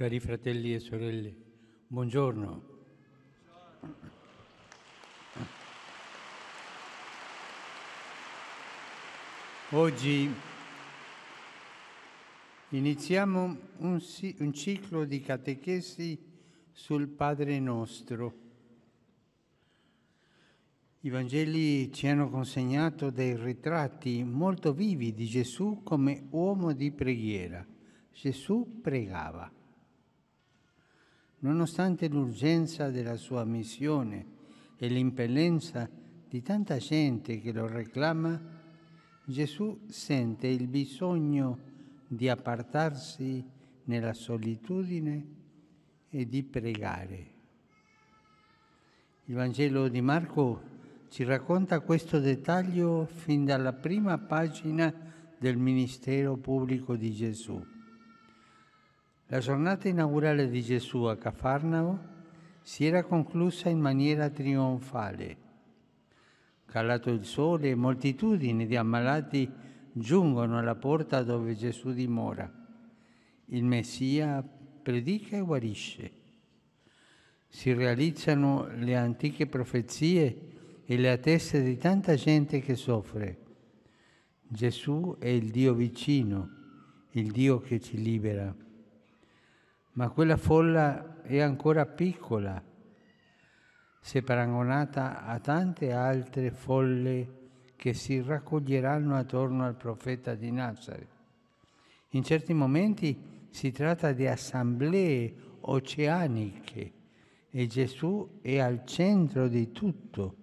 Cari fratelli e sorelle, buongiorno. Oggi iniziamo un, un, ciclo di catechesi sul Padre nostro. I Vangeli ci hanno consegnato dei ritratti molto vivi di Gesù come uomo di preghiera. Gesù pregava. Nonostante l'urgenza della sua missione e l'impellenza di tanta gente che lo reclama, Gesù sente il bisogno di appartarsi nella solitudine e di pregare. Il Vangelo di Marco ci racconta questo dettaglio fin dalla prima pagina del ministero pubblico di Gesù. La giornata inaugurale di Gesù a Cafarnao si era conclusa in maniera trionfale Calato il sole, moltitudini di ammalati giungono alla porta dove Gesù dimora. Il Messia predica e guarisce. Si realizzano le antiche profezie e le attese di tanta gente che soffre. Gesù è il Dio vicino, il Dio che ci libera. Ma quella folla è ancora piccola se paragonata a tante altre folle che si raccoglieranno attorno al profeta di Nazareth. In certi momenti si tratta di assemblee oceaniche e Gesù è al centro di tutto,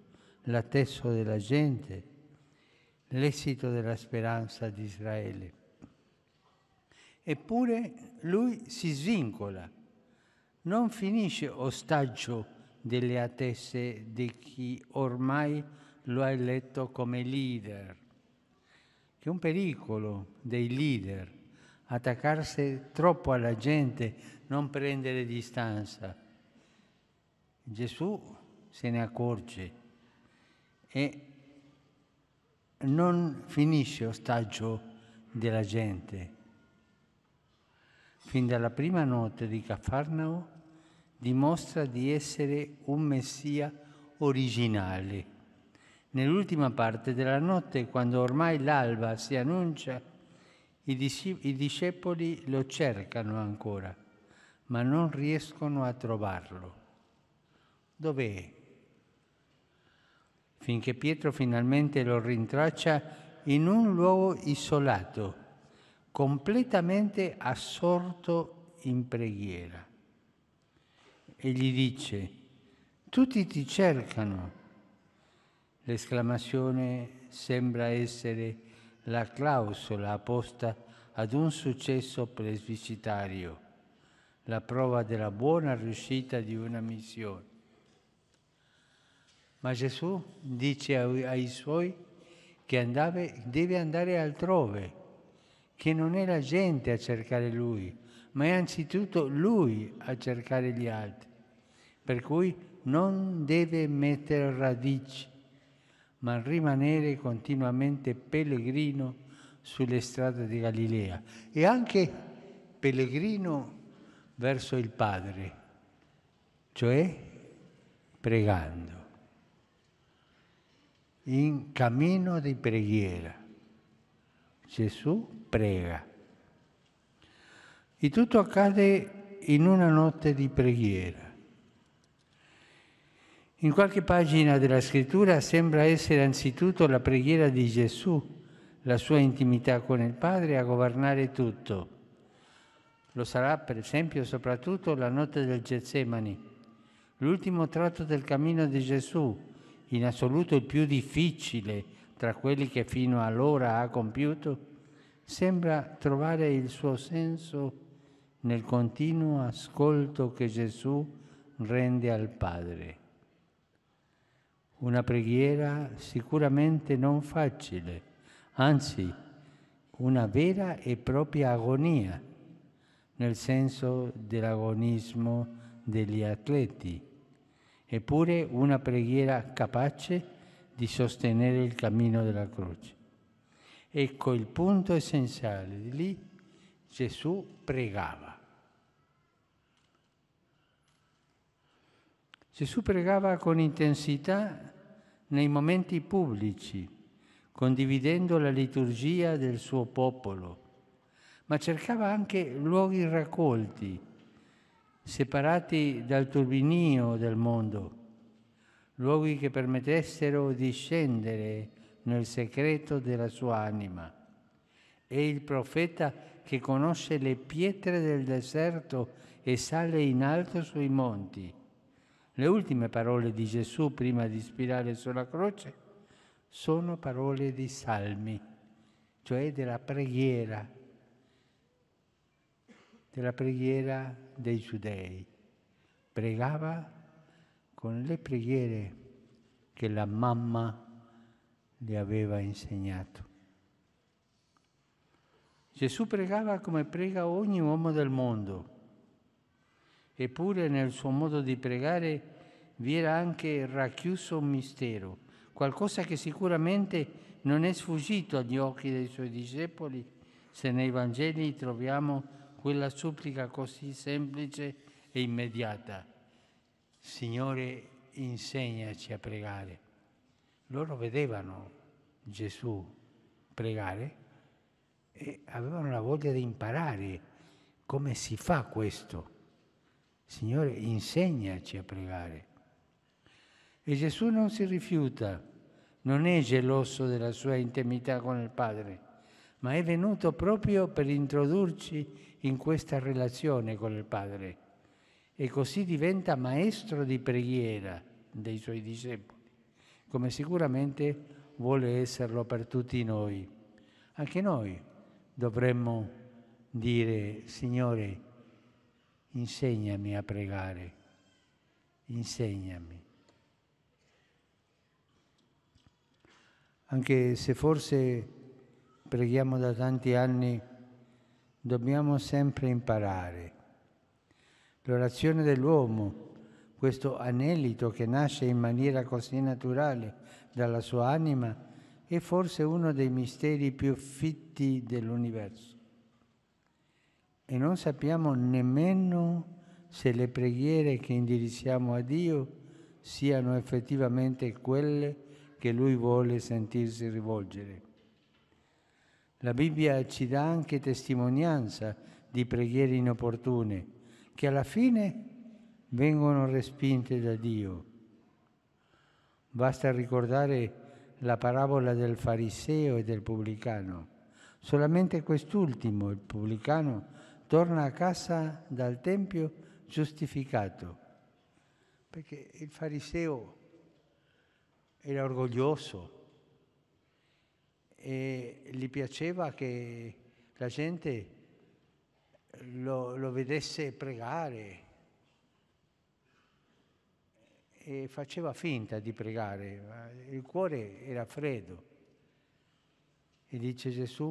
l'atteso della gente, l'esito della speranza di Israele. Eppure lui si svincola, non finisce ostaggio delle attese di chi ormai lo ha eletto come leader, che è un pericolo dei leader, attaccarsi troppo alla gente, non prendere distanza. Gesù se ne accorge e non finisce ostaggio della gente. Fin dalla prima notte di Cafarnao dimostra di essere un Messia originale. Nell'ultima parte della notte, quando ormai l'alba si annuncia, i, discepoli lo cercano ancora, ma non riescono a trovarlo. Dov'è? Finché Pietro finalmente lo rintraccia in un luogo isolato, completamente assorto in preghiera e gli dice, tutti ti cercano. L'esclamazione sembra essere la clausola apposta ad un successo presbicitario, la prova della buona riuscita di una missione. Ma Gesù dice ai suoi che andave, deve andare altrove, che non è la gente a cercare lui, ma è anzitutto lui a cercare gli altri per cui non deve mettere radici, ma rimanere continuamente pellegrino sulle strade di Galilea e anche pellegrino verso il Padre, cioè pregando, in cammino di preghiera. Gesù prega. E tutto accade in una notte di preghiera. In qualche pagina della scrittura sembra essere anzitutto la preghiera di Gesù, la sua intimità con il Padre a governare tutto. Lo sarà per esempio soprattutto la notte del Getsemani, l'ultimo tratto del cammino di Gesù, in assoluto il più difficile tra quelli che fino allora ha compiuto, sembra trovare il suo senso nel continuo ascolto che Gesù rende al Padre. Una preghiera sicuramente non facile, anzi una vera e propria agonia, nel senso dell'agonismo degli atleti, eppure una preghiera capace di sostenere il cammino della croce. Ecco il punto essenziale. Lì Gesù pregava. Gesù pregava con intensità nei momenti pubblici, condividendo la liturgia del suo popolo, ma cercava anche luoghi raccolti, separati dal turbinio del mondo, luoghi che permettessero di scendere nel segreto della sua anima. È il profeta che conosce le pietre del deserto e sale in alto sui monti. Le ultime parole di Gesù prima di spirare sulla croce sono parole di salmi, cioè della preghiera, della preghiera dei giudei. Pregava con le preghiere che la mamma le aveva insegnato. Gesù pregava come prega ogni uomo del mondo, eppure nel suo modo di pregare vi era anche racchiuso un mistero, qualcosa che sicuramente non è sfuggito agli occhi dei suoi discepoli se nei Vangeli troviamo quella supplica così semplice e immediata. Signore, insegnaci a pregare. Loro vedevano Gesù pregare e avevano la voglia di imparare come si fa questo. Signore, insegnaci a pregare. E Gesù non si rifiuta, non è geloso della sua intimità con il Padre, ma è venuto proprio per introdurci in questa relazione con il Padre e così diventa maestro di preghiera dei suoi discepoli, come sicuramente vuole esserlo per tutti noi. Anche noi dovremmo dire, Signore, insegnami a pregare, insegnami. Anche se forse preghiamo da tanti anni, dobbiamo sempre imparare. L'orazione dell'uomo, questo anelito che nasce in maniera così naturale dalla sua anima, è forse uno dei misteri più fitti dell'universo. E non sappiamo nemmeno se le preghiere che indirizziamo a Dio siano effettivamente quelle che Lui vuole sentirsi rivolgere. La Bibbia ci dà anche testimonianza di preghiere inopportune, che alla fine vengono respinte da Dio. Basta ricordare la parabola del fariseo e del pubblicano. Solamente quest'ultimo, il pubblicano, torna a casa dal Tempio giustificato, perché il fariseo era orgoglioso e gli piaceva che la gente lo, lo vedesse pregare e faceva finta di pregare, il cuore era freddo. E dice Gesù,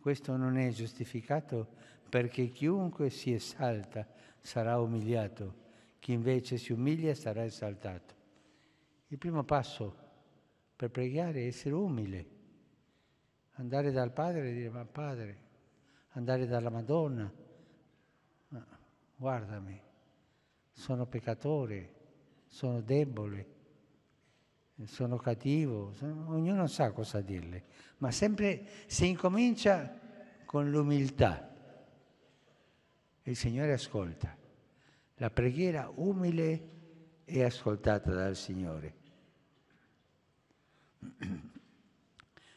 questo non è giustificato perché chiunque si esalta sarà umiliato, chi invece si umilia sarà esaltato. Il primo passo per pregare è essere umile, andare dal Padre e dire ma Padre, andare dalla Madonna, ma guardami, sono peccatore, sono debole, sono cattivo, sono, ognuno sa cosa dirle, ma sempre si incomincia con l'umiltà. Il Signore ascolta. La preghiera umile è ascoltata dal Signore.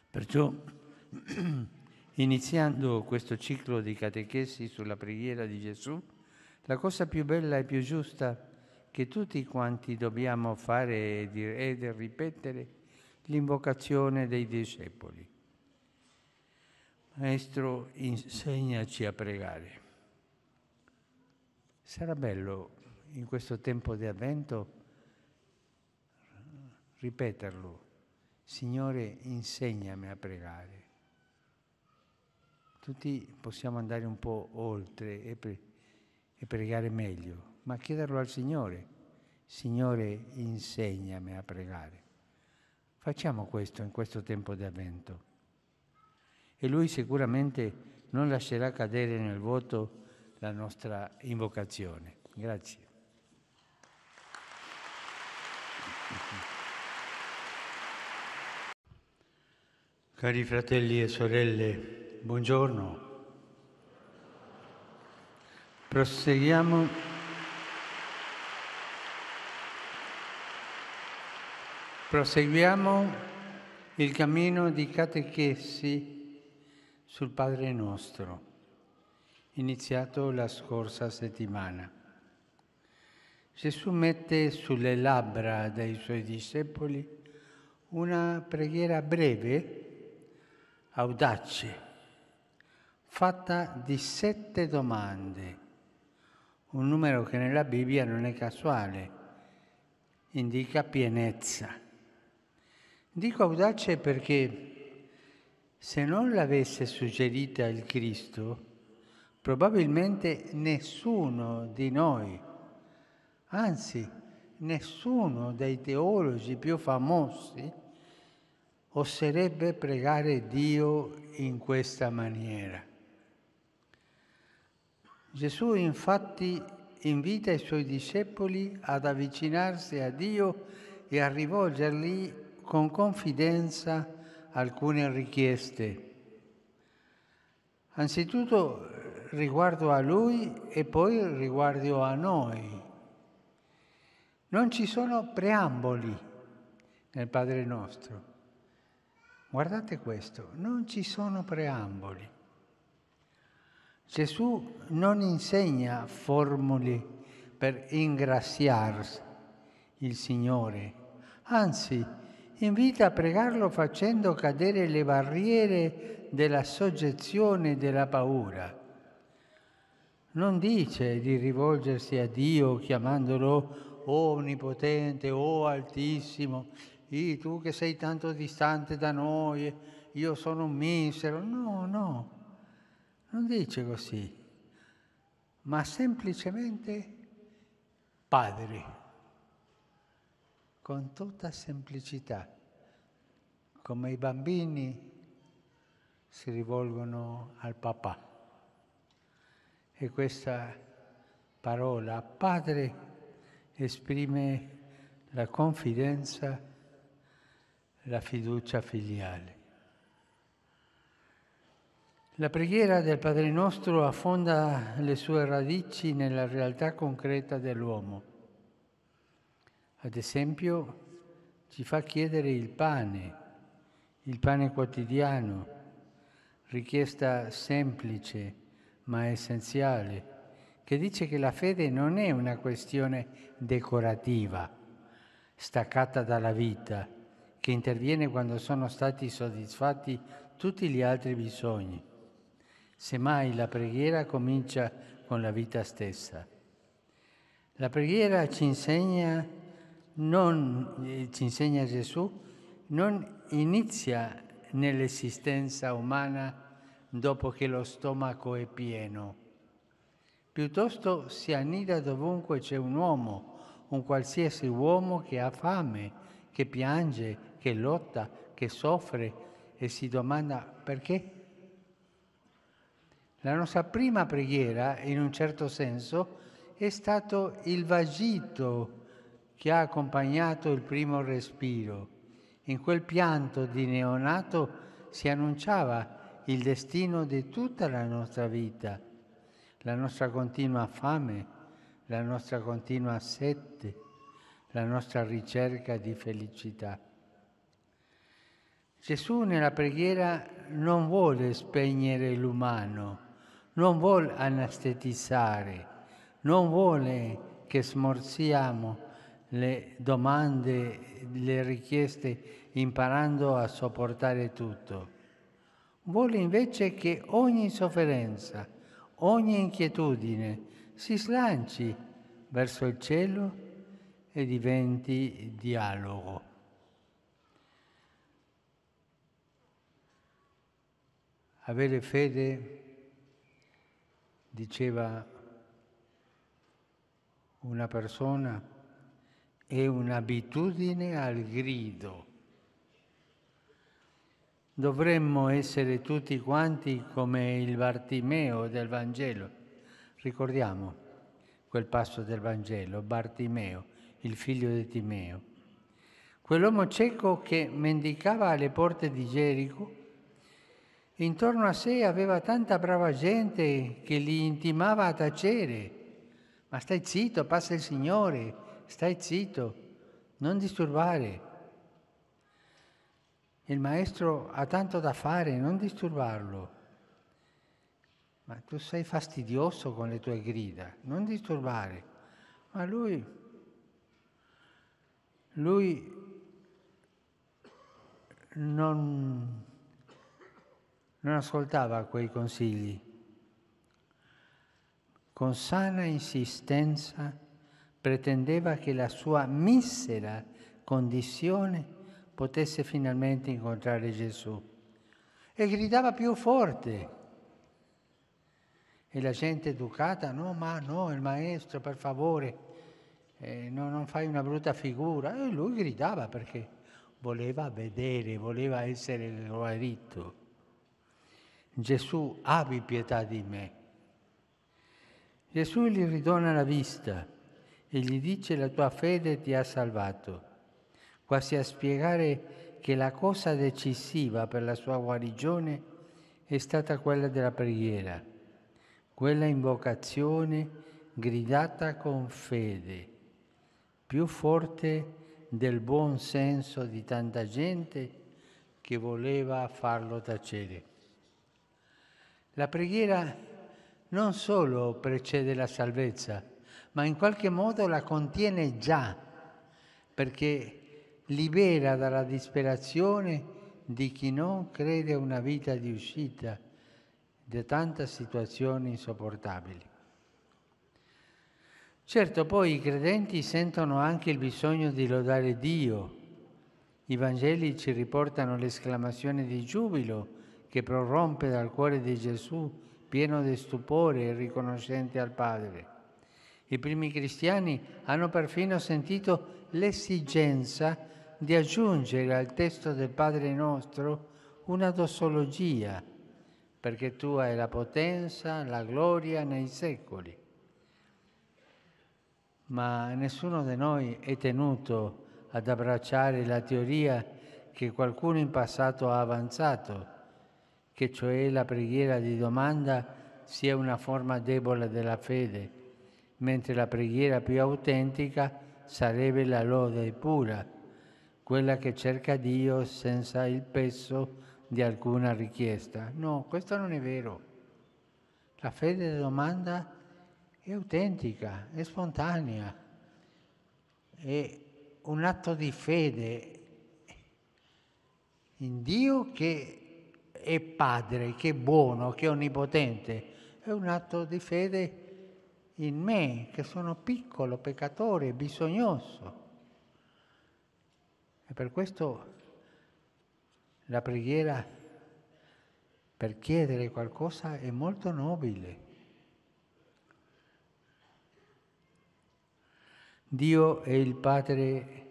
Perciò, iniziando questo ciclo di catechesi sulla preghiera di Gesù, la cosa più bella e più giusta che tutti quanti dobbiamo fare ed ripetere l'invocazione dei discepoli. Maestro, insegnaci a pregare. Sarà bello in questo tempo di avvento ripeterlo. Signore, insegnami a pregare. Tutti possiamo andare un po' oltre e, pre- e pregare meglio ma chiederlo al Signore. Signore, insegnami a pregare. Facciamo questo in questo tempo di avvento. E Lui sicuramente non lascerà cadere nel vuoto la nostra invocazione. Grazie. Cari fratelli e sorelle, buongiorno. Proseguiamo Proseguiamo il cammino di catechesi sul Padre nostro, iniziato la scorsa settimana. Gesù mette sulle labbra dei suoi discepoli una preghiera breve audace, fatta di sette domande, un numero che nella Bibbia non è casuale, indica pienezza. Dico audace perché se non l'avesse suggerita il Cristo, probabilmente nessuno di noi, anzi nessuno dei teologi più famosi, oserebbe pregare Dio in questa maniera. Gesù infatti invita i suoi discepoli ad avvicinarsi a Dio e a rivolgergli con confidenza alcune richieste. Anzitutto riguardo a Lui e poi riguardo a noi. Non ci sono preamboli nel Padre nostro. Guardate questo, non ci sono preamboli. Gesù non insegna formule per ingraziarsi il Signore, anzi invita a pregarlo facendo cadere le barriere della soggezione e della paura. Non dice di rivolgersi a Dio chiamandolo onnipotente o altissimo Ih, tu che sei tanto distante da noi, io sono un misero. No, no, non dice così, ma semplicemente Padre, con tutta semplicità, come i bambini si rivolgono al papà. E questa parola, Padre, esprime la confidenza la fiducia filiale. La preghiera del Padre nostro affonda le sue radici nella realtà concreta dell'uomo. Ad esempio, ci fa chiedere il pane, il pane quotidiano, richiesta semplice ma essenziale, che dice che la fede non è una questione decorativa, staccata dalla vita, che interviene quando sono stati soddisfatti tutti gli altri bisogni. Semmai la preghiera comincia con la vita stessa. La preghiera ci insegna, non, eh, ci insegna Gesù, non inizia nell'esistenza umana dopo che lo stomaco è pieno. Piuttosto si annida dovunque c'è un uomo, un qualsiasi uomo che ha fame, che piange, che lotta, che soffre e si domanda perché. La nostra prima preghiera, in un certo senso, è stato il vagito che ha accompagnato il primo respiro. In quel pianto di neonato si annunciava il destino di tutta la nostra vita, la nostra continua fame, la nostra continua sette, la nostra ricerca di felicità. Gesù nella preghiera non vuole spegnere l'umano, non vuole anestetizzare, non vuole che smorziamo le domande, le richieste imparando a sopportare tutto. Vuole invece che ogni sofferenza, ogni inquietudine si slanci verso il cielo e diventi dialogo. Avere fede, diceva una persona, è un'abitudine al grido. Dovremmo essere tutti quanti come il Bartimeo del Vangelo. Ricordiamo quel passo del Vangelo, Bartimeo, il figlio di Timeo. Quell'uomo cieco che mendicava alle porte di Gerico, intorno a sé aveva tanta brava gente che gli intimava a tacere. Ma stai zitto, passa il Signore, stai zitto, non disturbare. Il maestro ha tanto da fare, non disturbarlo. Ma tu sei fastidioso con le tue grida, non disturbare. Ma lui, lui non, non ascoltava quei consigli. Con sana insistenza pretendeva che la sua misera condizione potesse finalmente incontrare Gesù. E gridava più forte. E la gente educata, no, ma no, il maestro, per favore, eh, no, non fai una brutta figura. E lui gridava perché voleva vedere, voleva essere guarito. Gesù, abbi pietà di me. Gesù gli ridona la vista e gli dice la tua fede ti ha salvato quasi a spiegare che la cosa decisiva per la sua guarigione è stata quella della preghiera, quella invocazione gridata con fede, più forte del buon senso di tanta gente che voleva farlo tacere. La preghiera non solo precede la salvezza, ma in qualche modo la contiene già, perché libera dalla disperazione di chi non crede a una vita di uscita da tante situazioni insopportabili. Certo, poi i credenti sentono anche il bisogno di lodare Dio. I Vangeli ci riportano l'esclamazione di giubilo che prorompe dal cuore di Gesù, pieno di stupore e riconoscente al Padre. I primi cristiani hanno perfino sentito l'esigenza di aggiungere al testo del Padre nostro una dossologia, perché tua è la potenza, la gloria nei secoli. Ma nessuno di noi è tenuto ad abbracciare la teoria che qualcuno in passato ha avanzato, che cioè la preghiera di domanda sia una forma debole della fede, mentre la preghiera più autentica sarebbe la lode pura quella che cerca Dio senza il peso di alcuna richiesta. No, questo non è vero. La fede domanda è autentica, è spontanea, è un atto di fede in Dio che è Padre, che è buono, che è onnipotente. È un atto di fede in me, che sono piccolo, peccatore, bisognoso. E per questo la preghiera per chiedere qualcosa è molto nobile. Dio è il Padre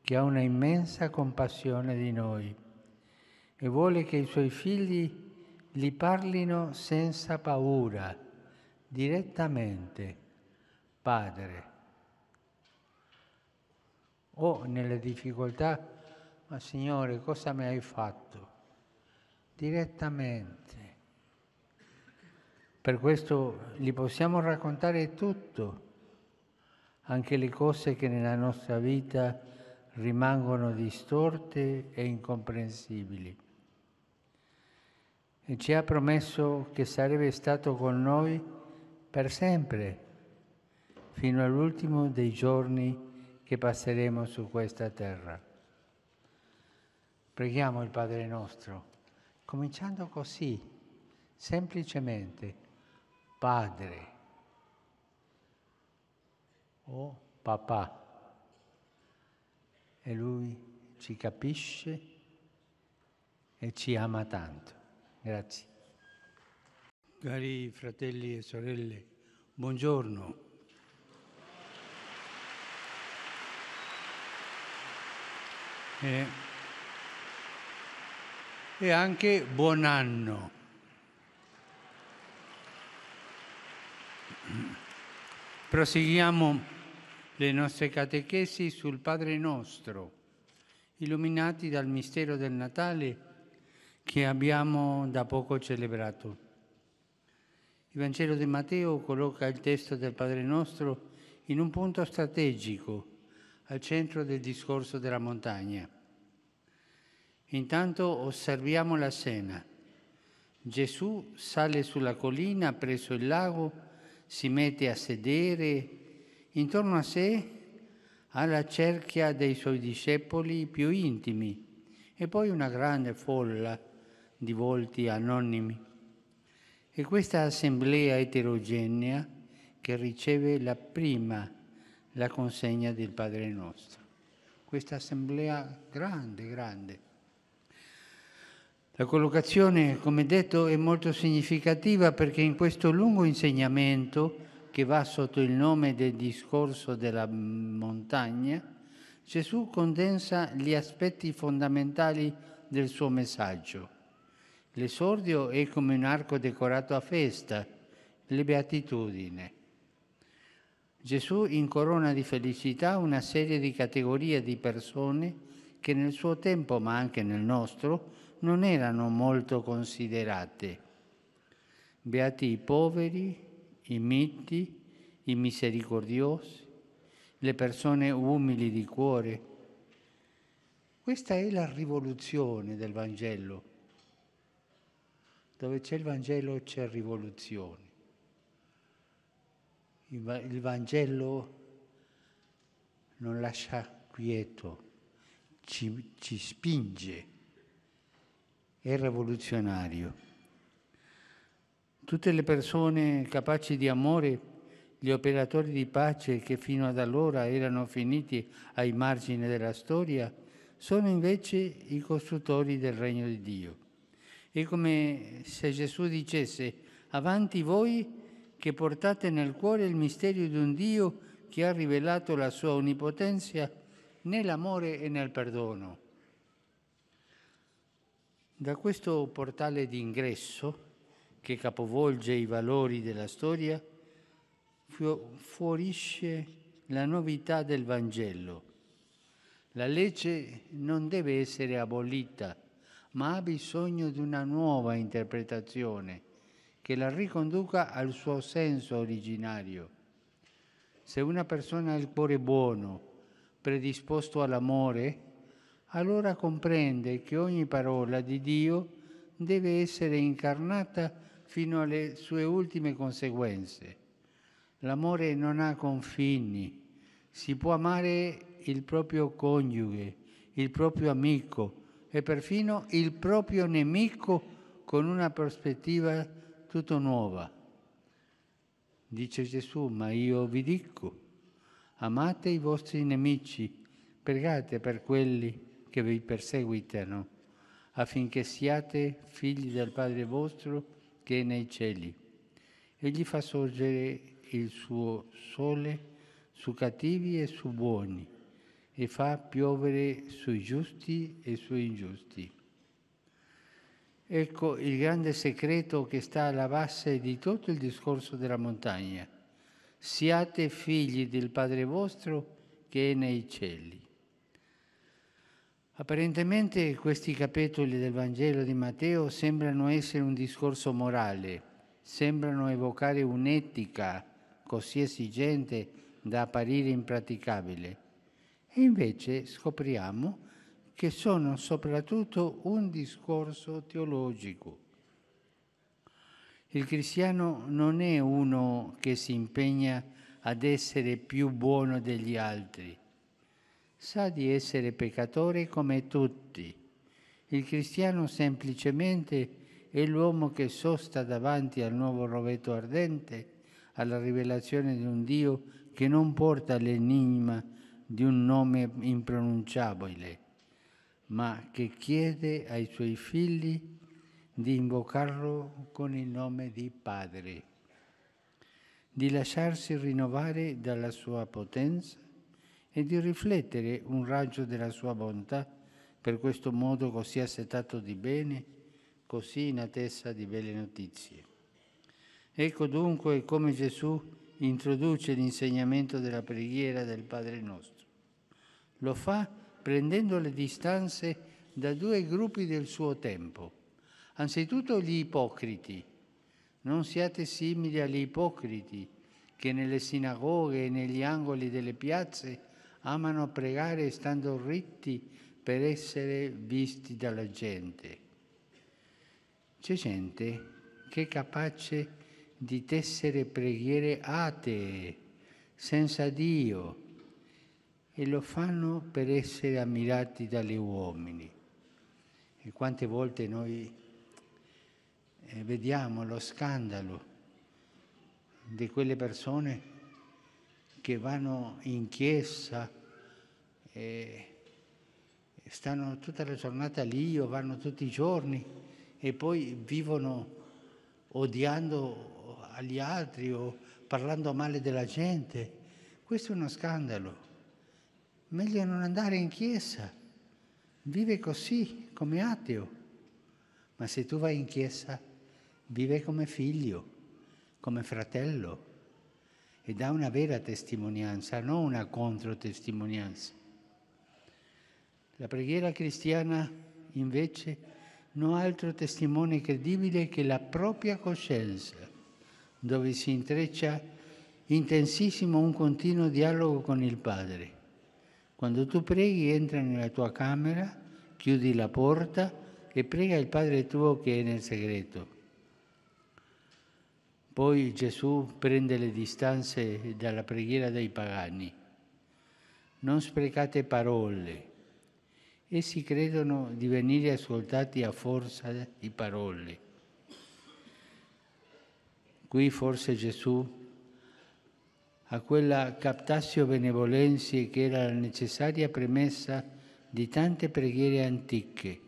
che ha una immensa compassione di noi e vuole che i suoi figli gli parlino senza paura, direttamente. Padre o nelle difficoltà, ma Signore cosa mi hai fatto? Direttamente. Per questo gli possiamo raccontare tutto, anche le cose che nella nostra vita rimangono distorte e incomprensibili. E ci ha promesso che sarebbe stato con noi per sempre, fino all'ultimo dei giorni che passeremo su questa terra. Preghiamo il Padre nostro, cominciando così, semplicemente, Padre o papà. E lui ci capisce e ci ama tanto. Grazie. Cari fratelli e sorelle, buongiorno. e, e anche buon anno. Proseguiamo le nostre catechesi sul Padre nostro illuminati dal mistero del Natale che abbiamo da poco celebrato. Il Vangelo di Matteo colloca il testo del Padre nostro in un punto strategico, al centro del discorso della montagna. Intanto osserviamo la scena. Gesù sale sulla collina presso il lago, si mette a sedere, intorno a sé alla cerchia dei suoi discepoli più intimi e poi una grande folla di volti anonimi. E questa assemblea eterogenea che riceve la prima la consegna del Padre nostro. Questa assemblea grande, grande. La collocazione, come detto, è molto significativa perché in questo lungo insegnamento che va sotto il nome del discorso della montagna, Gesù condensa gli aspetti fondamentali del suo messaggio. L'esordio è come un arco decorato a festa, le beatitudini. Gesù incorona di felicità una serie di categorie di persone che nel suo tempo, ma anche nel nostro, non erano molto considerate. Beati i poveri, i miti, i misericordiosi, le persone umili di cuore. Questa è la rivoluzione del Vangelo. Dove c'è il Vangelo c'è rivoluzione. Il Vangelo non lascia quieto, ci, ci spinge, è rivoluzionario. Tutte le persone capaci di amore, gli operatori di pace che fino ad allora erano finiti ai margini della storia, sono invece i costruttori del regno di Dio. È come se Gesù dicesse, avanti voi che portate nel cuore il mistero di un Dio che ha rivelato la sua onnipotenza nell'amore e nel perdono. Da questo portale d'ingresso che capovolge i valori della storia, fuorisce la novità del Vangelo. La legge non deve essere abolita, ma ha bisogno di una nuova interpretazione che la riconduca al suo senso originario. Se una persona ha il cuore buono, predisposto all'amore, allora comprende che ogni parola di Dio deve essere incarnata fino alle sue ultime conseguenze. L'amore non ha confini, si può amare il proprio coniuge, il proprio amico e perfino il proprio nemico con una prospettiva tutto nuova. Dice Gesù, ma io vi dico, amate i vostri nemici, pregate per quelli che vi perseguitano, affinché siate figli del Padre vostro che è nei cieli. Egli fa sorgere il suo sole su cattivi e su buoni e fa piovere sui giusti e sui ingiusti. Ecco il grande segreto che sta alla base di tutto il discorso della montagna. Siate figli del Padre vostro che è nei cieli. Apparentemente questi capitoli del Vangelo di Matteo sembrano essere un discorso morale, sembrano evocare un'etica così esigente da apparire impraticabile. E invece scopriamo che sono soprattutto un discorso teologico. Il cristiano non è uno che si impegna ad essere più buono degli altri sa di essere peccatore come tutti. Il cristiano semplicemente è l'uomo che sosta davanti al nuovo rovetto ardente, alla rivelazione di un Dio che non porta l'enigma di un nome impronunciabile, ma che chiede ai suoi figli di invocarlo con il nome di Padre, di lasciarsi rinnovare dalla sua potenza e di riflettere un raggio della sua bontà per questo modo così assetato di bene, così in attesa di belle notizie. Ecco dunque come Gesù introduce l'insegnamento della preghiera del Padre nostro. Lo fa prendendo le distanze da due gruppi del suo tempo. Anzitutto gli ipocriti. Non siate simili agli ipocriti che nelle sinagoghe e negli angoli delle piazze amano pregare stando ritti per essere visti dalla gente. C'è gente che è capace di tessere preghiere atee, senza Dio, e lo fanno per essere ammirati dagli uomini. E quante volte noi eh, vediamo lo scandalo di quelle persone che vanno in chiesa e stanno tutta la giornata lì o vanno tutti i giorni e poi vivono odiando agli altri o parlando male della gente. Questo è uno scandalo. Meglio non andare in chiesa. Vive così, come ateo. Ma se tu vai in chiesa, vive come figlio, come fratello e dà una vera testimonianza, non una controtestimonianza. La preghiera cristiana, invece, non ha altro testimone credibile che la propria coscienza, dove si intreccia intensissimo un continuo dialogo con il Padre. Quando tu preghi, entra nella tua camera, chiudi la porta e prega il Padre tuo che è nel segreto. Poi Gesù prende le distanze dalla preghiera dei pagani. Non sprecate parole, Essi credono di venire ascoltati a forza di parole. Qui forse Gesù a quella captatio benevolenzie che era la necessaria premessa di tante preghiere antiche.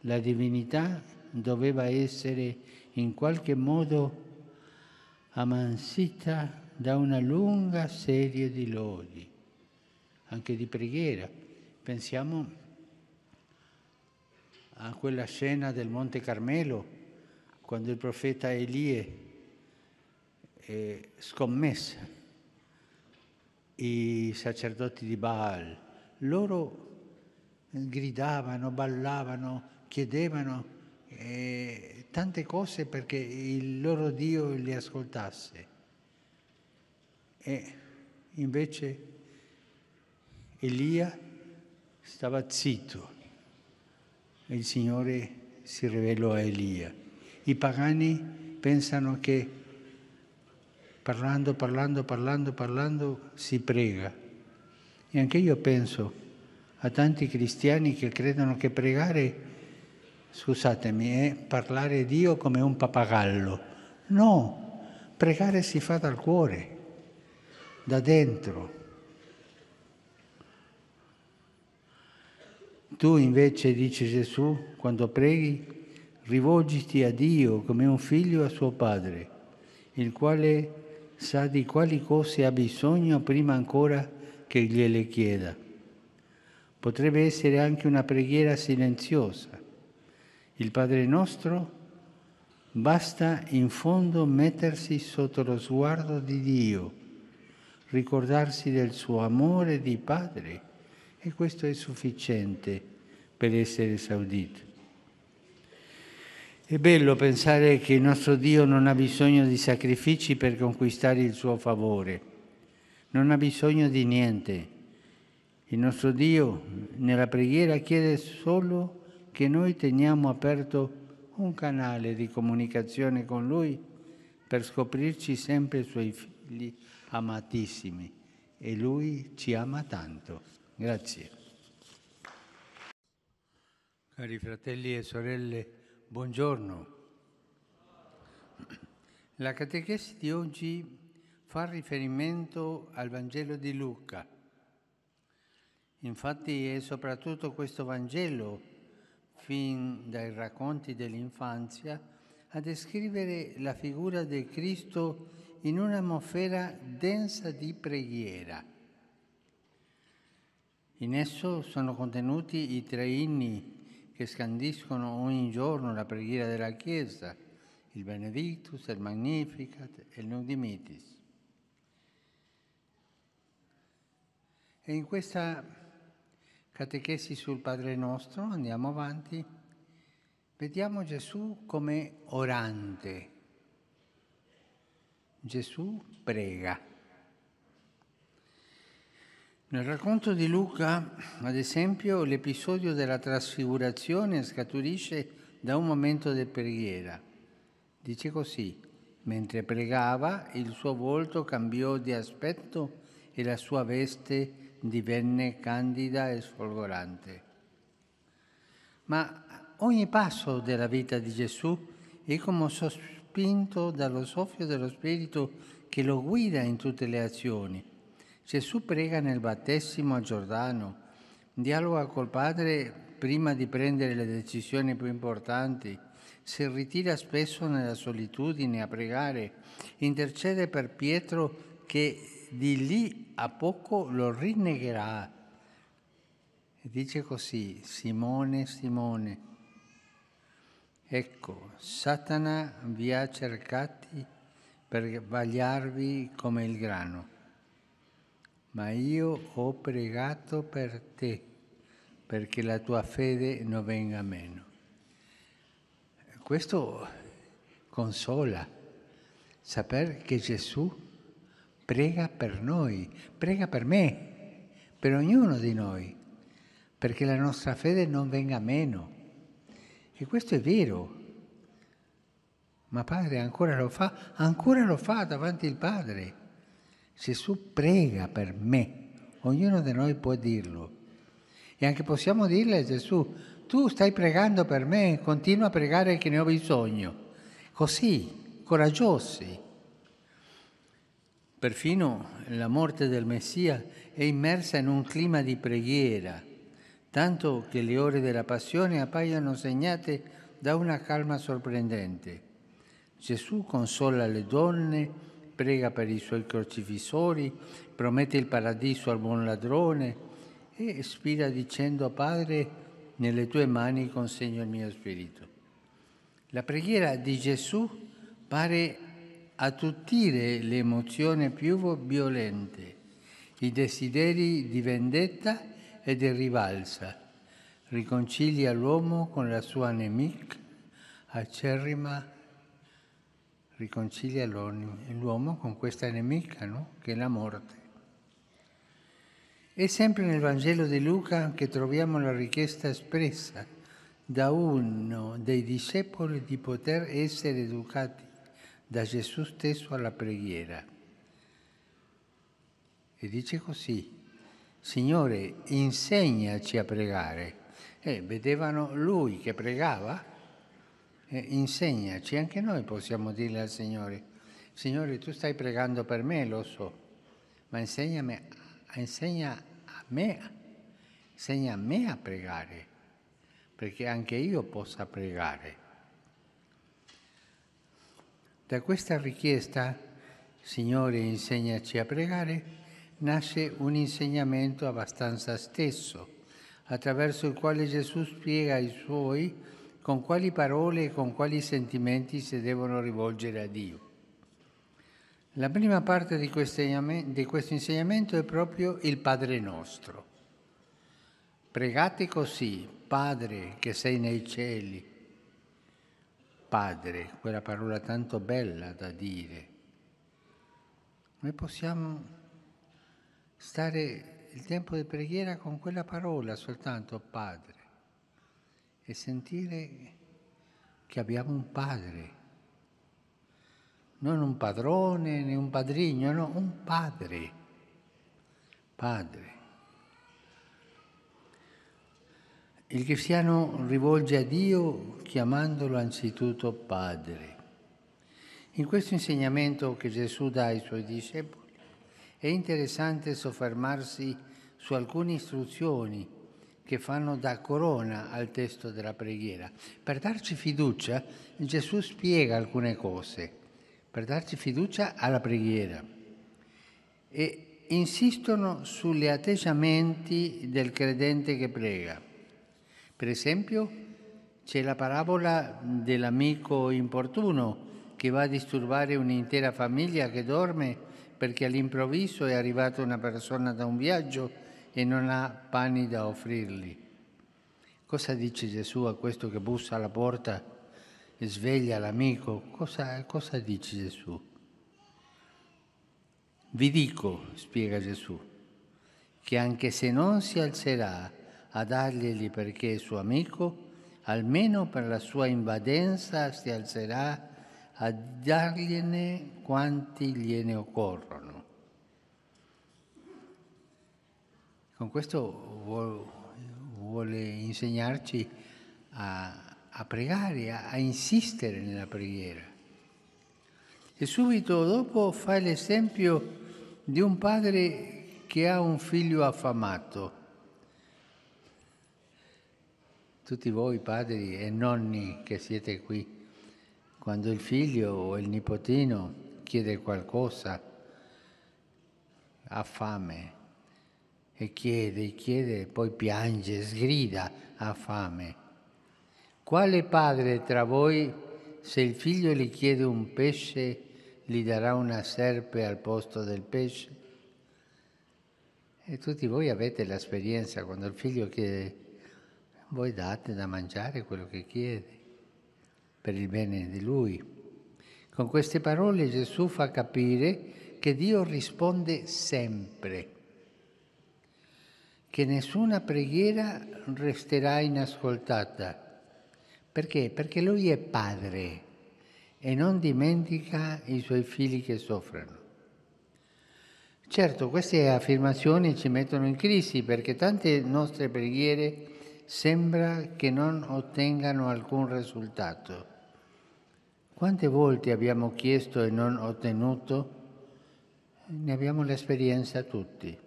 La divinità doveva essere in qualche modo ammansita da una lunga serie di lodi, anche di preghiera. Pensiamo a quella scena del Monte Carmelo, quando il profeta Elie eh, scommessa i sacerdoti di Baal. Loro gridavano, ballavano, chiedevano eh, tante cose perché il loro Dio li ascoltasse. E invece Elia stava zitto e il Signore si rivelò a Elia. I pagani pensano che parlando, parlando, parlando, parlando si prega. E anche io penso a tanti cristiani che credono che pregare, scusatemi, è parlare Dio come un pappagallo. No, pregare si fa dal cuore, da dentro. Tu invece, dice Gesù, quando preghi, rivolgiti a Dio come un figlio a suo padre, il quale sa di quali cose ha bisogno prima ancora che gliele chieda. Potrebbe essere anche una preghiera silenziosa. Il Padre nostro basta in fondo mettersi sotto lo sguardo di Dio, ricordarsi del suo amore di Padre e questo è sufficiente per essere esaudito. È bello pensare che il nostro Dio non ha bisogno di sacrifici per conquistare il suo favore, non ha bisogno di niente. Il nostro Dio nella preghiera chiede solo che noi teniamo aperto un canale di comunicazione con Lui per scoprirci sempre Suoi figli amatissimi e Lui ci ama tanto. Grazie. Cari fratelli e sorelle, buongiorno. La catechesi di oggi fa riferimento al Vangelo di Luca. Infatti è soprattutto questo Vangelo, fin dai racconti dell'infanzia, a descrivere la figura del Cristo in un'atmosfera densa di preghiera. In esso sono contenuti i tre inni che scandiscono ogni giorno la preghiera della Chiesa, il Benedictus, il Magnificat e il Nudimitis. E in questa Catechesi sul Padre nostro, andiamo avanti. Vediamo Gesù come orante. Gesù prega. Nel racconto di Luca, ad esempio, l'episodio della trasfigurazione scaturisce da un momento di preghiera. Dice così, mentre pregava il suo volto cambiò di aspetto e la sua veste divenne candida e sfolgorante. Ma ogni passo della vita di Gesù è come sospinto dallo soffio dello Spirito che lo guida in tutte le azioni. Gesù prega nel battesimo a Giordano, dialoga col Padre prima di prendere le decisioni più importanti, si ritira spesso nella solitudine a pregare, intercede per Pietro che di lì a poco lo rinnegherà. E dice così, Simone, Simone, ecco, Satana vi ha cercati per vagliarvi come il grano, ma io ho pregato per te perché la tua fede non venga meno. Questo consola, saper che Gesù prega per noi, prega per me, per ognuno di noi, perché la nostra fede non venga meno. E questo è vero. Ma Padre ancora lo fa, ancora lo fa davanti al Padre. Gesù prega per me, ognuno di noi può dirlo. E anche possiamo dirle a Gesù, tu stai pregando per me, continua a pregare che ne ho bisogno. Così, coraggiosi. Perfino la morte del Messia è immersa in un clima di preghiera, tanto che le ore della passione appaiono segnate da una calma sorprendente. Gesù consola le donne, prega per i suoi crocifissori, promette il paradiso al buon ladrone, e ispira dicendo Padre, nelle tue mani consegno il mio spirito. La preghiera di Gesù pare attutire le emozioni più violente, i desideri di vendetta e di rivalsa, riconcilia l'uomo con la sua nemica acerrima, riconcilia l'uomo con questa nemica, no? che è la morte. È sempre nel Vangelo di Luca che troviamo la richiesta espressa da uno dei discepoli di poter essere educati da Gesù stesso alla preghiera. E dice così, Signore, insegnaci a pregare. E vedevano lui che pregava, e insegnaci, anche noi possiamo dirle al Signore, Signore tu stai pregando per me, lo so, ma insegna a me, insegna a me a pregare, perché anche io possa pregare. Da questa richiesta, Signore insegnaci a pregare, nasce un insegnamento abbastanza stesso, attraverso il quale Gesù spiega ai suoi con quali parole e con quali sentimenti si devono rivolgere a Dio. La prima parte di questo insegnamento è proprio il Padre nostro. Pregate così, Padre che sei nei cieli. Padre, quella parola tanto bella da dire. Noi possiamo stare il tempo di preghiera con quella parola soltanto, Padre, e sentire che abbiamo un Padre non un padrone né un padrigno, no, un padre. Padre. Il cristiano rivolge a Dio chiamandolo anzitutto Padre. In questo insegnamento che Gesù dà ai suoi discepoli è interessante soffermarsi su alcune istruzioni che fanno da corona al testo della preghiera. Per darci fiducia Gesù spiega alcune cose per darci fiducia alla preghiera e insistono sugli atteggiamenti del credente che prega. Per esempio, c'è la parabola dell'amico importuno che va a disturbare un'intera famiglia che dorme perché all'improvviso è arrivata una persona da un viaggio e non ha pani da offrirgli. Cosa dice Gesù a questo che bussa alla porta e sveglia l'amico? Cosa, cosa dice Gesù? Vi dico, spiega Gesù, che anche se non si alzerà a darglieli perché è suo amico, almeno per la sua invadenza si alzerà a dargliene quanti gliene occorrono. Con questo vuole insegnarci a, a pregare, a, a insistere nella preghiera. E subito dopo fa l'esempio di un padre che ha un figlio affamato. Tutti voi padri e nonni che siete qui, quando il figlio o il nipotino chiede qualcosa, ha fame e chiede, chiede, poi piange, sgrida, ha fame. Quale padre tra voi, se il figlio gli chiede un pesce, gli darà una serpe al posto del pesce? E tutti voi avete l'esperienza, quando il figlio chiede, voi date da mangiare quello che chiede, per il bene di lui. Con queste parole Gesù fa capire che Dio risponde sempre che nessuna preghiera resterà inascoltata. Perché? Perché lui è padre e non dimentica i suoi figli che soffrono. Certo, queste affermazioni ci mettono in crisi perché tante nostre preghiere sembra che non ottengano alcun risultato. Quante volte abbiamo chiesto e non ottenuto? Ne abbiamo l'esperienza tutti.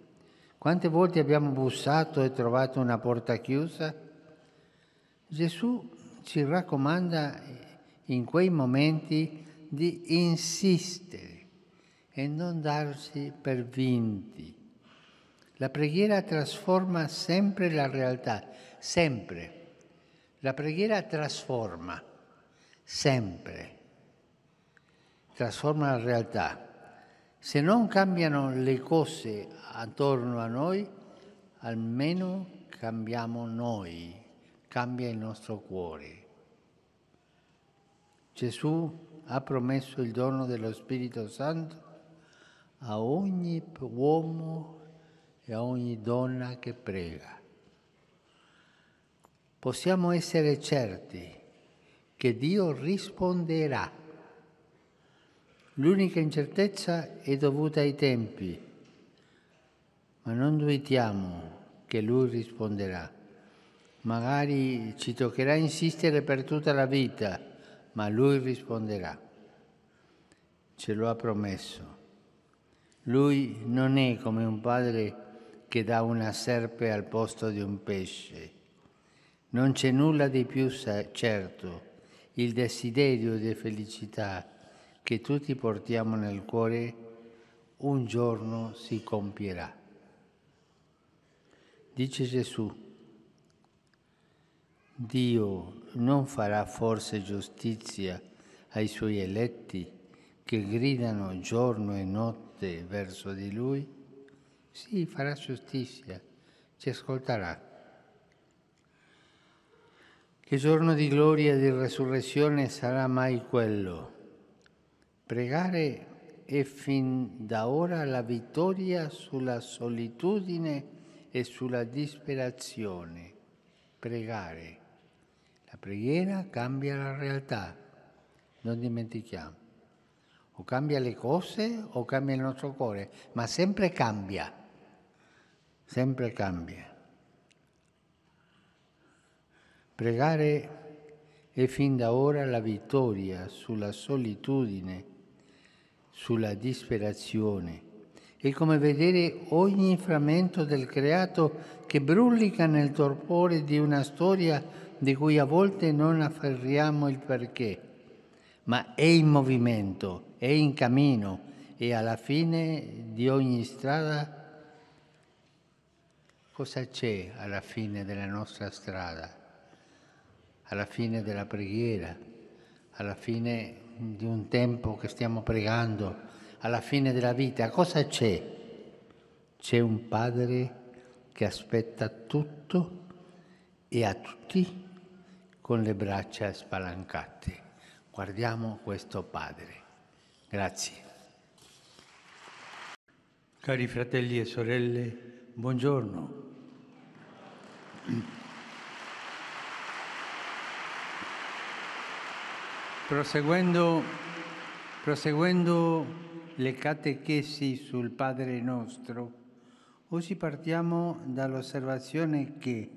Quante volte abbiamo bussato e trovato una porta chiusa? Gesù ci raccomanda in quei momenti di insistere e non darsi per vinti. La preghiera trasforma sempre la realtà, sempre. La preghiera trasforma, sempre. Trasforma la realtà. Se non cambiano le cose attorno a noi, almeno cambiamo noi, cambia il nostro cuore. Gesù ha promesso il dono dello Spirito Santo a ogni uomo e a ogni donna che prega. Possiamo essere certi che Dio risponderà. L'unica incertezza è dovuta ai tempi ma non dubitiamo che lui risponderà. Magari ci toccherà insistere per tutta la vita, ma lui risponderà. Ce lo ha promesso. Lui non è come un padre che dà una serpe al posto di un pesce. Non c'è nulla di più certo. Il desiderio di felicità che tutti portiamo nel cuore un giorno si compierà. Dice Gesù, Dio non farà forse giustizia ai suoi eletti che gridano giorno e notte verso di Lui? Sì, farà giustizia, ci ascolterà. Che giorno di gloria e di resurrezione sarà mai quello? Pregare è fin da ora la vittoria sulla solitudine e sulla disperazione. Pregare. La preghiera cambia la realtà, non dimentichiamo. O cambia le cose o cambia il nostro cuore, ma sempre cambia, sempre cambia. Pregare è fin da ora la vittoria sulla solitudine, sulla disperazione. È come vedere ogni frammento del creato che brulica nel torpore di una storia di cui a volte non afferriamo il perché, ma è in movimento, è in cammino e alla fine di ogni strada cosa c'è alla fine della nostra strada, alla fine della preghiera, alla fine di un tempo che stiamo pregando alla fine della vita, cosa c'è? C'è un padre che aspetta tutto e a tutti con le braccia spalancate. Guardiamo questo Padre. Grazie. Cari fratelli e sorelle, buongiorno. Proseguendo, proseguendo le catechesi sul Padre nostro, oggi partiamo dall'osservazione che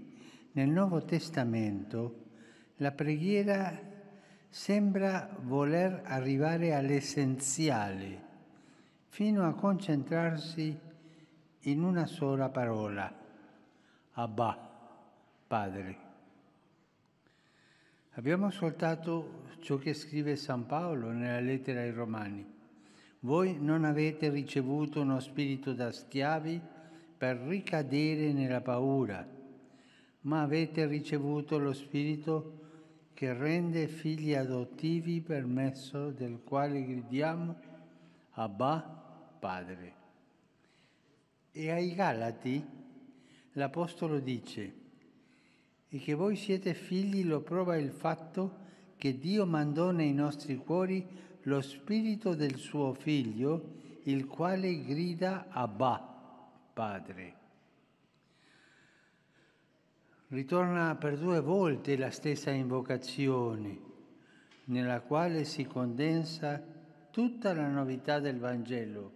nel Nuovo Testamento la preghiera sembra voler arrivare all'essenziale, fino a concentrarsi in una sola parola, Abba, Padre. Abbiamo ascoltato ciò che scrive San Paolo nella lettera ai Romani. Voi non avete ricevuto uno spirito da schiavi per ricadere nella paura, ma avete ricevuto lo spirito che rende figli adottivi per mezzo del quale gridiamo Abba Padre. E ai Galati l'Apostolo dice, e che voi siete figli lo prova il fatto che Dio mandò nei nostri cuori lo spirito del suo figlio, il quale grida Abba, Padre. Ritorna per due volte la stessa invocazione, nella quale si condensa tutta la novità del Vangelo.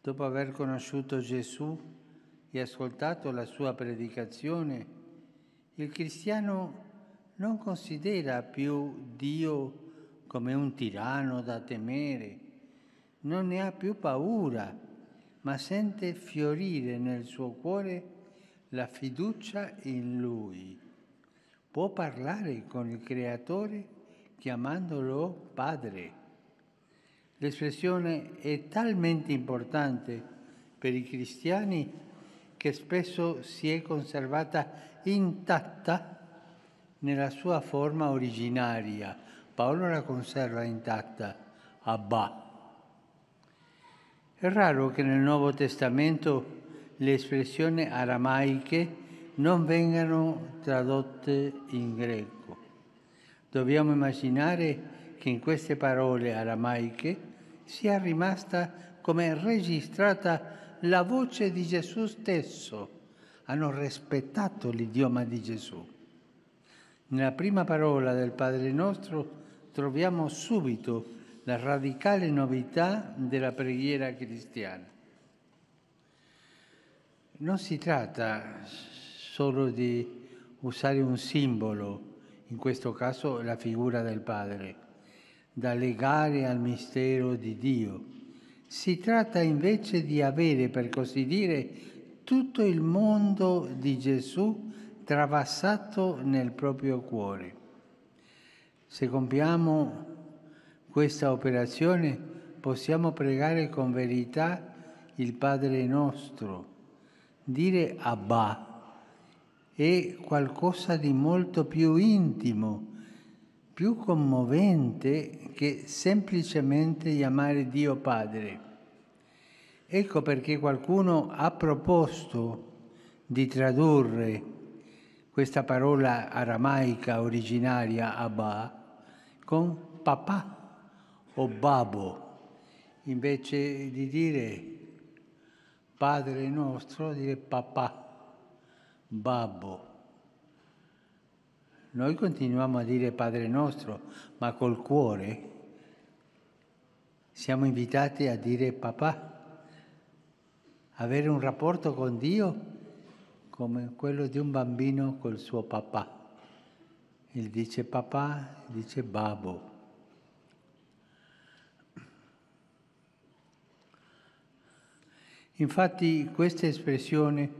Dopo aver conosciuto Gesù e ascoltato la sua predicazione, il cristiano non considera più Dio come un tiranno da temere, non ne ha più paura, ma sente fiorire nel suo cuore la fiducia in Lui. Può parlare con il Creatore chiamandolo Padre. L'espressione è talmente importante per i cristiani che spesso si è conservata intatta nella sua forma originaria. Paolo la conserva intatta, Abba. È raro che nel Nuovo Testamento le espressioni aramaiche non vengano tradotte in greco. Dobbiamo immaginare che in queste parole aramaiche sia rimasta come registrata la voce di Gesù stesso. Hanno rispettato l'idioma di Gesù. Nella prima parola del Padre nostro troviamo subito la radicale novità della preghiera cristiana. Non si tratta solo di usare un simbolo, in questo caso la figura del Padre, da legare al mistero di Dio. Si tratta invece di avere, per così dire, tutto il mondo di Gesù travassato nel proprio cuore. Se compiamo questa operazione possiamo pregare con verità il Padre nostro. Dire Abba è qualcosa di molto più intimo, più commovente che semplicemente chiamare Dio Padre. Ecco perché qualcuno ha proposto di tradurre questa parola aramaica originaria Abba con papà o babo, invece di dire Padre nostro, dire papà, babbo. Noi continuiamo a dire Padre nostro, ma col cuore siamo invitati a dire papà, avere un rapporto con Dio come quello di un bambino col suo papà. Il dice papà, dice babbo. Infatti queste espressioni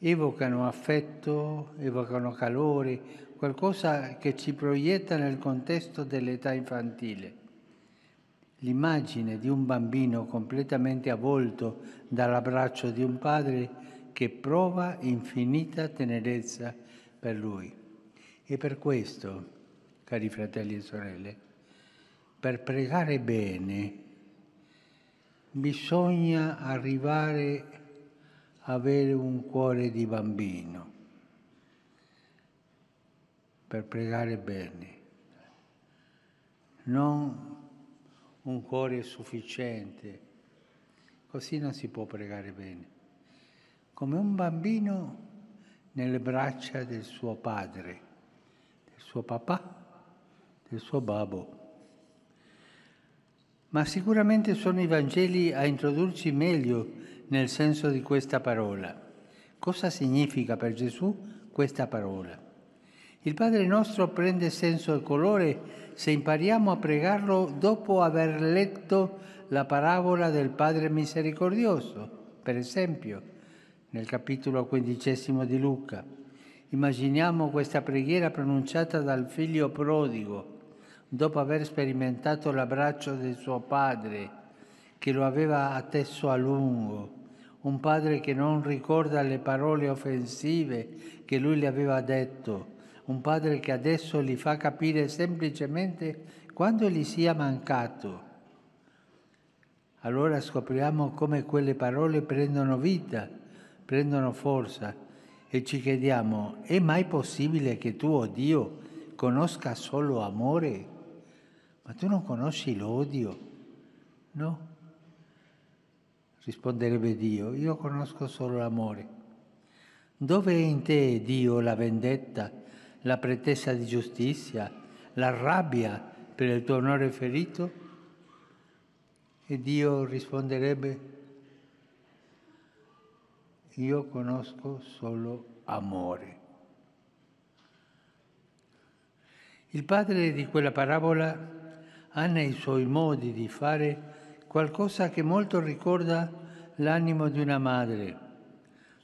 evocano affetto, evocano calore, qualcosa che ci proietta nel contesto dell'età infantile. L'immagine di un bambino completamente avvolto dall'abbraccio di un padre che prova infinita tenerezza per lui. E per questo, cari fratelli e sorelle, per pregare bene bisogna arrivare avere un cuore di bambino per pregare bene, non un cuore sufficiente, così non si può pregare bene, come un bambino nelle braccia del suo padre, del suo papà, del suo babbo. Ma sicuramente sono i Vangeli a introdurci meglio nel senso di questa parola. Cosa significa per Gesù questa parola? Il Padre nostro prende senso e colore se impariamo a pregarlo dopo aver letto la parabola del Padre misericordioso, per esempio, nel capitolo quindicesimo di Luca. Immaginiamo questa preghiera pronunciata dal figlio prodigo, dopo aver sperimentato l'abbraccio del suo padre, che lo aveva atteso a lungo, un padre che non ricorda le parole offensive che lui le aveva detto, un padre che adesso gli fa capire semplicemente quando gli sia mancato. Allora scopriamo come quelle parole prendono vita, prendono forza e ci chiediamo, è mai possibile che tu, oh Dio, conosca solo amore? Ma tu non conosci l'odio? No? Risponderebbe Dio, io conosco solo l'amore. Dove è in te, Dio, la vendetta? la pretesa di giustizia, la rabbia per il tuo onore ferito? E Dio risponderebbe, io conosco solo amore. Il padre di quella parabola ha nei suoi modi di fare qualcosa che molto ricorda l'animo di una madre.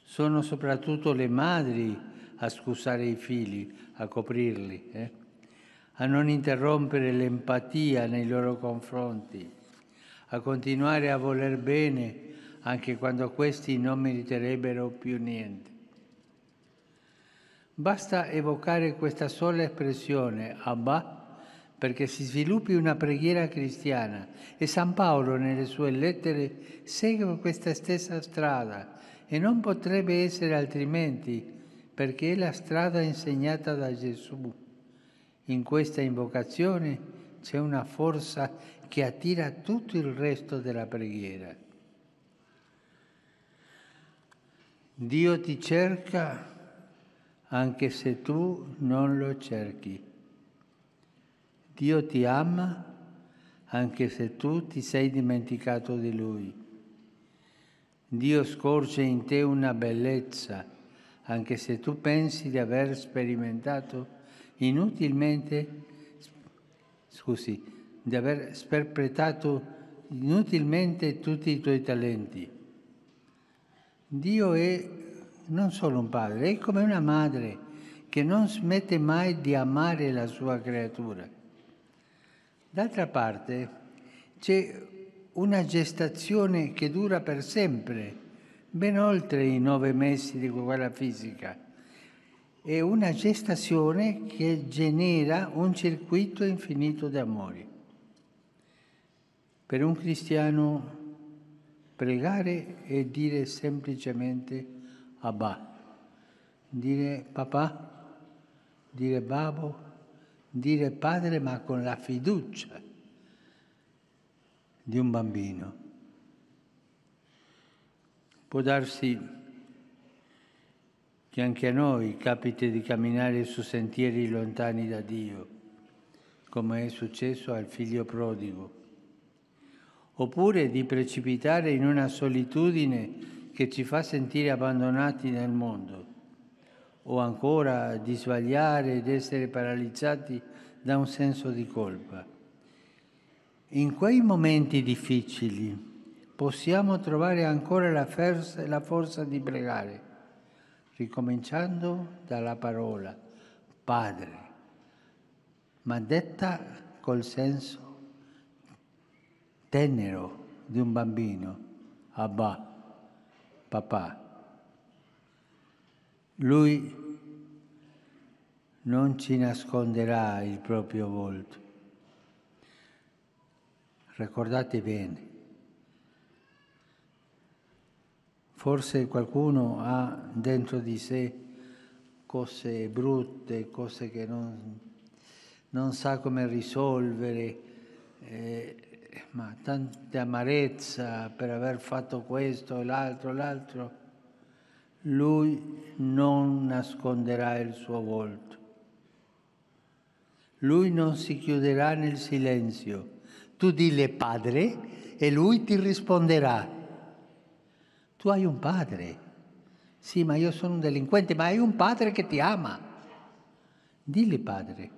Sono soprattutto le madri a scusare i figli, a coprirli, eh? a non interrompere l'empatia nei loro confronti, a continuare a voler bene anche quando questi non meriterebbero più niente. Basta evocare questa sola espressione, Abba, perché si sviluppi una preghiera cristiana e San Paolo nelle sue lettere segue questa stessa strada e non potrebbe essere altrimenti perché è la strada insegnata da Gesù. In questa invocazione c'è una forza che attira tutto il resto della preghiera. Dio ti cerca anche se tu non lo cerchi. Dio ti ama anche se tu ti sei dimenticato di Lui. Dio scorge in te una bellezza anche se tu pensi di aver sperimentato inutilmente, scusi, di aver sperpetato inutilmente tutti i tuoi talenti. Dio è non solo un padre, è come una madre che non smette mai di amare la sua creatura. D'altra parte c'è una gestazione che dura per sempre ben oltre i nove mesi di quella fisica. È una gestazione che genera un circuito infinito di amori. Per un cristiano pregare è dire semplicemente Abba, dire papà, dire babbo, dire padre, ma con la fiducia di un bambino. Può darsi che anche a noi capiti di camminare su sentieri lontani da Dio, come è successo al figlio prodigo, oppure di precipitare in una solitudine che ci fa sentire abbandonati nel mondo, o ancora di sbagliare ed essere paralizzati da un senso di colpa. In quei momenti difficili, possiamo trovare ancora la forza, la forza di pregare, ricominciando dalla parola Padre, ma detta col senso tenero di un bambino, Abba, papà. Lui non ci nasconderà il proprio volto. Ricordate bene, Forse qualcuno ha dentro di sé cose brutte, cose che non, non sa come risolvere, eh, ma tanta amarezza per aver fatto questo e l'altro, l'altro. Lui non nasconderà il suo volto. Lui non si chiuderà nel silenzio. Tu dille padre e lui ti risponderà. Tu hai un padre. Sì, ma io sono un delinquente, ma hai un padre che ti ama. Dilli padre.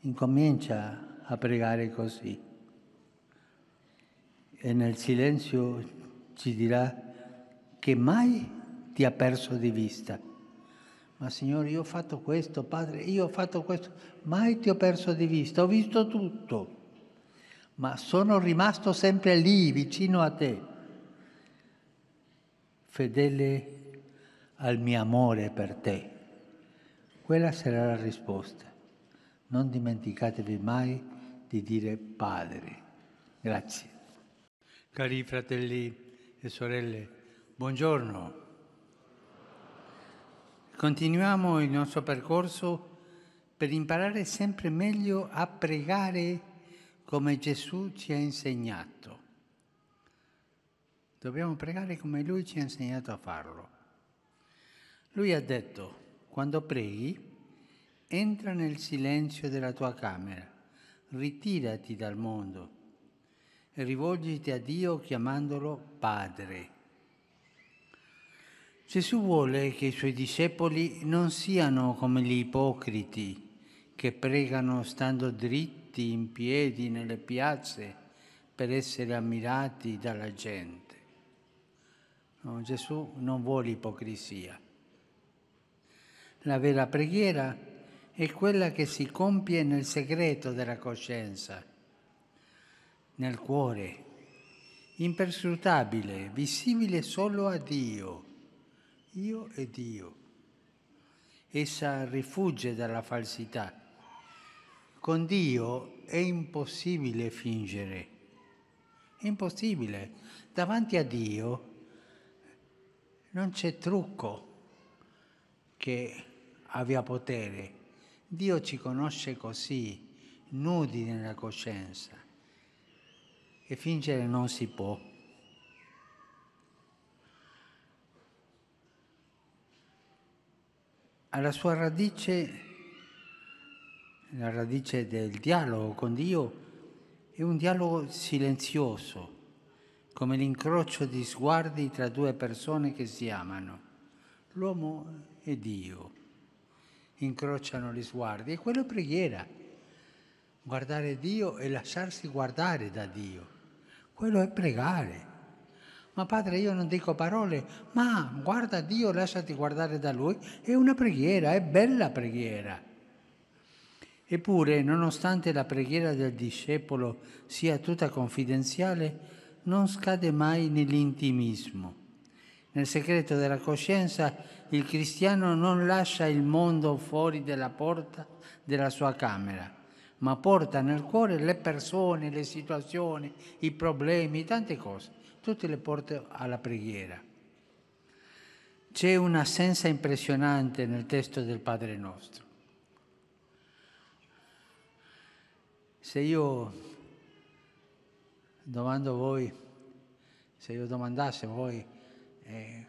Incomincia a pregare così. E nel silenzio ci dirà che mai ti ha perso di vista. Ma Signore, io ho fatto questo, Padre, io ho fatto questo, mai ti ho perso di vista, ho visto tutto, ma sono rimasto sempre lì, vicino a te fedele al mio amore per te. Quella sarà la risposta. Non dimenticatevi mai di dire Padre. Grazie. Cari fratelli e sorelle, buongiorno. Continuiamo il nostro percorso per imparare sempre meglio a pregare come Gesù ci ha insegnato. Dobbiamo pregare come Lui ci ha insegnato a farlo. Lui ha detto, quando preghi, entra nel silenzio della tua camera, ritirati dal mondo rivolgiti a Dio chiamandolo Padre. Gesù vuole che i suoi discepoli non siano come gli ipocriti che pregano stando dritti in piedi nelle piazze per essere ammirati dalla gente. No, Gesù non vuole ipocrisia. La vera preghiera è quella che si compie nel segreto della coscienza, nel cuore, imperscrutabile, visibile solo a Dio, io e Dio. Essa rifugge dalla falsità. Con Dio è impossibile fingere, è impossibile. Davanti a Dio non c'è trucco che abbia potere. Dio ci conosce così, nudi nella coscienza. E fingere non si può. Alla sua radice, la radice del dialogo con Dio, è un dialogo silenzioso, come l'incrocio di sguardi tra due persone che si amano. L'uomo e Dio incrociano gli sguardi e quello è preghiera. Guardare Dio e lasciarsi guardare da Dio. Quello è pregare. Ma padre, io non dico parole, ma guarda Dio, lasciati guardare da Lui. È una preghiera, è bella preghiera. Eppure, nonostante la preghiera del discepolo sia tutta confidenziale, non scade mai nell'intimismo. Nel segreto della coscienza il cristiano non lascia il mondo fuori dalla porta della sua camera, ma porta nel cuore le persone, le situazioni, i problemi, tante cose, tutte le porta alla preghiera. C'è un'assenza impressionante nel testo del Padre nostro. Se io domando a voi, se io domandasse a voi, eh,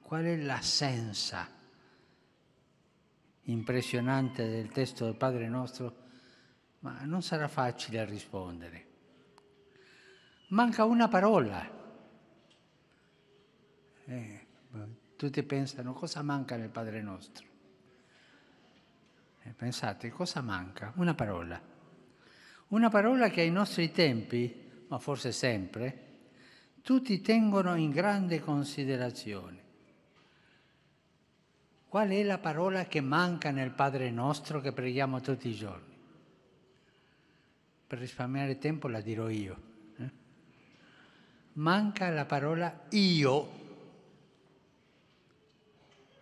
qual è l'essenza impressionante del testo del Padre nostro, ma non sarà facile rispondere. Manca una parola. Eh, tutti pensano cosa manca nel Padre nostro. Eh, pensate, cosa manca? Una parola. Una parola che ai nostri tempi ma forse sempre, tutti tengono in grande considerazione. Qual è la parola che manca nel Padre nostro che preghiamo tutti i giorni? Per risparmiare tempo la dirò io. Eh? Manca la parola io.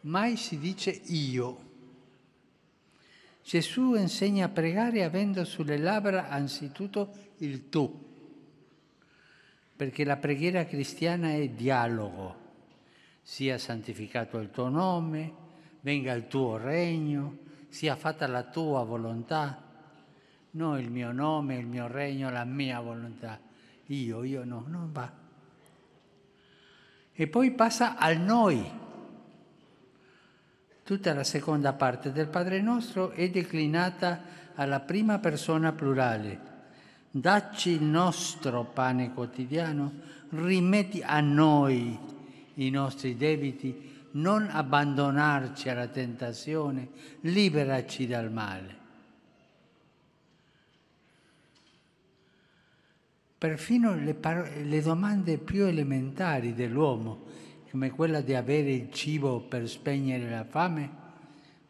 Mai si dice io. Gesù insegna a pregare avendo sulle labbra anzitutto il tu perché la preghiera cristiana è dialogo. sia santificato il tuo nome, venga il tuo regno, sia fatta la tua volontà, non il mio nome, il mio regno, la mia volontà. Io, io no, non va. E poi passa al noi. Tutta la seconda parte del Padre nostro è declinata alla prima persona plurale. Dacci il nostro pane quotidiano, rimetti a noi i nostri debiti, non abbandonarci alla tentazione, liberaci dal male. Perfino le, par- le domande più elementari dell'uomo, come quella di avere il cibo per spegnere la fame,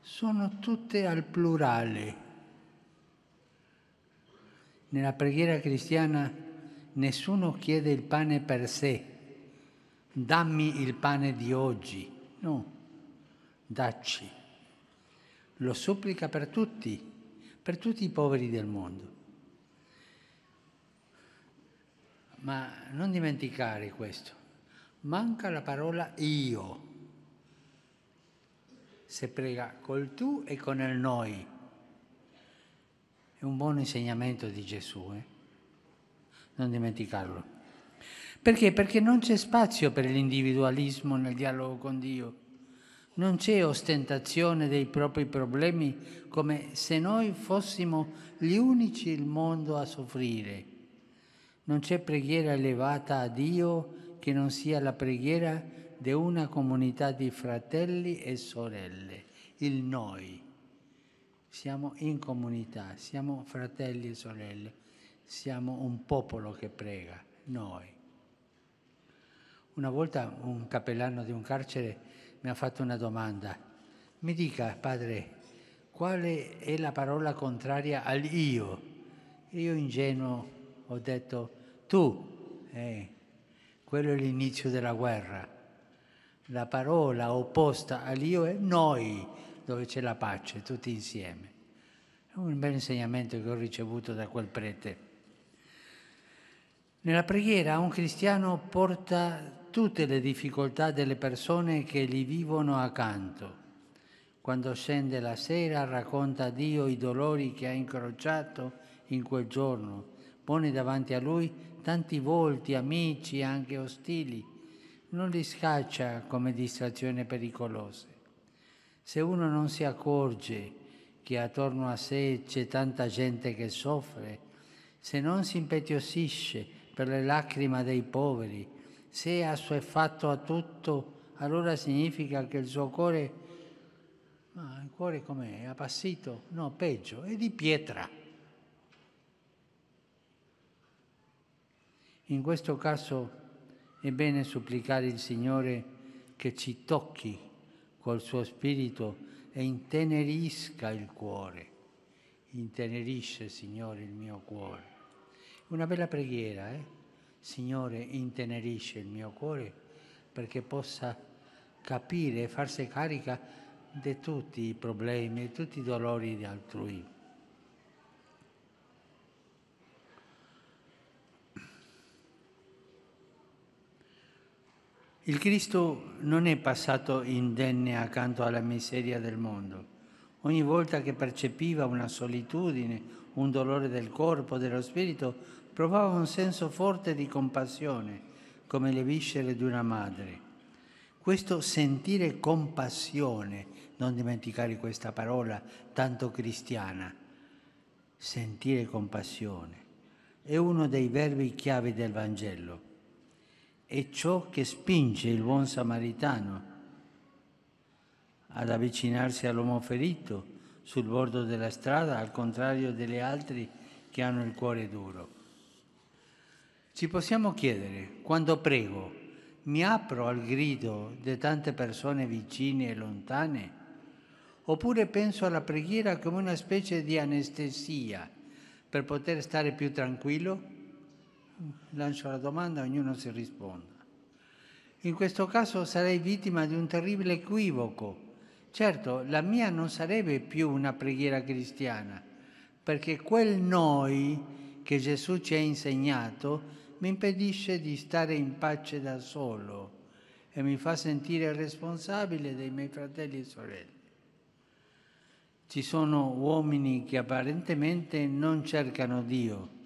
sono tutte al plurale. Nella preghiera cristiana nessuno chiede il pane per sé, dammi il pane di oggi, no, dacci. Lo supplica per tutti, per tutti i poveri del mondo. Ma non dimenticare questo, manca la parola io. Se prega col tu e con il noi. È un buon insegnamento di Gesù, eh? non dimenticarlo. Perché? Perché non c'è spazio per l'individualismo nel dialogo con Dio. Non c'è ostentazione dei propri problemi come se noi fossimo gli unici il mondo a soffrire. Non c'è preghiera elevata a Dio che non sia la preghiera di una comunità di fratelli e sorelle, il noi. Siamo in comunità, siamo fratelli e sorelle, siamo un popolo che prega, noi. Una volta un cappellano di un carcere mi ha fatto una domanda. Mi dica, padre, quale è la parola contraria al io? io ingenuo ho detto tu, eh, quello è l'inizio della guerra. La parola opposta all'io è noi, dove c'è la pace, tutti insieme. È un bel insegnamento che ho ricevuto da quel prete. Nella preghiera un cristiano porta tutte le difficoltà delle persone che gli vivono accanto. Quando scende la sera racconta a Dio i dolori che ha incrociato in quel giorno, pone davanti a lui tanti volti, amici, anche ostili, non li scaccia come distrazioni pericolose. Se uno non si accorge che attorno a sé c'è tanta gente che soffre, se non si impetuosisce per le lacrime dei poveri, se è assuefatto a tutto, allora significa che il suo cuore, ma il cuore com'è? Appassito? No, peggio, è di pietra. In questo caso è bene supplicare il Signore che ci tocchi col suo spirito e intenerisca il cuore. Intenerisce, Signore, il mio cuore. Una bella preghiera, eh? Signore, intenerisce il mio cuore perché possa capire e farsi carica di tutti i problemi, di tutti i dolori di altrui. Il Cristo non è passato indenne accanto alla miseria del mondo. Ogni volta che percepiva una solitudine, un dolore del corpo, dello spirito, provava un senso forte di compassione, come le viscere di una madre. Questo sentire compassione, non dimenticare questa parola tanto cristiana, sentire compassione, è uno dei verbi chiave del Vangelo. È ciò che spinge il buon samaritano ad avvicinarsi all'uomo ferito sul bordo della strada, al contrario delle altre che hanno il cuore duro. Ci possiamo chiedere, quando prego, mi apro al grido di tante persone vicine e lontane? Oppure penso alla preghiera come una specie di anestesia per poter stare più tranquillo? Lancio la domanda, ognuno si risponda. In questo caso sarei vittima di un terribile equivoco. Certo, la mia non sarebbe più una preghiera cristiana, perché quel noi che Gesù ci ha insegnato mi impedisce di stare in pace da solo. E mi fa sentire responsabile dei miei fratelli e sorelle. Ci sono uomini che apparentemente non cercano Dio,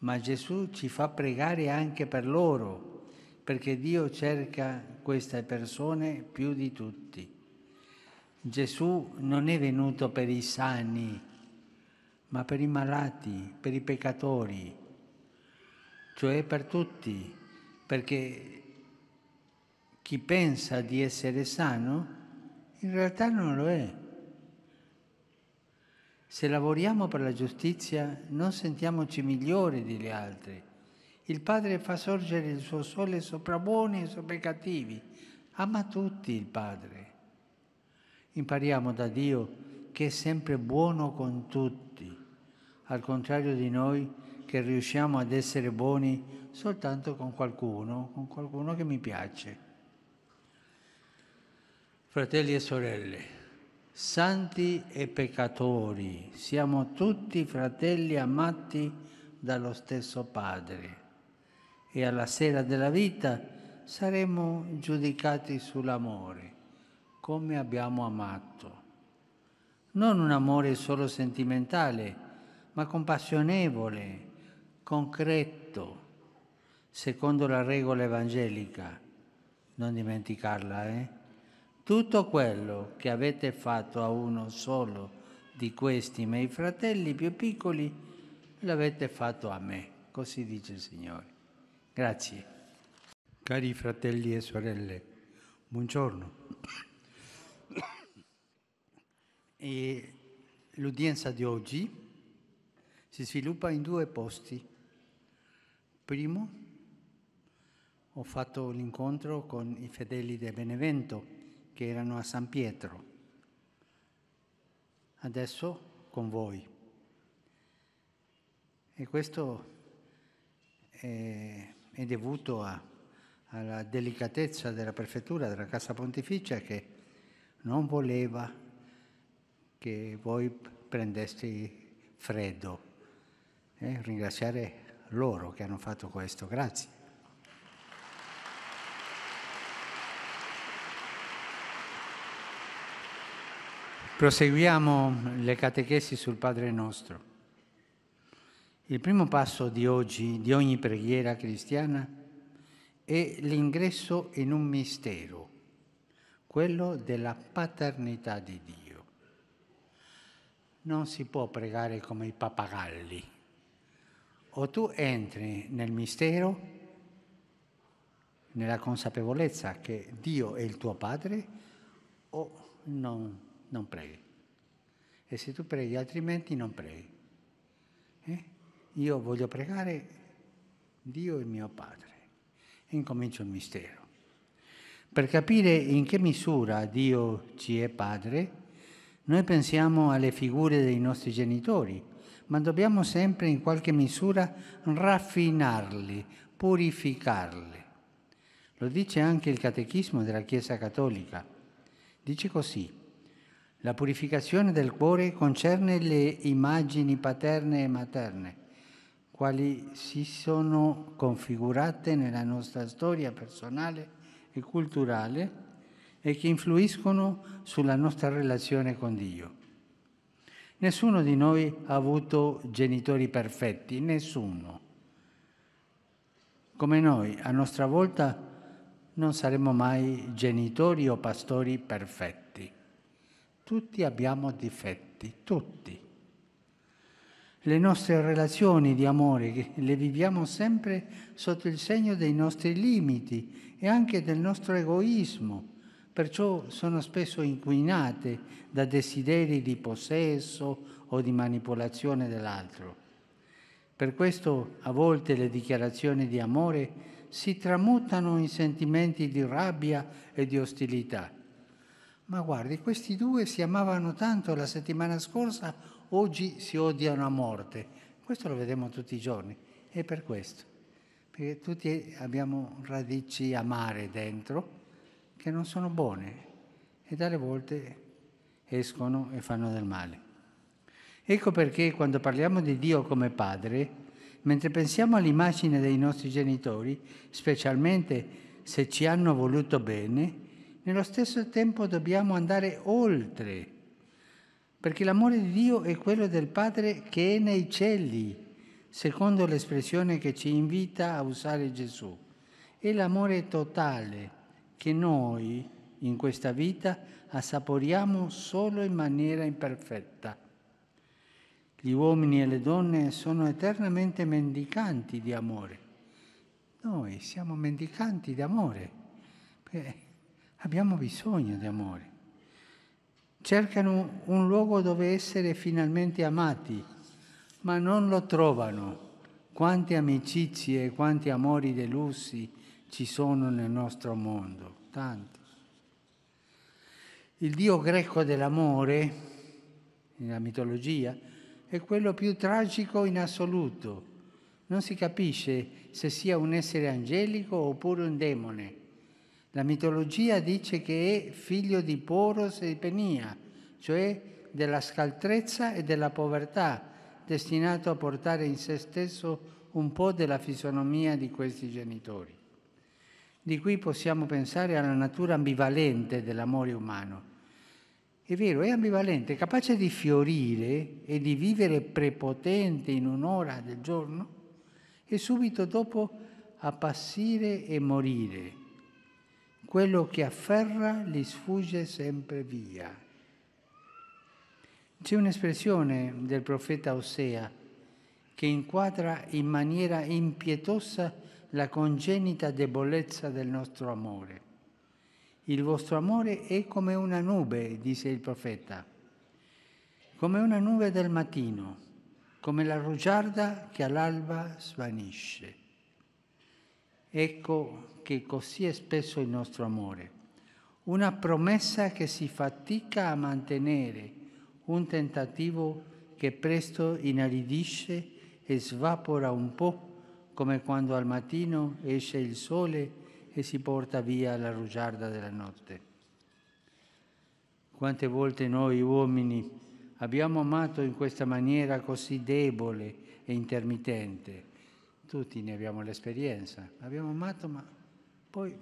ma Gesù ci fa pregare anche per loro, perché Dio cerca queste persone più di tutti. Gesù non è venuto per i sani, ma per i malati, per i peccatori, cioè per tutti, perché chi pensa di essere sano in realtà non lo è. Se lavoriamo per la giustizia non sentiamoci migliori degli altri. Il Padre fa sorgere il suo sole sopra buoni e sopra cattivi. Ama tutti il Padre. Impariamo da Dio che è sempre buono con tutti, al contrario di noi che riusciamo ad essere buoni soltanto con qualcuno, con qualcuno che mi piace. Fratelli e sorelle, santi e peccatori, siamo tutti fratelli amati dallo stesso Padre e alla sera della vita saremo giudicati sull'amore, come abbiamo amato. Non un amore solo sentimentale, ma compassionevole, concreto, secondo la regola evangelica. Non dimenticarla, eh? Tutto quello che avete fatto a uno solo di questi miei fratelli più piccoli, l'avete fatto a me, così dice il Signore. Grazie. Cari fratelli e sorelle, buongiorno. E l'udienza di oggi si sviluppa in due posti. Primo, ho fatto l'incontro con i fedeli del Benevento che erano a San Pietro. Adesso con voi. E questo è, è dovuto a, alla delicatezza della prefettura della Casa Pontificia che non voleva che voi prendeste freddo. Eh, ringraziare loro che hanno fatto questo. Grazie. Proseguiamo le catechesi sul Padre nostro. Il primo passo di oggi, di ogni preghiera cristiana, è l'ingresso in un mistero, quello della paternità di Dio. Non si può pregare come i pappagalli. O tu entri nel mistero, nella consapevolezza che Dio è il tuo Padre, o non non preghi. E se tu preghi altrimenti non preghi. Eh? Io voglio pregare Dio il mio Padre. E incomincio il mistero. Per capire in che misura Dio ci è Padre, noi pensiamo alle figure dei nostri genitori, ma dobbiamo sempre in qualche misura raffinarli, purificarli. Lo dice anche il Catechismo della Chiesa Cattolica. Dice così, la purificazione del cuore concerne le immagini paterne e materne, quali si sono configurate nella nostra storia personale e culturale e che influiscono sulla nostra relazione con Dio. Nessuno di noi ha avuto genitori perfetti, nessuno. Come noi, a nostra volta, non saremo mai genitori o pastori perfetti. Tutti abbiamo difetti, tutti. Le nostre relazioni di amore le viviamo sempre sotto il segno dei nostri limiti e anche del nostro egoismo, perciò sono spesso inquinate da desideri di possesso o di manipolazione dell'altro. Per questo a volte le dichiarazioni di amore si tramutano in sentimenti di rabbia e di ostilità ma guardi, questi due si amavano tanto la settimana scorsa, oggi si odiano a morte. Questo lo vediamo tutti i giorni. E per questo, perché tutti abbiamo radici amare dentro che non sono buone e dalle volte escono e fanno del male. Ecco perché quando parliamo di Dio come Padre, mentre pensiamo all'immagine dei nostri genitori, specialmente se ci hanno voluto bene, nello stesso tempo dobbiamo andare oltre, perché l'amore di Dio è quello del Padre che è nei cieli, secondo l'espressione che ci invita a usare Gesù. È l'amore totale che noi in questa vita assaporiamo solo in maniera imperfetta. Gli uomini e le donne sono eternamente mendicanti di amore. Noi siamo mendicanti di amore. Beh, Abbiamo bisogno di amore. Cercano un luogo dove essere finalmente amati, ma non lo trovano. Quante amicizie e quanti amori delusi ci sono nel nostro mondo, tanti. Il dio greco dell'amore, nella mitologia, è quello più tragico in assoluto. Non si capisce se sia un essere angelico oppure un demone la mitologia dice che è figlio di Poros e Penia, cioè della scaltrezza e della povertà, destinato a portare in se stesso un po' della fisonomia di questi genitori. Di qui possiamo pensare alla natura ambivalente dell'amore umano. È vero, è ambivalente, capace di fiorire e di vivere prepotente in un'ora del giorno e subito dopo appassire e morire quello che afferra gli sfugge sempre via. C'è un'espressione del profeta Osea che inquadra in maniera impietosa la congenita debolezza del nostro amore. Il vostro amore è come una nube, dice il profeta, come una nube del mattino, come la rugiarda che all'alba svanisce. Ecco che così è spesso il nostro amore, una promessa che si fatica a mantenere, un tentativo che presto inaridisce e svapora un po', come quando al mattino esce il sole e si porta via la rugiarda della notte. Quante volte noi uomini abbiamo amato in questa maniera così debole e intermittente? Tutti ne abbiamo l'esperienza. Abbiamo amato ma poi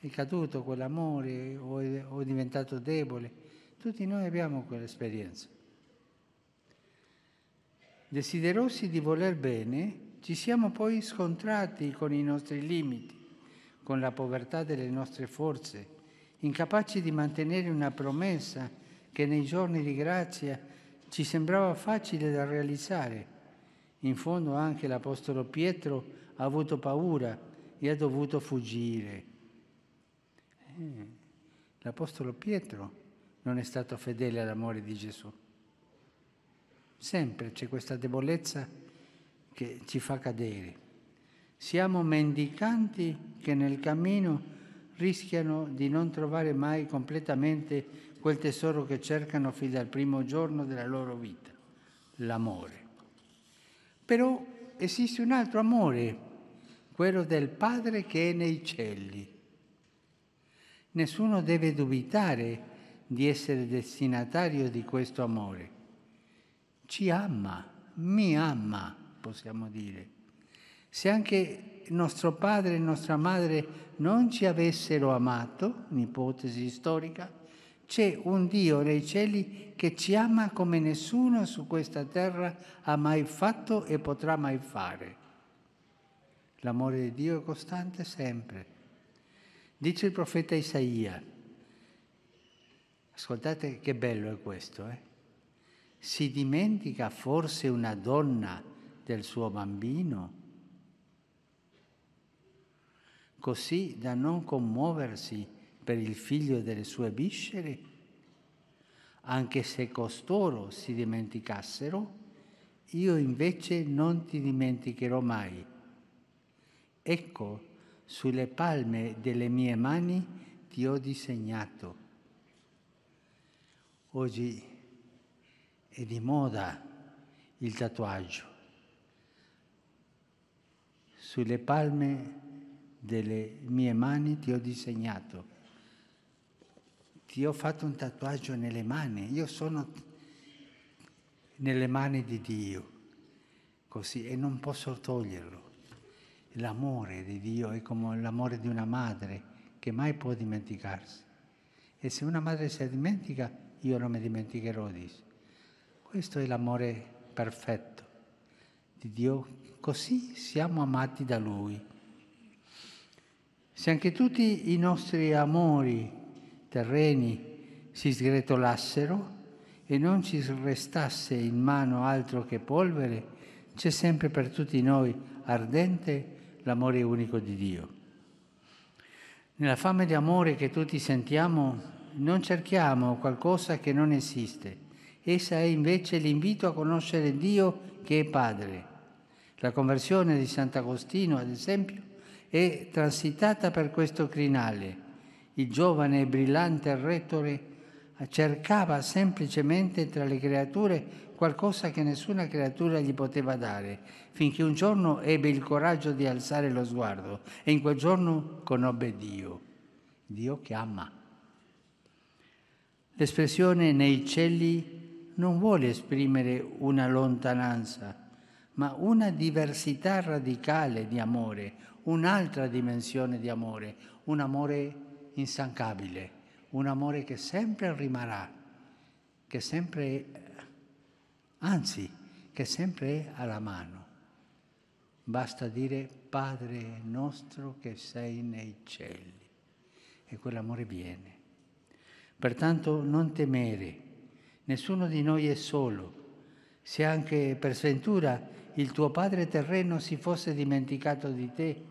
è caduto quell'amore o è, o è diventato debole. Tutti noi abbiamo quell'esperienza. Desiderosi di voler bene, ci siamo poi scontrati con i nostri limiti, con la povertà delle nostre forze, incapaci di mantenere una promessa che nei giorni di grazia ci sembrava facile da realizzare. In fondo anche l'Apostolo Pietro ha avuto paura e ha dovuto fuggire. Eh, L'Apostolo Pietro non è stato fedele all'amore di Gesù. Sempre c'è questa debolezza che ci fa cadere. Siamo mendicanti che nel cammino rischiano di non trovare mai completamente quel tesoro che cercano fin dal primo giorno della loro vita, l'amore. Però esiste un altro amore quello del Padre che è nei cieli. Nessuno deve dubitare di essere destinatario di questo amore. Ci ama, mi ama, possiamo dire. Se anche nostro padre e nostra madre non ci avessero amato, un'ipotesi storica, c'è un Dio nei cieli che ci ama come nessuno su questa terra ha mai fatto e potrà mai fare. L'amore di Dio è costante sempre. Dice il profeta Isaia, ascoltate che bello è questo, eh? Si dimentica forse una donna del suo bambino? Così da non commuoversi per il figlio delle sue viscere? Anche se costoro si dimenticassero, io invece non ti dimenticherò mai Ecco, sulle palme delle mie mani ti ho disegnato. Oggi è di moda il tatuaggio. Sulle palme delle mie mani ti ho disegnato. Ti ho fatto un tatuaggio nelle mani. Io sono nelle mani di Dio. Così, e non posso toglierlo l'amore di Dio è come l'amore di una madre che mai può dimenticarsi. E se una madre si dimentica, io non mi dimenticherò di sé. Questo è l'amore perfetto di Dio, così siamo amati da Lui. Se anche tutti i nostri amori terreni si sgretolassero e non ci restasse in mano altro che polvere, c'è sempre per tutti noi ardente l'amore unico di Dio. Nella fame di amore che tutti sentiamo, non cerchiamo qualcosa che non esiste. Essa è invece l'invito a conoscere Dio che è Padre. La conversione di Sant'Agostino, ad esempio, è transitata per questo crinale. Il giovane e brillante retore cercava semplicemente tra le creature qualcosa che nessuna creatura gli poteva dare, finché un giorno ebbe il coraggio di alzare lo sguardo e in quel giorno conobbe Dio, Dio che ama. L'espressione nei cieli non vuole esprimere una lontananza, ma una diversità radicale di amore, un'altra dimensione di amore, un amore instancabile, un amore che sempre rimarrà, che sempre anzi che sempre è alla mano. Basta dire Padre nostro che sei nei cieli e quell'amore viene. Pertanto non temere, nessuno di noi è solo. Se anche per sventura il tuo padre terreno si fosse dimenticato di te,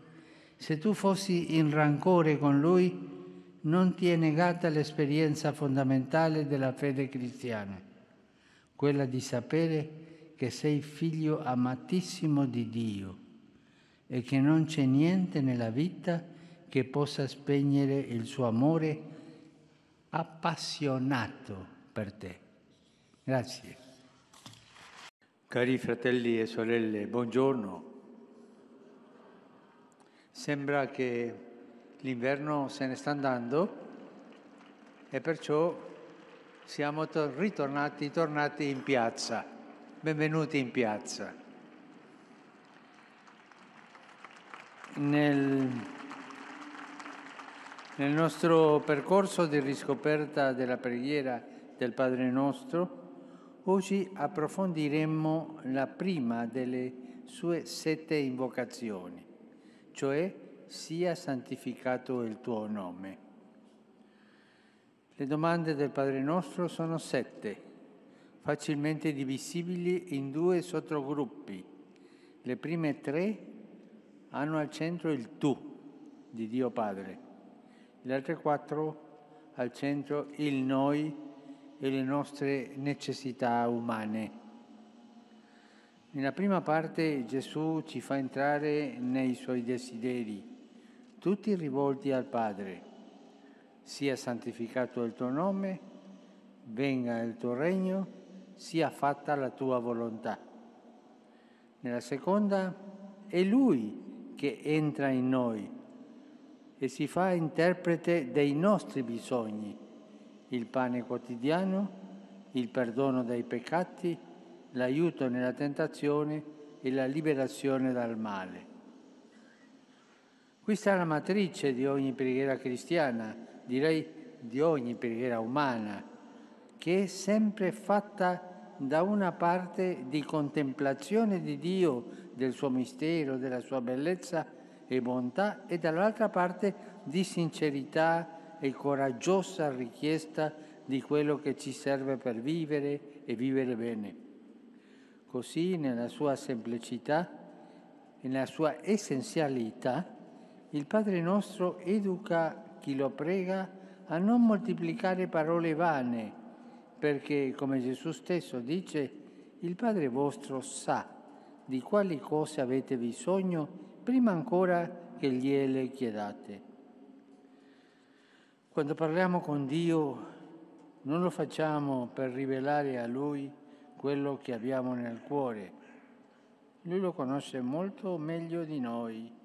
se tu fossi in rancore con lui, non ti è negata l'esperienza fondamentale della fede cristiana quella di sapere che sei figlio amatissimo di Dio e che non c'è niente nella vita che possa spegnere il suo amore appassionato per te. Grazie. Cari fratelli e sorelle, buongiorno. Sembra che l'inverno se ne sta andando e perciò siamo to- ritornati tornati in piazza. Benvenuti in piazza. Nel, nel nostro percorso di riscoperta della preghiera del Padre nostro, oggi approfondiremo la prima delle sue sette invocazioni, cioè sia santificato il tuo nome. Le domande del Padre nostro sono sette, facilmente divisibili in due sottogruppi. Le prime tre hanno al centro il tu di Dio Padre, le altre quattro al centro il noi e le nostre necessità umane. Nella prima parte Gesù ci fa entrare nei suoi desideri, tutti rivolti al Padre sia santificato il tuo nome, venga il tuo regno, sia fatta la tua volontà. Nella seconda è Lui che entra in noi e si fa interprete dei nostri bisogni, il pane quotidiano, il perdono dei peccati, l'aiuto nella tentazione e la liberazione dal male. Questa è la matrice di ogni preghiera cristiana direi di ogni preghiera umana, che è sempre fatta da una parte di contemplazione di Dio, del suo mistero, della sua bellezza e bontà, e dall'altra parte di sincerità e coraggiosa richiesta di quello che ci serve per vivere e vivere bene. Così nella sua semplicità nella sua essenzialità il Padre nostro educa chi lo prega a non moltiplicare parole vane, perché, come Gesù stesso dice, il Padre vostro sa di quali cose avete bisogno prima ancora che gliele chiedate. Quando parliamo con Dio non lo facciamo per rivelare a Lui quello che abbiamo nel cuore. Lui lo conosce molto meglio di noi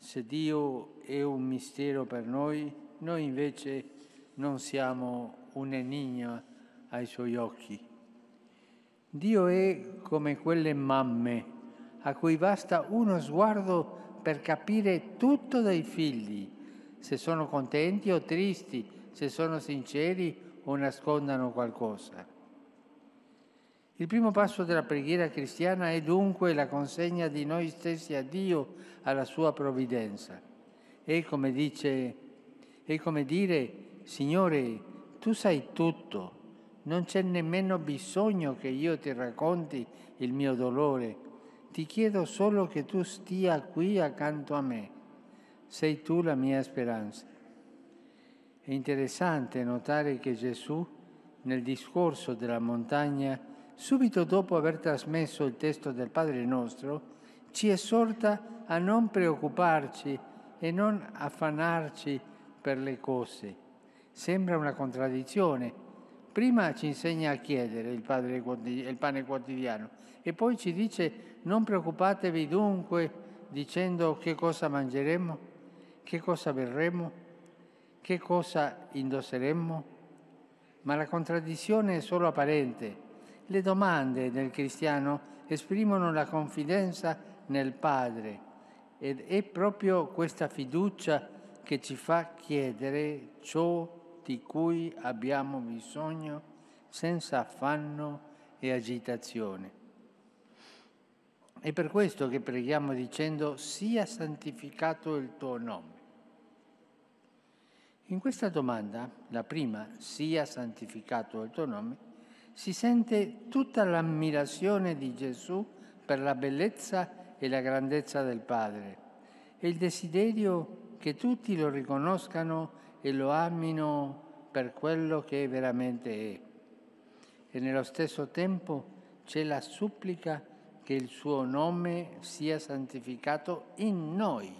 se Dio è un mistero per noi, noi invece non siamo un enigma ai suoi occhi. Dio è come quelle mamme a cui basta uno sguardo per capire tutto dai figli, se sono contenti o tristi, se sono sinceri o nascondano qualcosa. Il primo passo della preghiera cristiana è dunque la consegna di noi stessi a Dio, alla sua provvidenza. È come, dice, è come dire, Signore, tu sai tutto, non c'è nemmeno bisogno che io ti racconti il mio dolore, ti chiedo solo che tu stia qui accanto a me, sei tu la mia speranza. È interessante notare che Gesù, nel discorso della montagna, subito dopo aver trasmesso il testo del Padre nostro, ci esorta a non preoccuparci e non affannarci per le cose. Sembra una contraddizione. Prima ci insegna a chiedere il, padre, il pane quotidiano e poi ci dice non preoccupatevi dunque dicendo che cosa mangeremo, che cosa berremo, che cosa indosseremo. Ma la contraddizione è solo apparente. Le domande del cristiano esprimono la confidenza nel Padre ed è proprio questa fiducia che ci fa chiedere ciò di cui abbiamo bisogno senza affanno e agitazione. È per questo che preghiamo dicendo sia santificato il tuo nome. In questa domanda, la prima, sia santificato il tuo nome, si sente tutta l'ammirazione di Gesù per la bellezza e la grandezza del Padre e il desiderio che tutti lo riconoscano e lo amino per quello che veramente è. E nello stesso tempo c'è la supplica che il suo nome sia santificato in noi,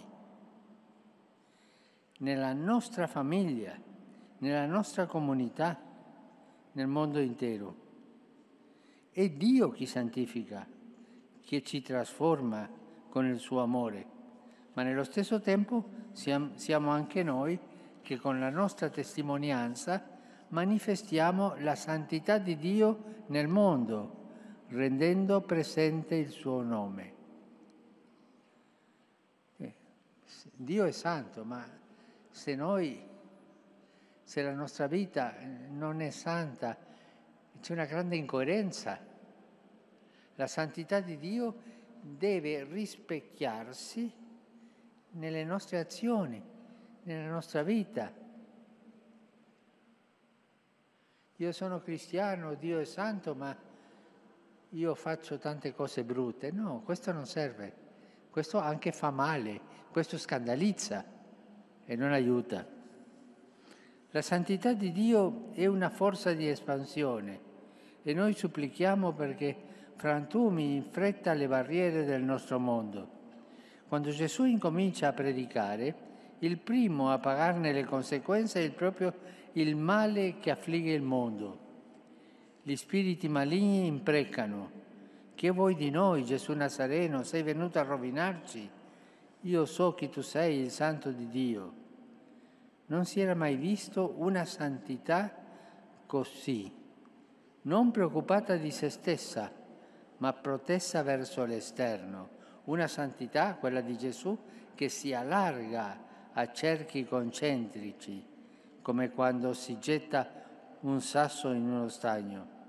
nella nostra famiglia, nella nostra comunità, nel mondo intero. È Dio chi santifica, che ci trasforma con il suo amore, ma nello stesso tempo siamo anche noi che con la nostra testimonianza manifestiamo la santità di Dio nel mondo, rendendo presente il suo nome. Eh, Dio è santo, ma se noi, se la nostra vita non è santa, c'è una grande incoerenza. La santità di Dio deve rispecchiarsi nelle nostre azioni, nella nostra vita. Io sono cristiano, Dio è santo, ma io faccio tante cose brutte. No, questo non serve. Questo anche fa male, questo scandalizza e non aiuta. La santità di Dio è una forza di espansione e noi supplichiamo perché frantumi in fretta le barriere del nostro mondo. Quando Gesù incomincia a predicare, il primo a pagarne le conseguenze è proprio il male che affligge il mondo. Gli spiriti maligni imprecano. Che vuoi di noi, Gesù Nazareno? Sei venuto a rovinarci? Io so che tu sei il santo di Dio. Non si era mai visto una santità così non preoccupata di se stessa, ma protessa verso l'esterno. Una santità, quella di Gesù, che si allarga a cerchi concentrici, come quando si getta un sasso in uno stagno.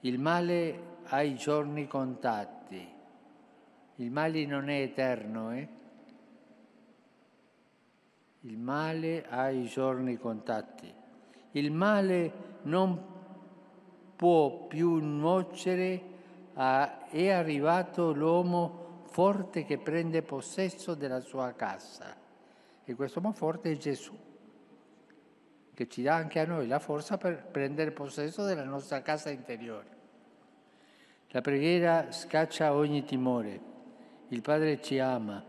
Il male ha i giorni contatti. Il male non è eterno, eh? Il male ha i giorni contatti. Il male non può più nuocere, a, è arrivato l'uomo forte che prende possesso della sua casa. E questo uomo forte è Gesù, che ci dà anche a noi la forza per prendere possesso della nostra casa interiore. La preghiera scaccia ogni timore. Il Padre ci ama,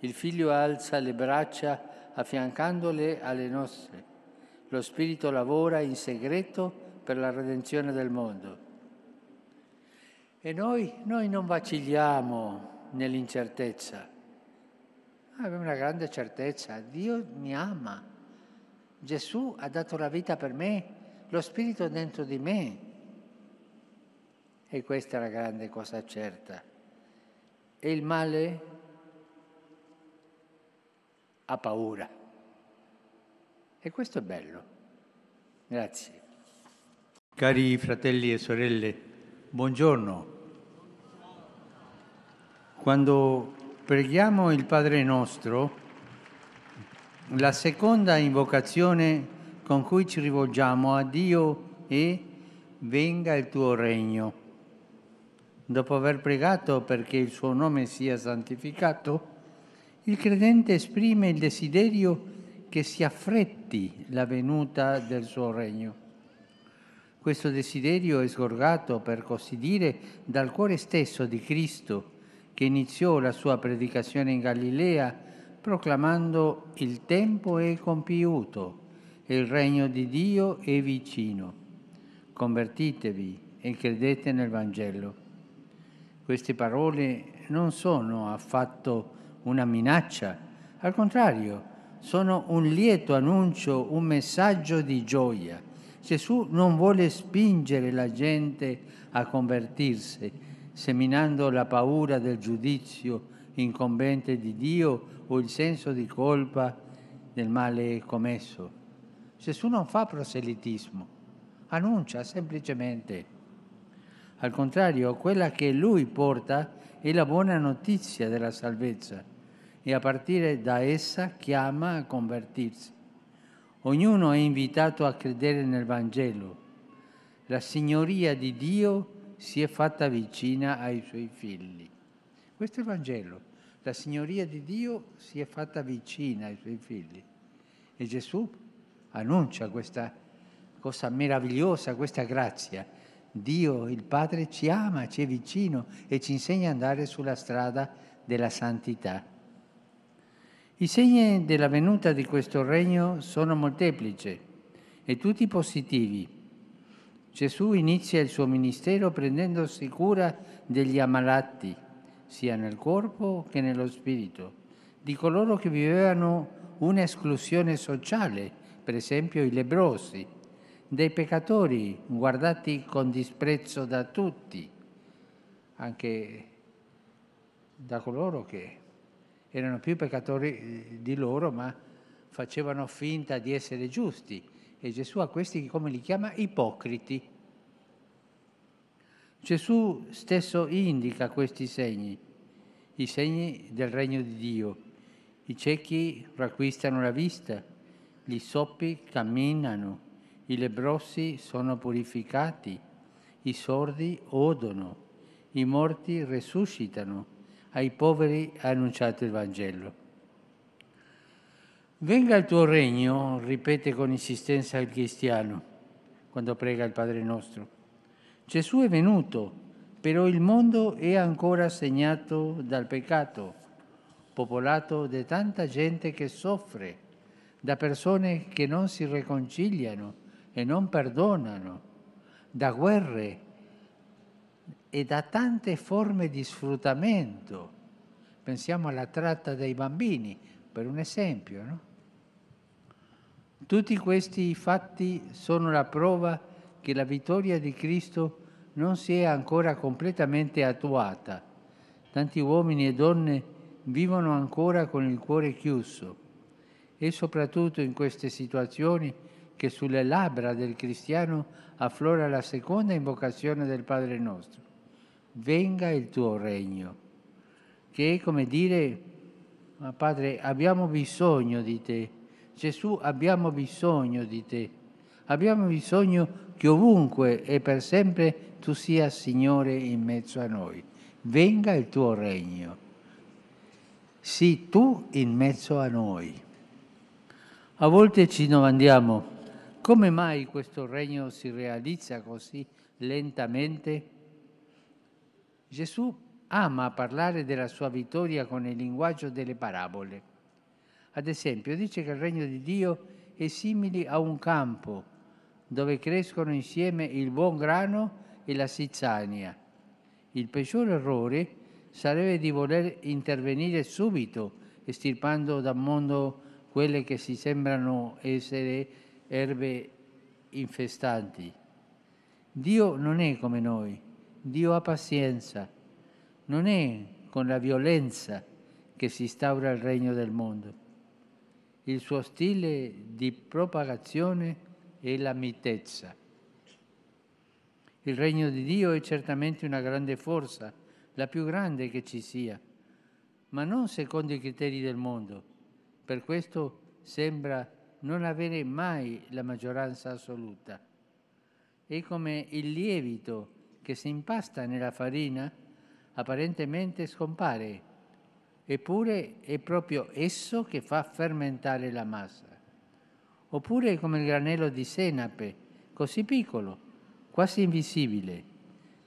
il Figlio alza le braccia affiancandole alle nostre. Lo Spirito lavora in segreto per la redenzione del mondo. E noi, noi non vacilliamo nell'incertezza. Abbiamo una grande certezza, Dio mi ama, Gesù ha dato la vita per me, lo Spirito è dentro di me. E questa è la grande cosa certa. e il male ha paura. E questo è bello. Grazie. Cari fratelli e sorelle, buongiorno. Quando preghiamo il Padre nostro, la seconda invocazione con cui ci rivolgiamo a Dio è venga il tuo regno. Dopo aver pregato perché il suo nome sia santificato, il credente esprime il desiderio che si affretti la venuta del suo regno. Questo desiderio è sgorgato, per così dire, dal cuore stesso di Cristo, che iniziò la sua predicazione in Galilea proclamando il tempo è compiuto e il regno di Dio è vicino. Convertitevi e credete nel Vangelo. Queste parole non sono affatto una minaccia, al contrario, sono un lieto annuncio, un messaggio di gioia. Gesù non vuole spingere la gente a convertirsi, seminando la paura del giudizio incombente di Dio o il senso di colpa del male commesso. Gesù non fa proselitismo, annuncia semplicemente. Al contrario, quella che lui porta è la buona notizia della salvezza e a partire da essa chiama a convertirsi. Ognuno è invitato a credere nel Vangelo. La signoria di Dio si è fatta vicina ai suoi figli. Questo è il Vangelo. La signoria di Dio si è fatta vicina ai suoi figli. E Gesù annuncia questa cosa meravigliosa, questa grazia. Dio, il Padre, ci ama, ci è vicino e ci insegna ad andare sulla strada della santità. I segni della venuta di questo regno sono molteplici e tutti positivi. Gesù inizia il suo ministero prendendosi cura degli ammalati, sia nel corpo che nello spirito, di coloro che vivevano un'esclusione sociale, per esempio i lebrosi, dei peccatori guardati con disprezzo da tutti, anche da coloro che erano più peccatori eh, di loro, ma facevano finta di essere giusti. E Gesù a questi, come li chiama, ipocriti. Gesù stesso indica questi segni, i segni del regno di Dio. I ciechi riacquistano la vista, gli soppi camminano, i lebrossi sono purificati, i sordi odono, i morti resuscitano, ai poveri ha annunciato il Vangelo. Venga il tuo regno, ripete con insistenza il cristiano quando prega il Padre nostro. Gesù è venuto, però il mondo è ancora segnato dal peccato, popolato da tanta gente che soffre, da persone che non si riconciliano e non perdonano, da guerre e da tante forme di sfruttamento. Pensiamo alla tratta dei bambini, per un esempio. No? Tutti questi fatti sono la prova che la vittoria di Cristo non si è ancora completamente attuata. Tanti uomini e donne vivono ancora con il cuore chiuso e soprattutto in queste situazioni che sulle labbra del cristiano afflora la seconda invocazione del Padre nostro. Venga il tuo regno, che è come dire, ma Padre, abbiamo bisogno di te. Gesù, abbiamo bisogno di te. Abbiamo bisogno che ovunque e per sempre tu sia Signore in mezzo a noi. Venga il tuo regno. Sii tu in mezzo a noi. A volte ci domandiamo come mai questo regno si realizza così lentamente. Gesù ama parlare della sua vittoria con il linguaggio delle parabole. Ad esempio, dice che il regno di Dio è simile a un campo dove crescono insieme il buon grano e la zizzania. Il peggiore errore sarebbe di voler intervenire subito, estirpando dal mondo quelle che si sembrano essere erbe infestanti. Dio non è come noi, Dio ha pazienza, non è con la violenza che si instaura il regno del mondo. Il suo stile di propagazione è la mitezza. Il regno di Dio è certamente una grande forza, la più grande che ci sia, ma non secondo i criteri del mondo. Per questo sembra non avere mai la maggioranza assoluta. È come il lievito che si impasta nella farina, apparentemente scompare eppure è proprio esso che fa fermentare la massa. Oppure come il granello di senape, così piccolo, quasi invisibile,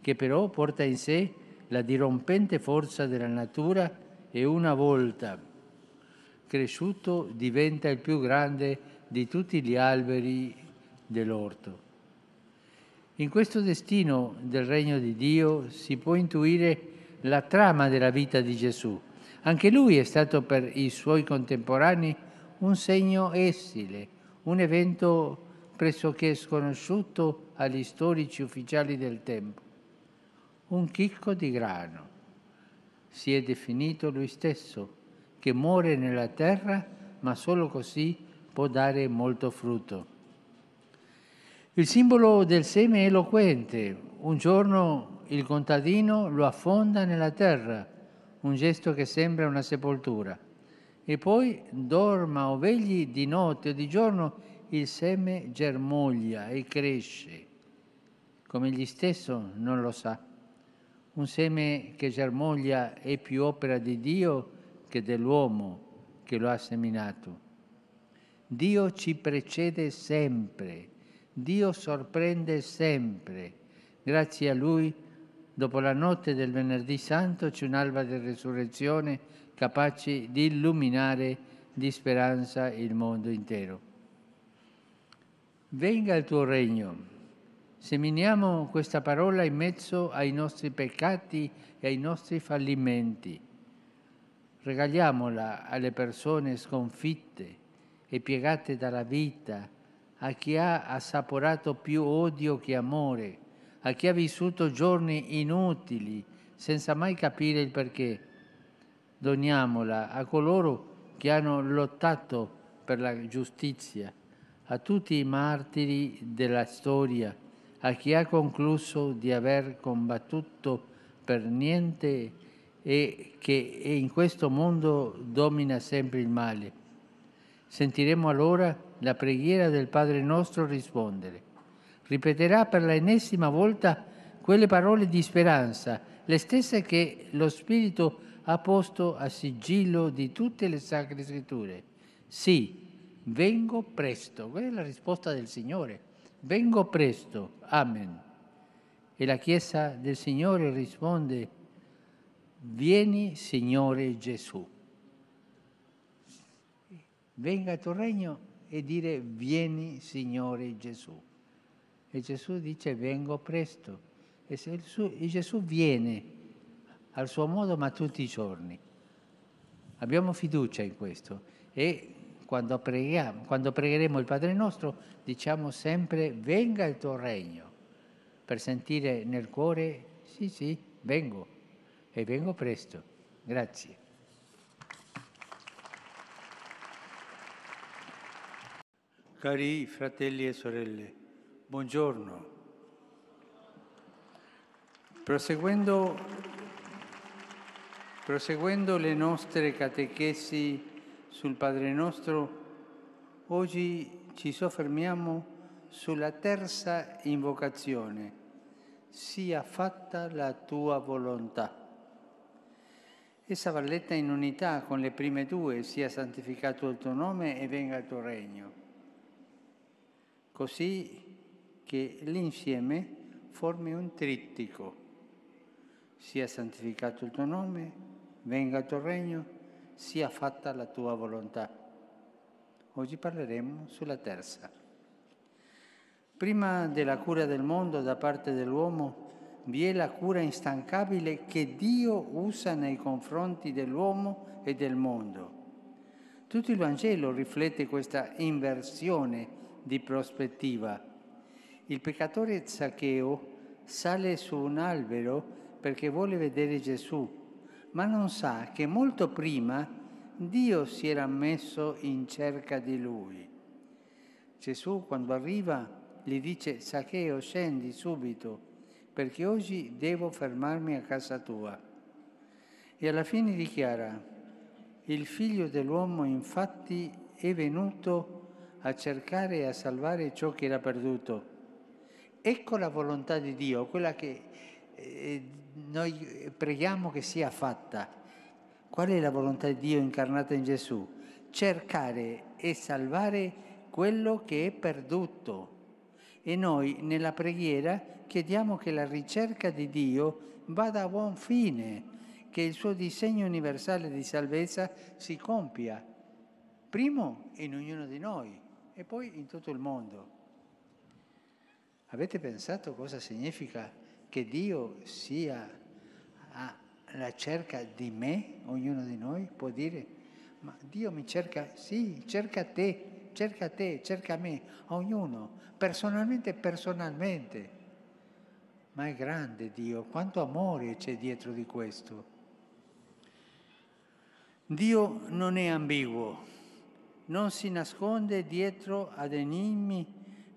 che però porta in sé la dirompente forza della natura e una volta cresciuto diventa il più grande di tutti gli alberi dell'orto. In questo destino del regno di Dio si può intuire la trama della vita di Gesù anche lui è stato per i suoi contemporanei un segno essile, un evento pressoché sconosciuto agli storici ufficiali del tempo, un chicco di grano. Si è definito lui stesso, che muore nella terra, ma solo così può dare molto frutto. Il simbolo del seme è eloquente. Un giorno il contadino lo affonda nella terra un gesto che sembra una sepoltura. E poi dorma o vegli di notte o di giorno, il seme germoglia e cresce, come egli stesso non lo sa. Un seme che germoglia è più opera di Dio che dell'uomo che lo ha seminato. Dio ci precede sempre, Dio sorprende sempre. Grazie a Lui Dopo la notte del venerdì santo c'è un'alba di resurrezione capace di illuminare di speranza il mondo intero. Venga il tuo regno. Seminiamo questa parola in mezzo ai nostri peccati e ai nostri fallimenti. Regaliamola alle persone sconfitte e piegate dalla vita, a chi ha assaporato più odio che amore a chi ha vissuto giorni inutili senza mai capire il perché. Doniamola a coloro che hanno lottato per la giustizia, a tutti i martiri della storia, a chi ha concluso di aver combattuto per niente e che in questo mondo domina sempre il male. Sentiremo allora la preghiera del Padre nostro rispondere ripeterà per l'ennesima volta quelle parole di speranza, le stesse che lo Spirito ha posto a sigillo di tutte le sacre scritture. Sì, vengo presto. Quella è la risposta del Signore. Vengo presto. Amen. E la Chiesa del Signore risponde, vieni Signore Gesù. Venga il tuo regno e dire vieni Signore Gesù. E Gesù dice vengo presto. E Gesù viene al suo modo ma tutti i giorni. Abbiamo fiducia in questo e quando, preghiamo, quando pregheremo il Padre nostro diciamo sempre venga il tuo regno per sentire nel cuore sì sì vengo e vengo presto. Grazie. Cari fratelli e sorelle, Buongiorno. Proseguendo, proseguendo, le nostre catechesi sul Padre nostro, oggi ci soffermiamo sulla terza invocazione, sia fatta la tua volontà. Essa va letta in unità con le prime due, sia santificato il tuo nome e venga il tuo regno. Così che l'insieme formi un trittico. Sia santificato il tuo nome, venga il tuo regno, sia fatta la tua volontà. Oggi parleremo sulla terza. Prima della cura del mondo da parte dell'uomo vi è la cura instancabile che Dio usa nei confronti dell'uomo e del mondo. Tutto il Vangelo riflette questa inversione di prospettiva il peccatore Zaccheo sale su un albero perché vuole vedere Gesù, ma non sa che molto prima Dio si era messo in cerca di lui. Gesù quando arriva gli dice Saccheo scendi subito perché oggi devo fermarmi a casa tua. E alla fine dichiara il figlio dell'uomo infatti è venuto a cercare e a salvare ciò che era perduto. Ecco la volontà di Dio, quella che eh, noi preghiamo che sia fatta. Qual è la volontà di Dio incarnata in Gesù? Cercare e salvare quello che è perduto. E noi nella preghiera chiediamo che la ricerca di Dio vada a buon fine, che il suo disegno universale di salvezza si compia, primo in ognuno di noi e poi in tutto il mondo. Avete pensato cosa significa che Dio sia alla cerca di me, ognuno di noi? Può dire, ma Dio mi cerca, sì, cerca te, cerca te, cerca me, ognuno, personalmente, personalmente. Ma è grande Dio, quanto amore c'è dietro di questo. Dio non è ambiguo, non si nasconde dietro ad enigmi,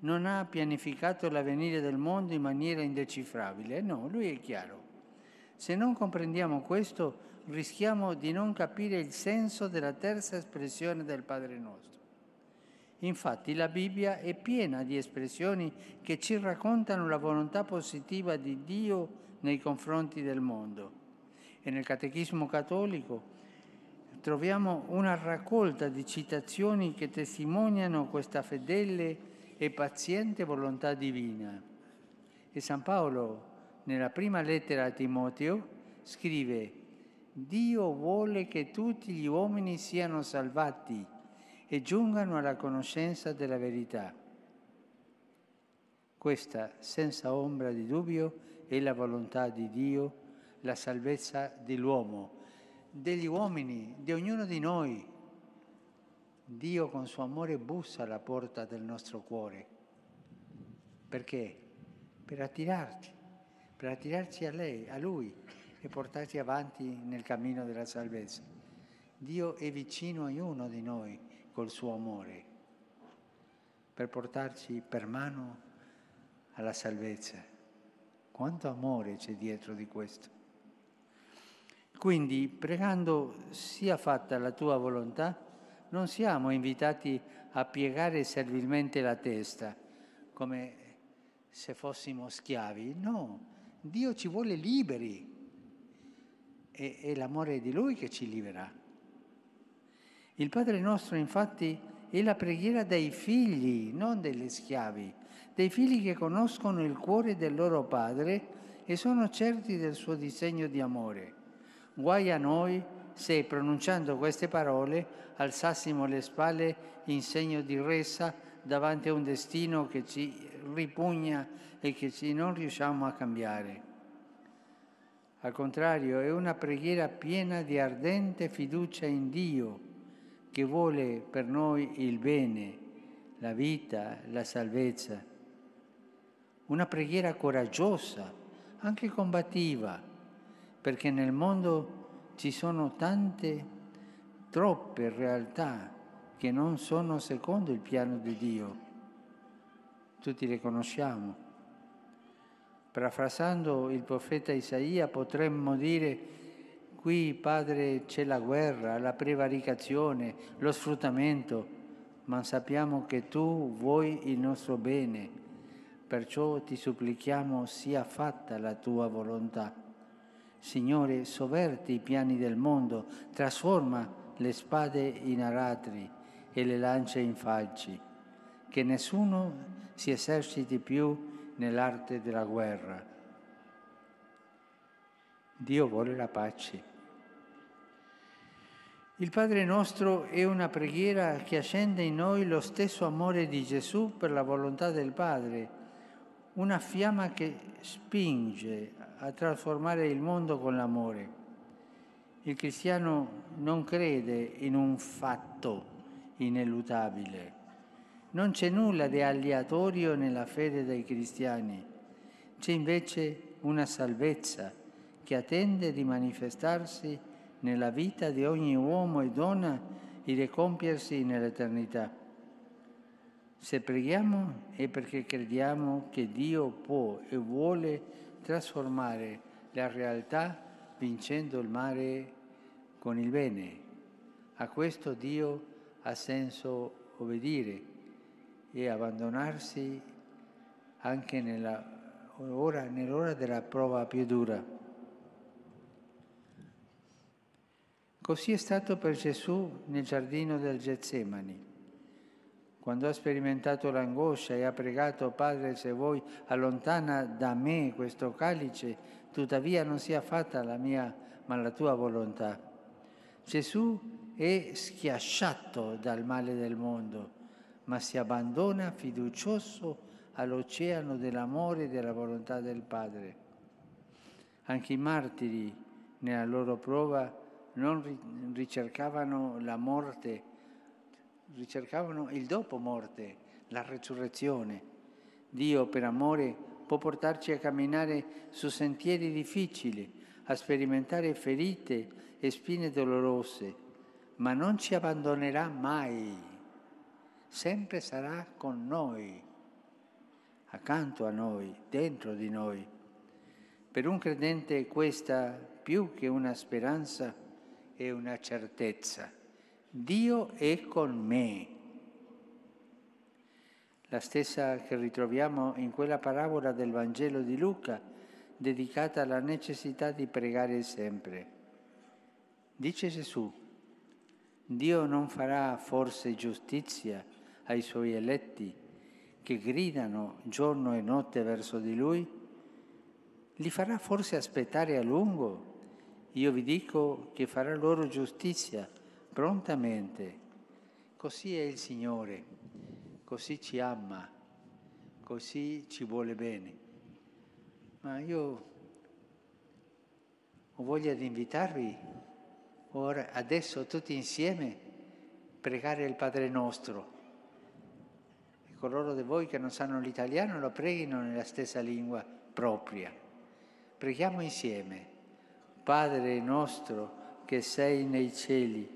non ha pianificato l'avvenire del mondo in maniera indecifrabile. No, lui è chiaro. Se non comprendiamo questo, rischiamo di non capire il senso della terza espressione del Padre nostro. Infatti la Bibbia è piena di espressioni che ci raccontano la volontà positiva di Dio nei confronti del mondo. E nel Catechismo cattolico troviamo una raccolta di citazioni che testimoniano questa fedele e paziente volontà divina. E San Paolo, nella prima lettera a Timoteo, scrive, Dio vuole che tutti gli uomini siano salvati e giungano alla conoscenza della verità. Questa, senza ombra di dubbio, è la volontà di Dio, la salvezza dell'uomo, degli uomini, di ognuno di noi. Dio con suo amore bussa alla porta del nostro cuore. Perché? Per attirarci, per attirarci a lei, a Lui e portarci avanti nel cammino della salvezza. Dio è vicino a ognuno di noi col suo amore, per portarci per mano alla salvezza. Quanto amore c'è dietro di questo? Quindi, pregando sia fatta la tua volontà, non siamo invitati a piegare servilmente la testa, come se fossimo schiavi. No, Dio ci vuole liberi. E è l'amore di Lui che ci libera. Il Padre nostro infatti è la preghiera dei figli, non degli schiavi, dei figli che conoscono il cuore del loro Padre e sono certi del suo disegno di amore. Guai a noi se pronunciando queste parole alzassimo le spalle in segno di resa davanti a un destino che ci ripugna e che ci non riusciamo a cambiare. Al contrario, è una preghiera piena di ardente fiducia in Dio che vuole per noi il bene, la vita, la salvezza. Una preghiera coraggiosa, anche combattiva, perché nel mondo ci sono tante, troppe realtà che non sono secondo il piano di Dio. Tutti le conosciamo. Parafrasando il profeta Isaia potremmo dire Qui, Padre, c'è la guerra, la prevaricazione, lo sfruttamento, ma sappiamo che tu vuoi il nostro bene, perciò ti supplichiamo sia fatta la tua volontà. Signore, soverti i piani del mondo, trasforma le spade in aratri e le lance in falci, che nessuno si eserciti più nell'arte della guerra. Dio vuole la pace. Il Padre nostro è una preghiera che accende in noi lo stesso amore di Gesù per la volontà del Padre, una fiamma che spinge a trasformare il mondo con l'amore. Il cristiano non crede in un fatto ineluttabile. Non c'è nulla di aleatorio nella fede dei cristiani. C'è invece una salvezza che attende di manifestarsi nella vita di ogni uomo e donna e di compiersi nell'eternità. Se preghiamo è perché crediamo che Dio può e vuole trasformare la realtà vincendo il male con il bene. A questo Dio ha senso obbedire e abbandonarsi anche nell'ora della prova più dura. Così è stato per Gesù nel giardino del Getsemani. Quando ha sperimentato l'angoscia e ha pregato, Padre, se vuoi allontana da me questo calice, tuttavia non sia fatta la mia, ma la tua volontà. Gesù è schiacciato dal male del mondo, ma si abbandona fiducioso all'oceano dell'amore e della volontà del Padre. Anche i martiri, nella loro prova, non ricercavano la morte, ricercavano il dopo morte, la resurrezione. Dio, per amore, può portarci a camminare su sentieri difficili, a sperimentare ferite e spine dolorose, ma non ci abbandonerà mai, sempre sarà con noi, accanto a noi, dentro di noi. Per un credente questa, più che una speranza, è una certezza. Dio è con me. La stessa che ritroviamo in quella parabola del Vangelo di Luca, dedicata alla necessità di pregare sempre. Dice Gesù, Dio non farà forse giustizia ai suoi eletti che gridano giorno e notte verso di Lui? Li farà forse aspettare a lungo? Io vi dico che farà loro giustizia prontamente. Così è il Signore, così ci ama, così ci vuole bene. Ma io ho voglia di invitarvi ora, adesso tutti insieme, pregare il Padre nostro. E coloro di voi che non sanno l'italiano lo preghino nella stessa lingua propria. Preghiamo insieme. Padre nostro che sei nei cieli,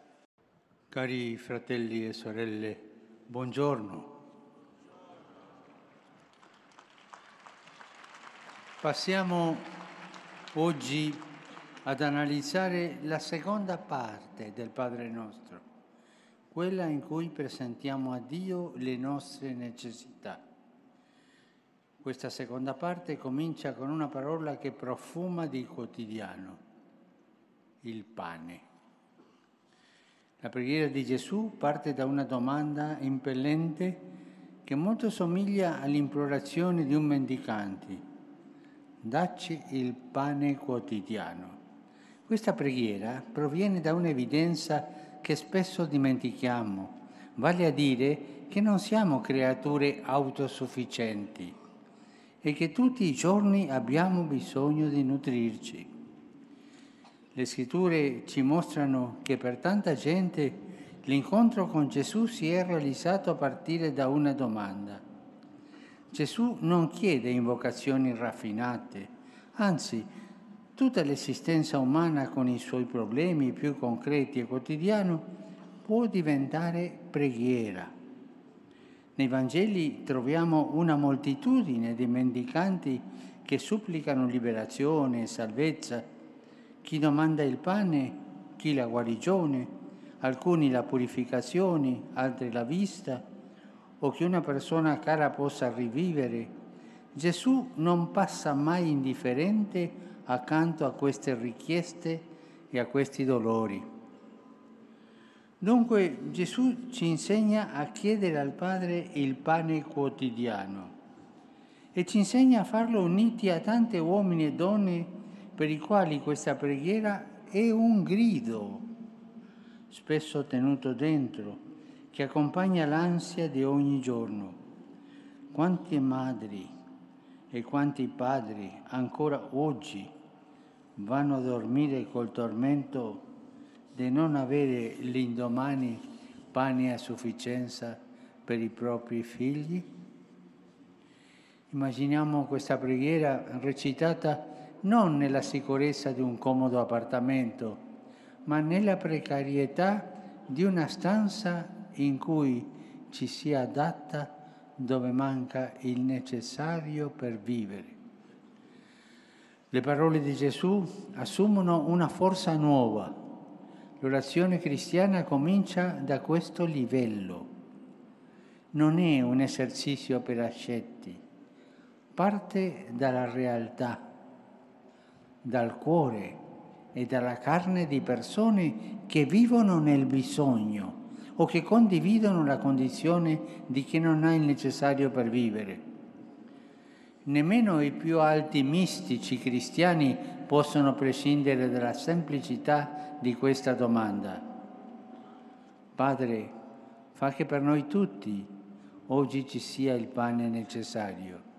Cari fratelli e sorelle, buongiorno. Passiamo oggi ad analizzare la seconda parte del Padre nostro, quella in cui presentiamo a Dio le nostre necessità. Questa seconda parte comincia con una parola che profuma di quotidiano, il pane. La preghiera di Gesù parte da una domanda impellente che molto somiglia all'implorazione di un mendicante. Dacci il pane quotidiano. Questa preghiera proviene da un'evidenza che spesso dimentichiamo, vale a dire che non siamo creature autosufficienti e che tutti i giorni abbiamo bisogno di nutrirci. Le scritture ci mostrano che per tanta gente l'incontro con Gesù si è realizzato a partire da una domanda. Gesù non chiede invocazioni raffinate, anzi Tutta l'esistenza umana con i suoi problemi più concreti e quotidiani può diventare preghiera. Nei Vangeli troviamo una moltitudine di mendicanti che supplicano liberazione e salvezza, chi domanda il pane, chi la guarigione, alcuni la purificazione, altri la vista, o che una persona cara possa rivivere. Gesù non passa mai indifferente accanto a queste richieste e a questi dolori. Dunque Gesù ci insegna a chiedere al Padre il pane quotidiano e ci insegna a farlo uniti a tante uomini e donne per i quali questa preghiera è un grido, spesso tenuto dentro, che accompagna l'ansia di ogni giorno. Quante madri e quanti padri ancora oggi vanno a dormire col tormento di non avere l'indomani pane a sufficienza per i propri figli? Immaginiamo questa preghiera recitata non nella sicurezza di un comodo appartamento, ma nella precarietà di una stanza in cui ci sia adatta dove manca il necessario per vivere. Le parole di Gesù assumono una forza nuova. L'orazione cristiana comincia da questo livello. Non è un esercizio per ascetti, parte dalla realtà, dal cuore e dalla carne di persone che vivono nel bisogno o che condividono la condizione di chi non ha il necessario per vivere. Nemmeno i più alti mistici cristiani possono prescindere dalla semplicità di questa domanda. Padre, fa che per noi tutti oggi ci sia il pane necessario.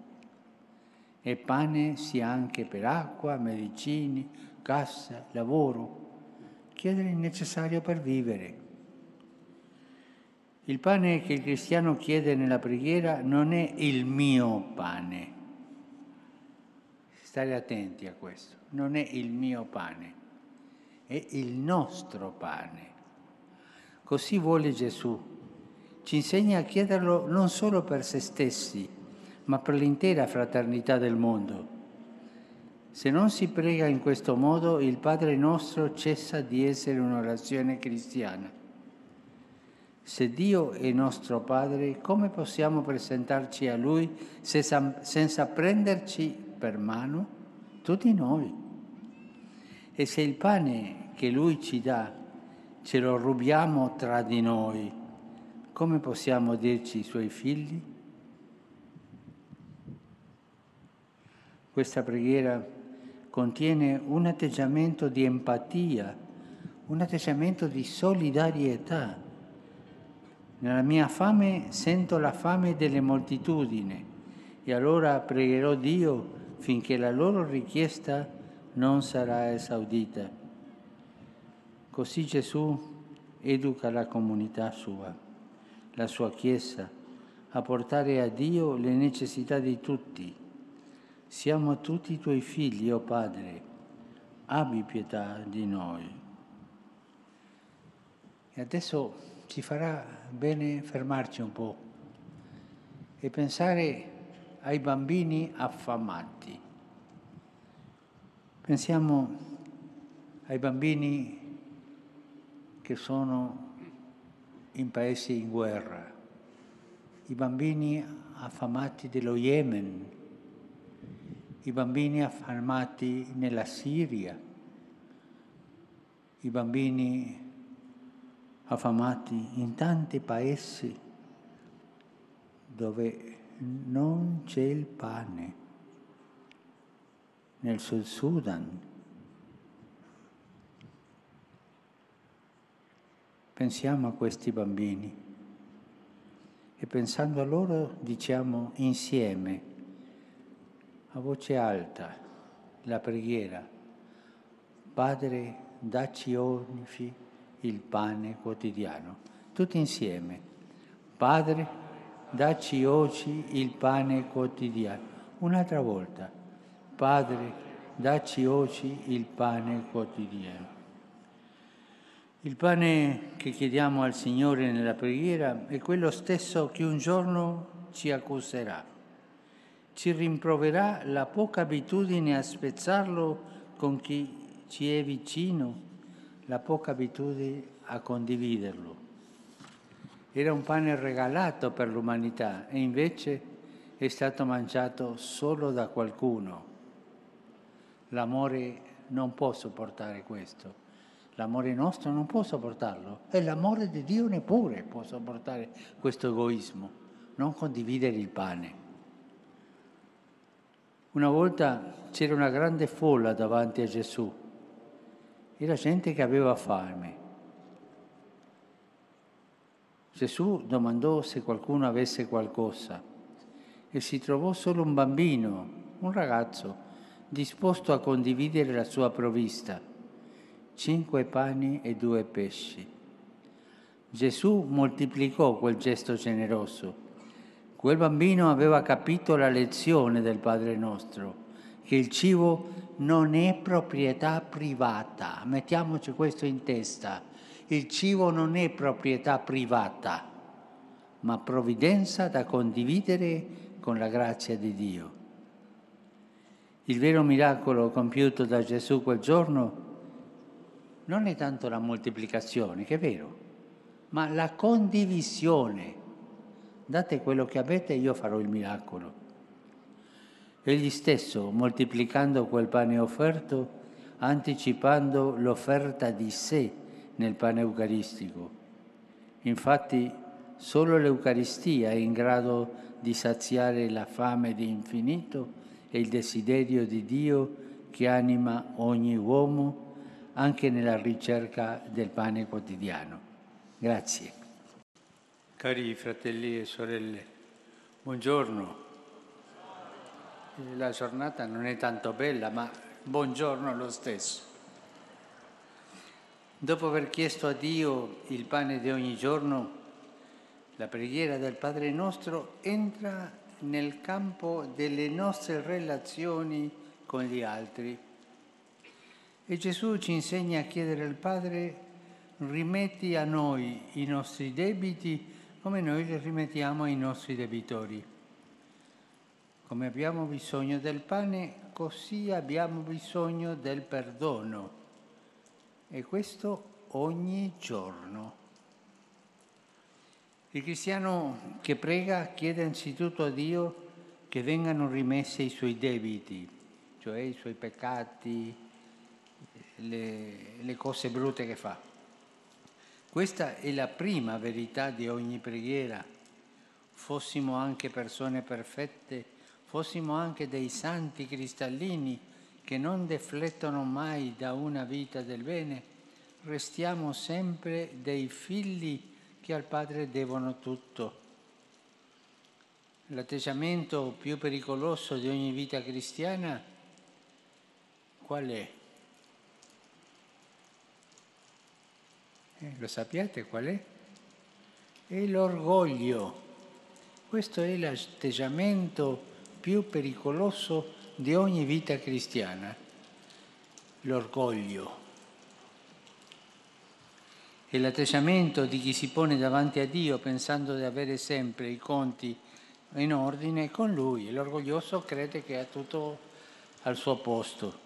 E pane sia anche per acqua, medicini, cassa, lavoro. Chiedere il necessario per vivere. Il pane che il cristiano chiede nella preghiera non è il mio pane. Stare attenti a questo. Non è il mio pane, è il nostro pane. Così vuole Gesù. Ci insegna a chiederlo non solo per se stessi, ma per l'intera fraternità del mondo. Se non si prega in questo modo, il Padre nostro cessa di essere un'orazione cristiana. Se Dio è nostro Padre, come possiamo presentarci a Lui senza prenderci per mano? Tutti noi. E se il pane che Lui ci dà ce lo rubiamo tra di noi, come possiamo dirci i Suoi figli? Questa preghiera contiene un atteggiamento di empatia, un atteggiamento di solidarietà nella mia fame sento la fame delle moltitudini e allora pregherò Dio finché la loro richiesta non sarà esaudita. Così Gesù educa la comunità sua, la sua Chiesa, a portare a Dio le necessità di tutti. Siamo tutti tuoi figli, o oh Padre, abbi pietà di noi. E adesso ci farà bene fermarci un po' e pensare ai bambini affamati. Pensiamo ai bambini che sono in paesi in guerra, i bambini affamati dello Yemen, i bambini affamati nella Siria, i bambini affamati in tanti paesi dove non c'è il pane, nel Sud Sudan. Pensiamo a questi bambini e pensando a loro diciamo insieme, a voce alta, la preghiera, Padre, dacci ogni il pane quotidiano. Tutti insieme. Padre, dacci oggi il pane quotidiano. Un'altra volta. Padre, dacci oggi il pane quotidiano. Il pane che chiediamo al Signore nella preghiera è quello stesso che un giorno ci accuserà. Ci rimproverà la poca abitudine a spezzarlo con chi ci è vicino la poca abitudine a condividerlo. Era un pane regalato per l'umanità e invece è stato mangiato solo da qualcuno. L'amore non può sopportare questo. L'amore nostro non può sopportarlo e l'amore di Dio neppure può sopportare questo egoismo, non condividere il pane. Una volta c'era una grande folla davanti a Gesù era gente che aveva fame. Gesù domandò se qualcuno avesse qualcosa e si trovò solo un bambino, un ragazzo, disposto a condividere la sua provvista, cinque pani e due pesci. Gesù moltiplicò quel gesto generoso. Quel bambino aveva capito la lezione del Padre nostro, che il cibo non è proprietà privata. Mettiamoci questo in testa. Il cibo non è proprietà privata, ma provvidenza da condividere con la grazia di Dio. Il vero miracolo compiuto da Gesù quel giorno non è tanto la moltiplicazione, che è vero, ma la condivisione. Date quello che avete e io farò il miracolo. Egli stesso, moltiplicando quel pane offerto, anticipando l'offerta di sé nel pane eucaristico. Infatti, solo l'Eucaristia è in grado di saziare la fame di infinito e il desiderio di Dio che anima ogni uomo anche nella ricerca del pane quotidiano. Grazie. Cari fratelli e sorelle, buongiorno. La giornata non è tanto bella, ma buongiorno lo stesso. Dopo aver chiesto a Dio il pane di ogni giorno, la preghiera del Padre nostro entra nel campo delle nostre relazioni con gli altri e Gesù ci insegna a chiedere al Padre, rimetti a noi i nostri debiti come noi li rimettiamo ai nostri debitori. Come abbiamo bisogno del pane, così abbiamo bisogno del perdono. E questo ogni giorno. Il cristiano che prega chiede anzitutto a Dio che vengano rimessi i suoi debiti, cioè i suoi peccati, le, le cose brutte che fa. Questa è la prima verità di ogni preghiera. Fossimo anche persone perfette, fossimo anche dei santi cristallini che non deflettono mai da una vita del bene, restiamo sempre dei figli che al Padre devono tutto. L'atteggiamento più pericoloso di ogni vita cristiana qual è? Lo sapete qual è? È l'orgoglio. Questo è l'atteggiamento più pericoloso di ogni vita cristiana, l'orgoglio. È l'atteggiamento di chi si pone davanti a Dio pensando di avere sempre i conti in ordine con Lui. L'orgoglioso crede che ha tutto al suo posto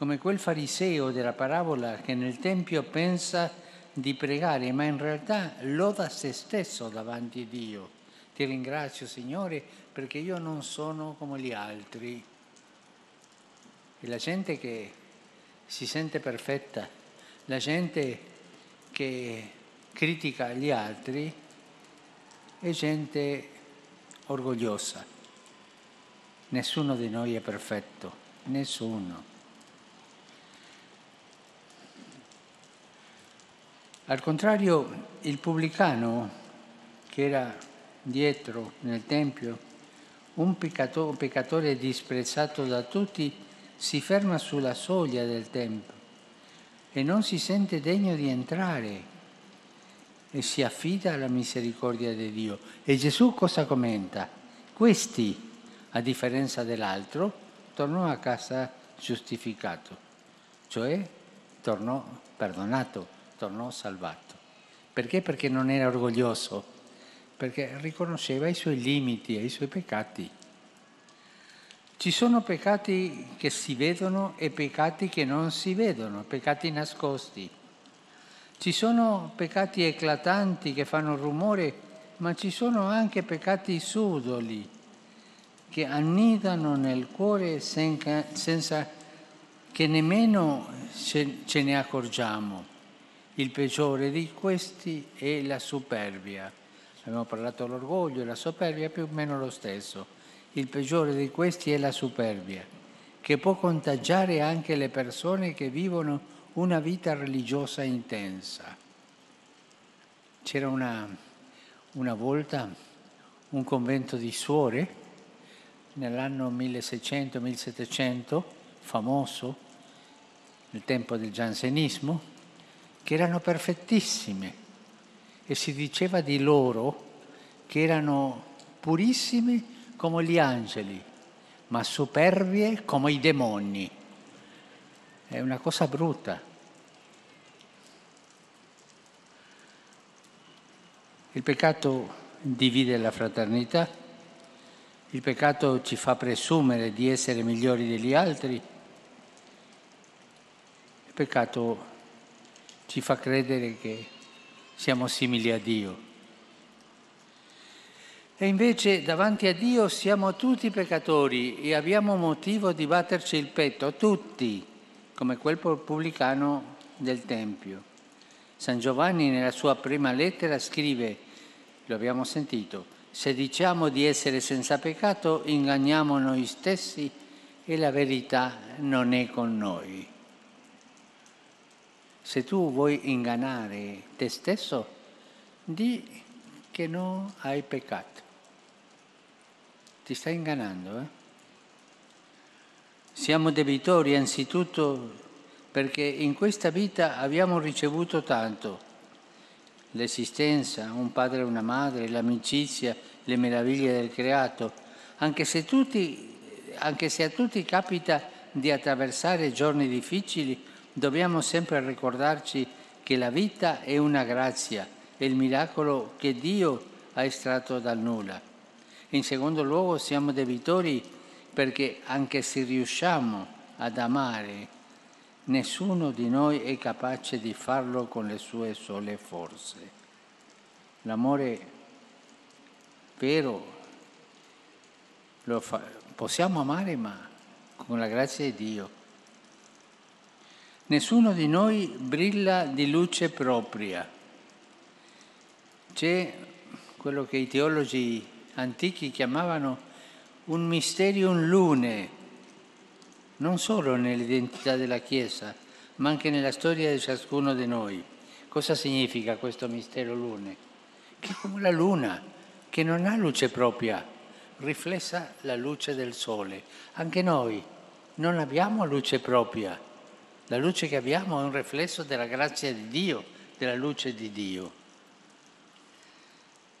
come quel fariseo della parabola che nel Tempio pensa di pregare, ma in realtà loda se stesso davanti a Dio. Ti ringrazio Signore perché io non sono come gli altri. E la gente che si sente perfetta, la gente che critica gli altri, è gente orgogliosa. Nessuno di noi è perfetto, nessuno. Al contrario, il pubblicano, che era dietro nel Tempio, un peccatore, un peccatore disprezzato da tutti, si ferma sulla soglia del Tempio e non si sente degno di entrare e si affida alla misericordia di Dio. E Gesù cosa commenta? Questi, a differenza dell'altro, tornò a casa giustificato, cioè tornò perdonato tornò salvato. Perché? Perché non era orgoglioso, perché riconosceva i suoi limiti e i suoi peccati. Ci sono peccati che si vedono e peccati che non si vedono, peccati nascosti. Ci sono peccati eclatanti che fanno rumore, ma ci sono anche peccati sudoli che annidano nel cuore senza, che nemmeno ce ne accorgiamo. Il peggiore di questi è la superbia. Abbiamo parlato dell'orgoglio, la superbia più o meno lo stesso. Il peggiore di questi è la superbia, che può contagiare anche le persone che vivono una vita religiosa intensa. C'era una, una volta un convento di suore nell'anno 1600-1700, famoso, nel tempo del giansenismo, che erano perfettissime e si diceva di loro che erano purissime come gli angeli, ma superbie come i demoni. È una cosa brutta. Il peccato divide la fraternità, il peccato ci fa presumere di essere migliori degli altri, il peccato ci fa credere che siamo simili a Dio. E invece davanti a Dio siamo tutti peccatori e abbiamo motivo di batterci il petto, tutti, come quel pubblicano del Tempio. San Giovanni nella sua prima lettera scrive, lo abbiamo sentito, se diciamo di essere senza peccato inganniamo noi stessi e la verità non è con noi. Se tu vuoi ingannare te stesso, di che non hai peccato ti stai ingannando. Eh? Siamo debitori anzitutto perché in questa vita abbiamo ricevuto tanto, l'esistenza, un padre e una madre, l'amicizia, le meraviglie del creato, anche se, tutti, anche se a tutti capita di attraversare giorni difficili, dobbiamo sempre ricordarci che la vita è una grazia, è il miracolo che Dio ha estratto dal nulla. In secondo luogo siamo debitori perché anche se riusciamo ad amare, nessuno di noi è capace di farlo con le sue sole forze. L'amore vero lo fa, possiamo amare ma con la grazia di Dio. Nessuno di noi brilla di luce propria. C'è quello che i teologi antichi chiamavano un mysterium lune, non solo nell'identità della Chiesa, ma anche nella storia di ciascuno di noi. Cosa significa questo mistero lune? Che è come la luna, che non ha luce propria, riflessa la luce del sole. Anche noi non abbiamo luce propria. La luce che abbiamo è un riflesso della grazia di Dio, della luce di Dio.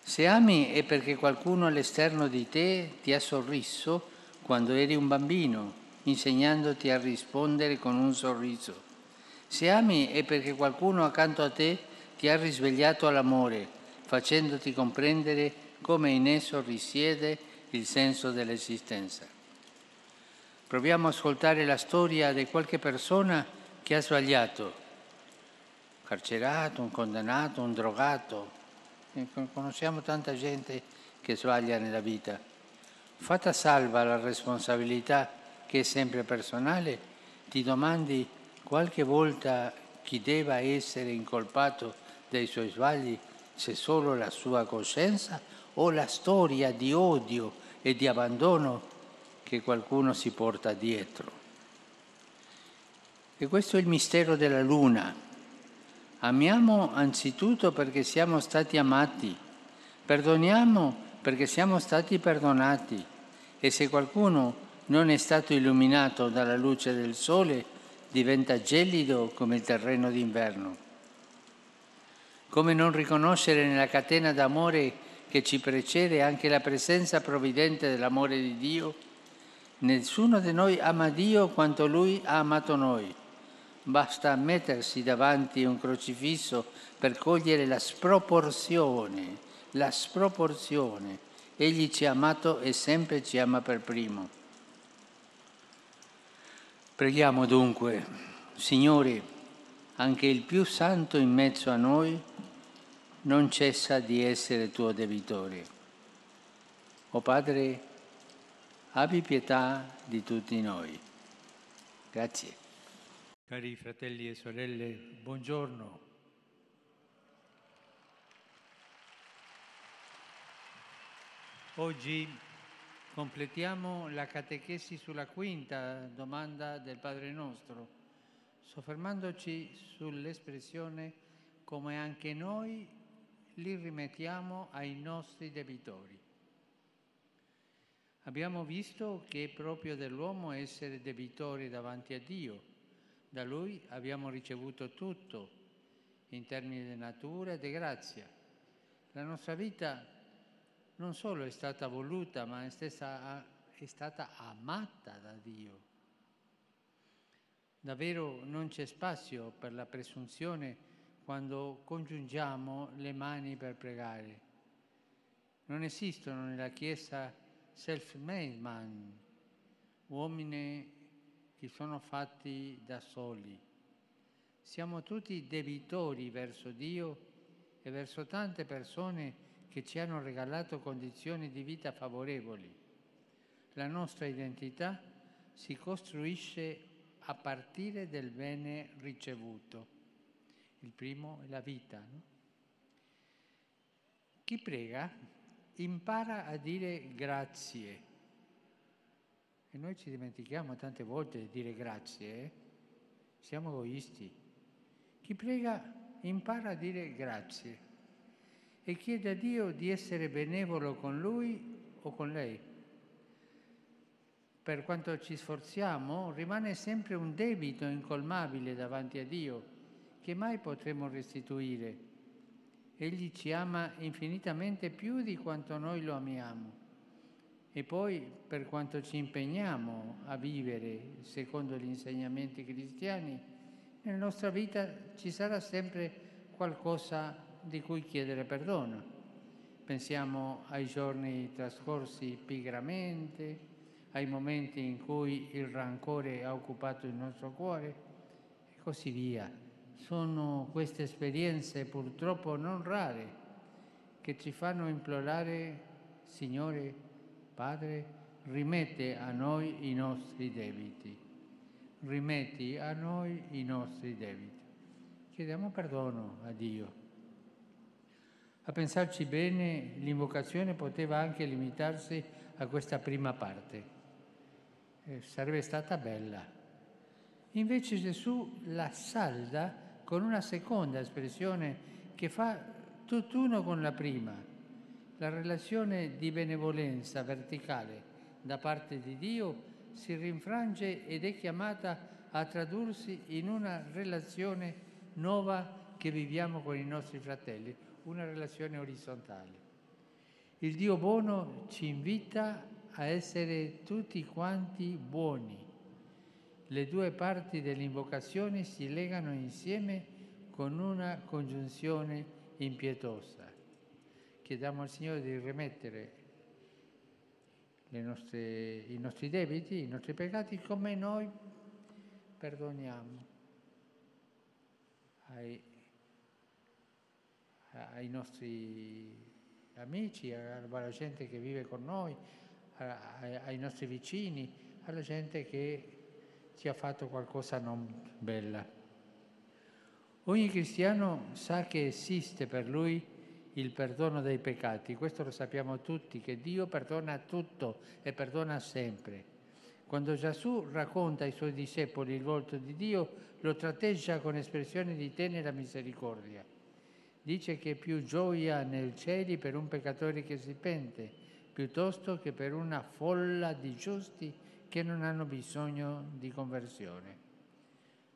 Se ami è perché qualcuno all'esterno di te ti ha sorriso quando eri un bambino, insegnandoti a rispondere con un sorriso. Se ami è perché qualcuno accanto a te ti ha risvegliato all'amore, facendoti comprendere come in esso risiede il senso dell'esistenza. Proviamo a ascoltare la storia di qualche persona che ha sbagliato, carcerato, un condannato, un drogato, Conosciamo tanta gente che sbaglia nella vita. Fatta salva la responsabilità che è sempre personale, ti domandi qualche volta chi debba essere incolpato dei suoi sbagli, se solo la sua coscienza o la storia di odio e di abbandono che qualcuno si porta dietro. E questo è il mistero della luna Amiamo anzitutto perché siamo stati amati, perdoniamo perché siamo stati perdonati e se qualcuno non è stato illuminato dalla luce del sole diventa gelido come il terreno d'inverno. Come non riconoscere nella catena d'amore che ci precede anche la presenza provvidente dell'amore di Dio? Nessuno di noi ama Dio quanto Lui ha amato noi. Basta mettersi davanti a un crocifisso per cogliere la sproporzione, la sproporzione. Egli ci ha amato e sempre ci ama per primo. Preghiamo dunque, Signore, anche il più santo in mezzo a noi non cessa di essere tuo debitore. O Padre, abbi pietà di tutti noi. Grazie. Cari fratelli e sorelle, buongiorno. Oggi completiamo la catechesi sulla quinta domanda del Padre nostro, soffermandoci sull'espressione come anche noi li rimettiamo ai nostri debitori. Abbiamo visto che è proprio dell'uomo essere debitori davanti a Dio. Da Lui abbiamo ricevuto tutto in termini di natura e di grazia. La nostra vita non solo è stata voluta, ma è stata, è stata amata da Dio. Davvero non c'è spazio per la presunzione quando congiungiamo le mani per pregare. Non esistono nella Chiesa self-made man, uomini che sono fatti da soli. Siamo tutti debitori verso Dio e verso tante persone che ci hanno regalato condizioni di vita favorevoli. La nostra identità si costruisce a partire del bene ricevuto. Il primo è la vita. No? Chi prega impara a dire grazie. E noi ci dimentichiamo tante volte di dire grazie, eh? siamo egoisti. Chi prega impara a dire grazie e chiede a Dio di essere benevolo con lui o con lei. Per quanto ci sforziamo, rimane sempre un debito incolmabile davanti a Dio che mai potremo restituire. Egli ci ama infinitamente più di quanto noi lo amiamo. E poi, per quanto ci impegniamo a vivere secondo gli insegnamenti cristiani, nella nostra vita ci sarà sempre qualcosa di cui chiedere perdono. Pensiamo ai giorni trascorsi pigramente, ai momenti in cui il rancore ha occupato il nostro cuore e così via. Sono queste esperienze purtroppo non rare che ci fanno implorare, Signore, Padre, rimette a noi i nostri debiti. Rimetti a noi i nostri debiti. Chiediamo perdono a Dio. A pensarci bene, l'invocazione poteva anche limitarsi a questa prima parte. Eh, sarebbe stata bella. Invece Gesù la salda con una seconda espressione che fa tutt'uno con la prima, la relazione di benevolenza verticale da parte di Dio si rinfrange ed è chiamata a tradursi in una relazione nuova che viviamo con i nostri fratelli, una relazione orizzontale. Il Dio buono ci invita a essere tutti quanti buoni le due parti dell'invocazione si legano insieme con una congiunzione impietosa. Chiediamo al Signore di rimettere nostre, i nostri debiti, i nostri peccati, come noi perdoniamo ai, ai nostri amici, alla gente che vive con noi, ai nostri vicini, alla gente che ci ha fatto qualcosa non bella. Ogni cristiano sa che esiste per lui il perdono dei peccati, questo lo sappiamo tutti, che Dio perdona tutto e perdona sempre. Quando Gesù racconta ai suoi discepoli il volto di Dio, lo tratteggia con espressioni di tenera misericordia. Dice che è più gioia nel cielo per un peccatore che si pente, piuttosto che per una folla di giusti che non hanno bisogno di conversione.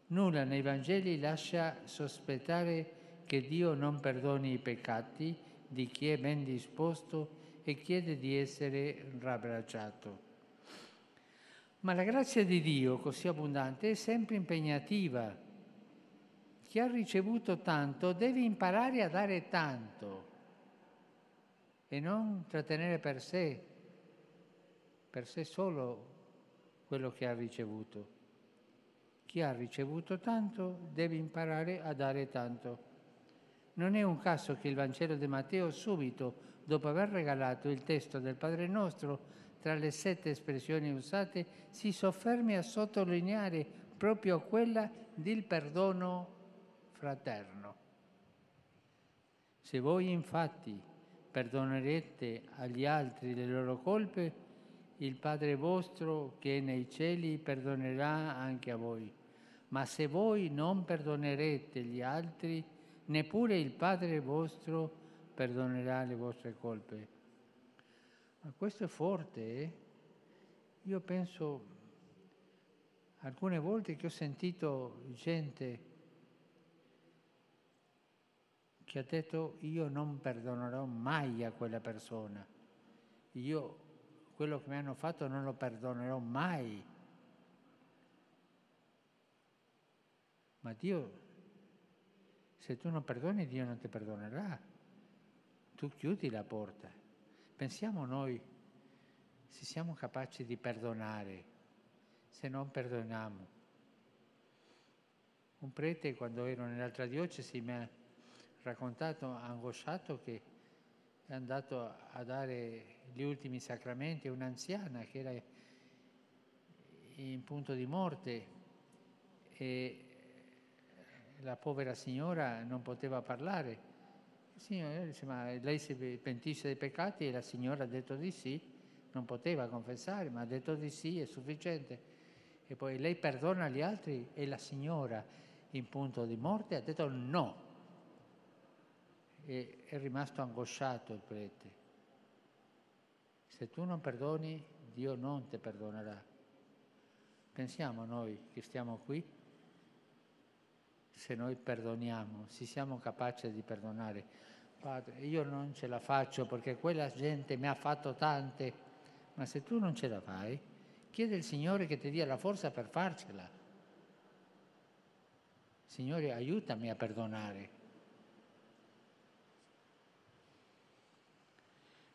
Nulla nei Vangeli lascia sospettare che Dio non perdoni i peccati di chi è ben disposto e chiede di essere rabbracciato. Ma la grazia di Dio, così abbondante, è sempre impegnativa. Chi ha ricevuto tanto deve imparare a dare tanto e non trattenere per sé, per sé solo quello che ha ricevuto. Chi ha ricevuto tanto deve imparare a dare tanto. Non è un caso che il Vangelo di Matteo subito, dopo aver regalato il testo del Padre nostro, tra le sette espressioni usate, si soffermi a sottolineare proprio quella del perdono fraterno. Se voi infatti perdonerete agli altri le loro colpe, il Padre vostro che è nei cieli perdonerà anche a voi. ma se voi non perdonerete gli altri, neppure il Padre vostro perdonerà le vostre colpe. Ma questo è forte, eh? Io penso alcune volte che ho sentito gente che ha detto io non perdonerò mai a quella persona, io quello che mi hanno fatto non lo perdonerò mai. Ma Dio, se tu non perdoni, Dio non ti perdonerà. Tu chiudi la porta. Pensiamo noi se siamo capaci di perdonare, se non perdoniamo. Un prete, quando ero nell'altra diocesi, mi ha raccontato, angosciato, che è andato a dare gli ultimi sacramenti a un'anziana che era in punto di morte e la povera signora non poteva parlare. Il Signore disse, ma lei si pentisce dei peccati? E la signora ha detto di sì, non poteva confessare, ma ha detto di sì, è sufficiente. E poi lei perdona gli altri e la signora in punto di morte ha detto no. E è rimasto angosciato il prete. Se tu non perdoni, Dio non ti perdonerà. Pensiamo noi che stiamo qui se noi perdoniamo, se siamo capaci di perdonare. Padre, io non ce la faccio perché quella gente mi ha fatto tante, ma se tu non ce la fai, chiede al Signore che ti dia la forza per farcela. Signore, aiutami a perdonare.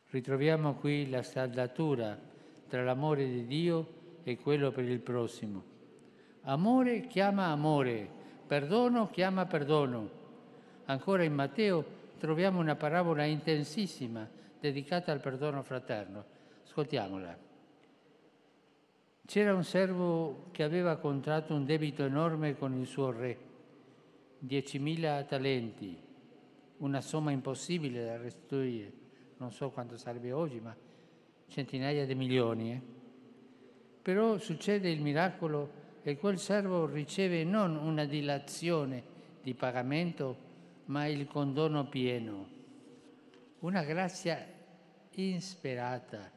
Ritroviamo qui la saldatura tra l'amore di Dio e quello per il prossimo. Amore chiama amore Perdono chiama perdono. Ancora in Matteo troviamo una parabola intensissima dedicata al perdono fraterno. Ascoltiamola. C'era un servo che aveva contratto un debito enorme con il suo re, 10.000 talenti, una somma impossibile da restituire, non so quanto sarebbe oggi, ma centinaia di milioni. Eh? Però succede il miracolo e quel servo riceve non una dilazione di pagamento, ma il condono pieno, una grazia insperata.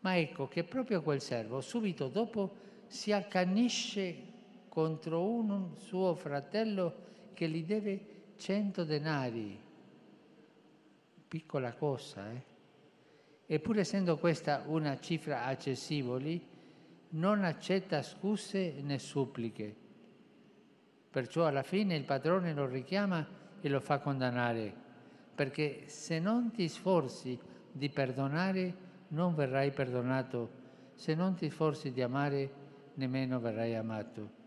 Ma ecco che proprio quel servo subito dopo si accanisce contro un suo fratello che gli deve cento denari. Piccola cosa, eh? Eppure essendo questa una cifra accessibile, non accetta scuse né suppliche. Perciò alla fine il padrone lo richiama e lo fa condannare, perché se non ti sforzi di perdonare non verrai perdonato, se non ti sforzi di amare nemmeno verrai amato.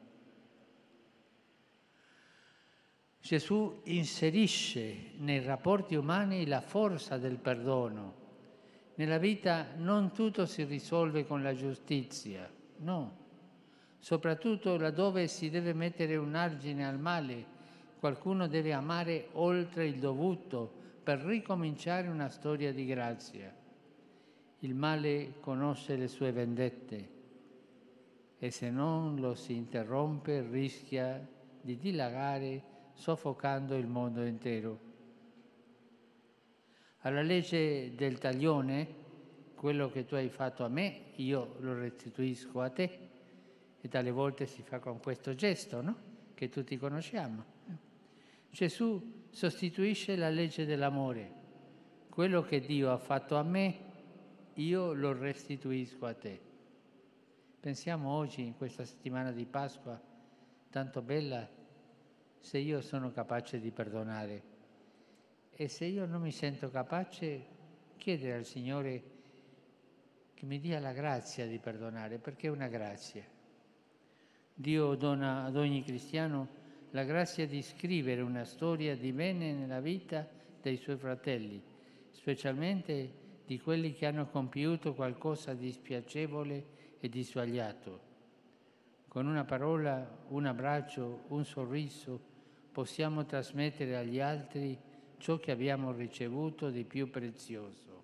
Gesù inserisce nei rapporti umani la forza del perdono. Nella vita non tutto si risolve con la giustizia No, soprattutto laddove si deve mettere un argine al male, qualcuno deve amare oltre il dovuto per ricominciare una storia di grazia. Il male conosce le sue vendette e se non lo si interrompe rischia di dilagare soffocando il mondo intero. Alla legge del taglione quello che tu hai fatto a me, io lo restituisco a te. E tale volte si fa con questo gesto, no? Che tutti conosciamo. Gesù sostituisce la legge dell'amore. Quello che Dio ha fatto a me, io lo restituisco a te. Pensiamo oggi, in questa settimana di Pasqua, tanto bella, se io sono capace di perdonare. E se io non mi sento capace, chiedere al Signore che mi dia la grazia di perdonare, perché è una grazia. Dio dona ad ogni cristiano la grazia di scrivere una storia di bene nella vita dei suoi fratelli, specialmente di quelli che hanno compiuto qualcosa di spiacevole e di sbagliato. Con una parola, un abbraccio, un sorriso possiamo trasmettere agli altri ciò che abbiamo ricevuto di più prezioso.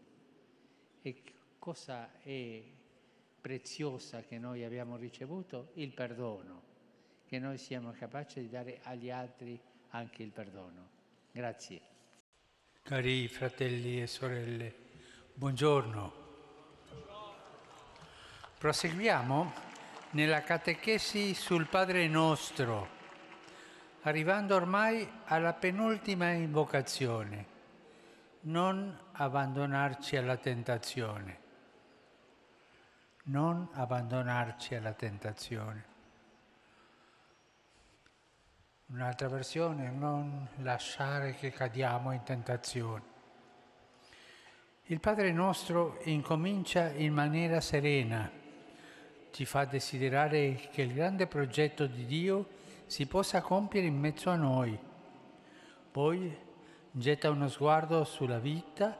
E cosa è preziosa che noi abbiamo ricevuto? Il perdono, che noi siamo capaci di dare agli altri anche il perdono. Grazie. Cari fratelli e sorelle, buongiorno. Proseguiamo nella catechesi sul Padre nostro, arrivando ormai alla penultima invocazione, non abbandonarci alla tentazione. Non abbandonarci alla tentazione. Un'altra versione, non lasciare che cadiamo in tentazione. Il Padre nostro incomincia in maniera serena, ci fa desiderare che il grande progetto di Dio si possa compiere in mezzo a noi. Poi getta uno sguardo sulla vita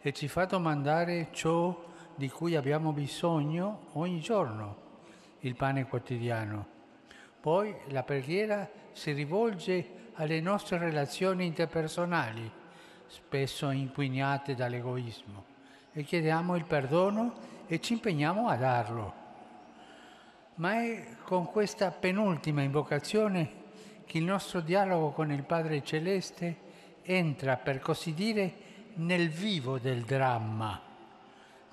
e ci fa domandare ciò di cui abbiamo bisogno ogni giorno, il pane quotidiano. Poi la preghiera si rivolge alle nostre relazioni interpersonali, spesso inquinate dall'egoismo, e chiediamo il perdono e ci impegniamo a darlo. Ma è con questa penultima invocazione che il nostro dialogo con il Padre Celeste entra, per così dire, nel vivo del dramma,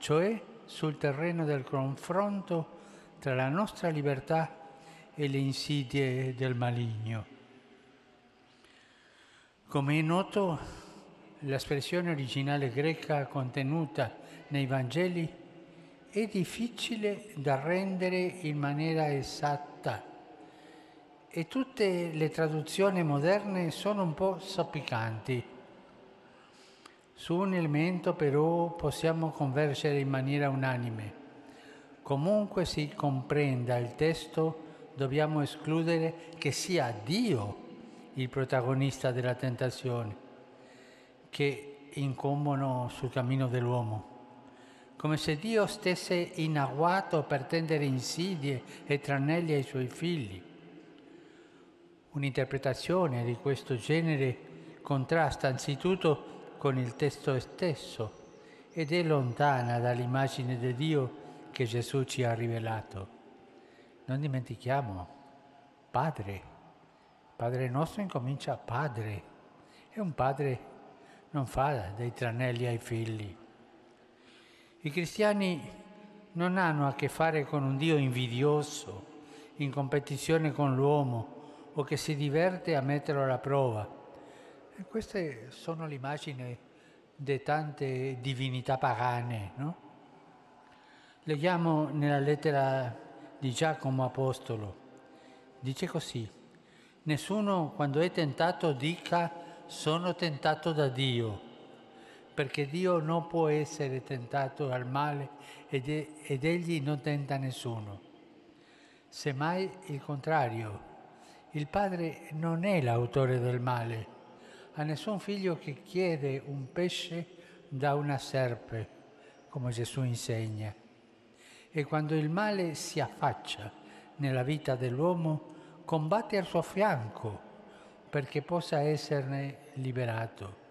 cioè sul terreno del confronto tra la nostra libertà e le insidie del maligno. Come è noto, l'espressione originale greca contenuta nei Vangeli è difficile da rendere in maniera esatta e tutte le traduzioni moderne sono un po' soppicanti. Su un elemento però possiamo convergere in maniera unanime. Comunque si comprenda il testo, dobbiamo escludere che sia Dio il protagonista della tentazione che incombono sul cammino dell'uomo, come se Dio stesse in agguato per tendere insidie e tranelli ai suoi figli. Un'interpretazione di questo genere contrasta anzitutto con il testo stesso ed è lontana dall'immagine di Dio che Gesù ci ha rivelato. Non dimentichiamo, Padre, Padre nostro incomincia Padre e un padre non fa dei tranelli ai figli. I cristiani non hanno a che fare con un Dio invidioso, in competizione con l'uomo o che si diverte a metterlo alla prova. Queste sono le immagini di tante divinità pagane, no? Leggiamo nella lettera di Giacomo Apostolo. Dice così, nessuno quando è tentato dica sono tentato da Dio, perché Dio non può essere tentato al male ed, ed egli non tenta nessuno. Semmai il contrario, il Padre non è l'autore del male, a nessun figlio che chiede un pesce da una serpe, come Gesù insegna. E quando il male si affaccia nella vita dell'uomo, combatte al suo fianco perché possa esserne liberato.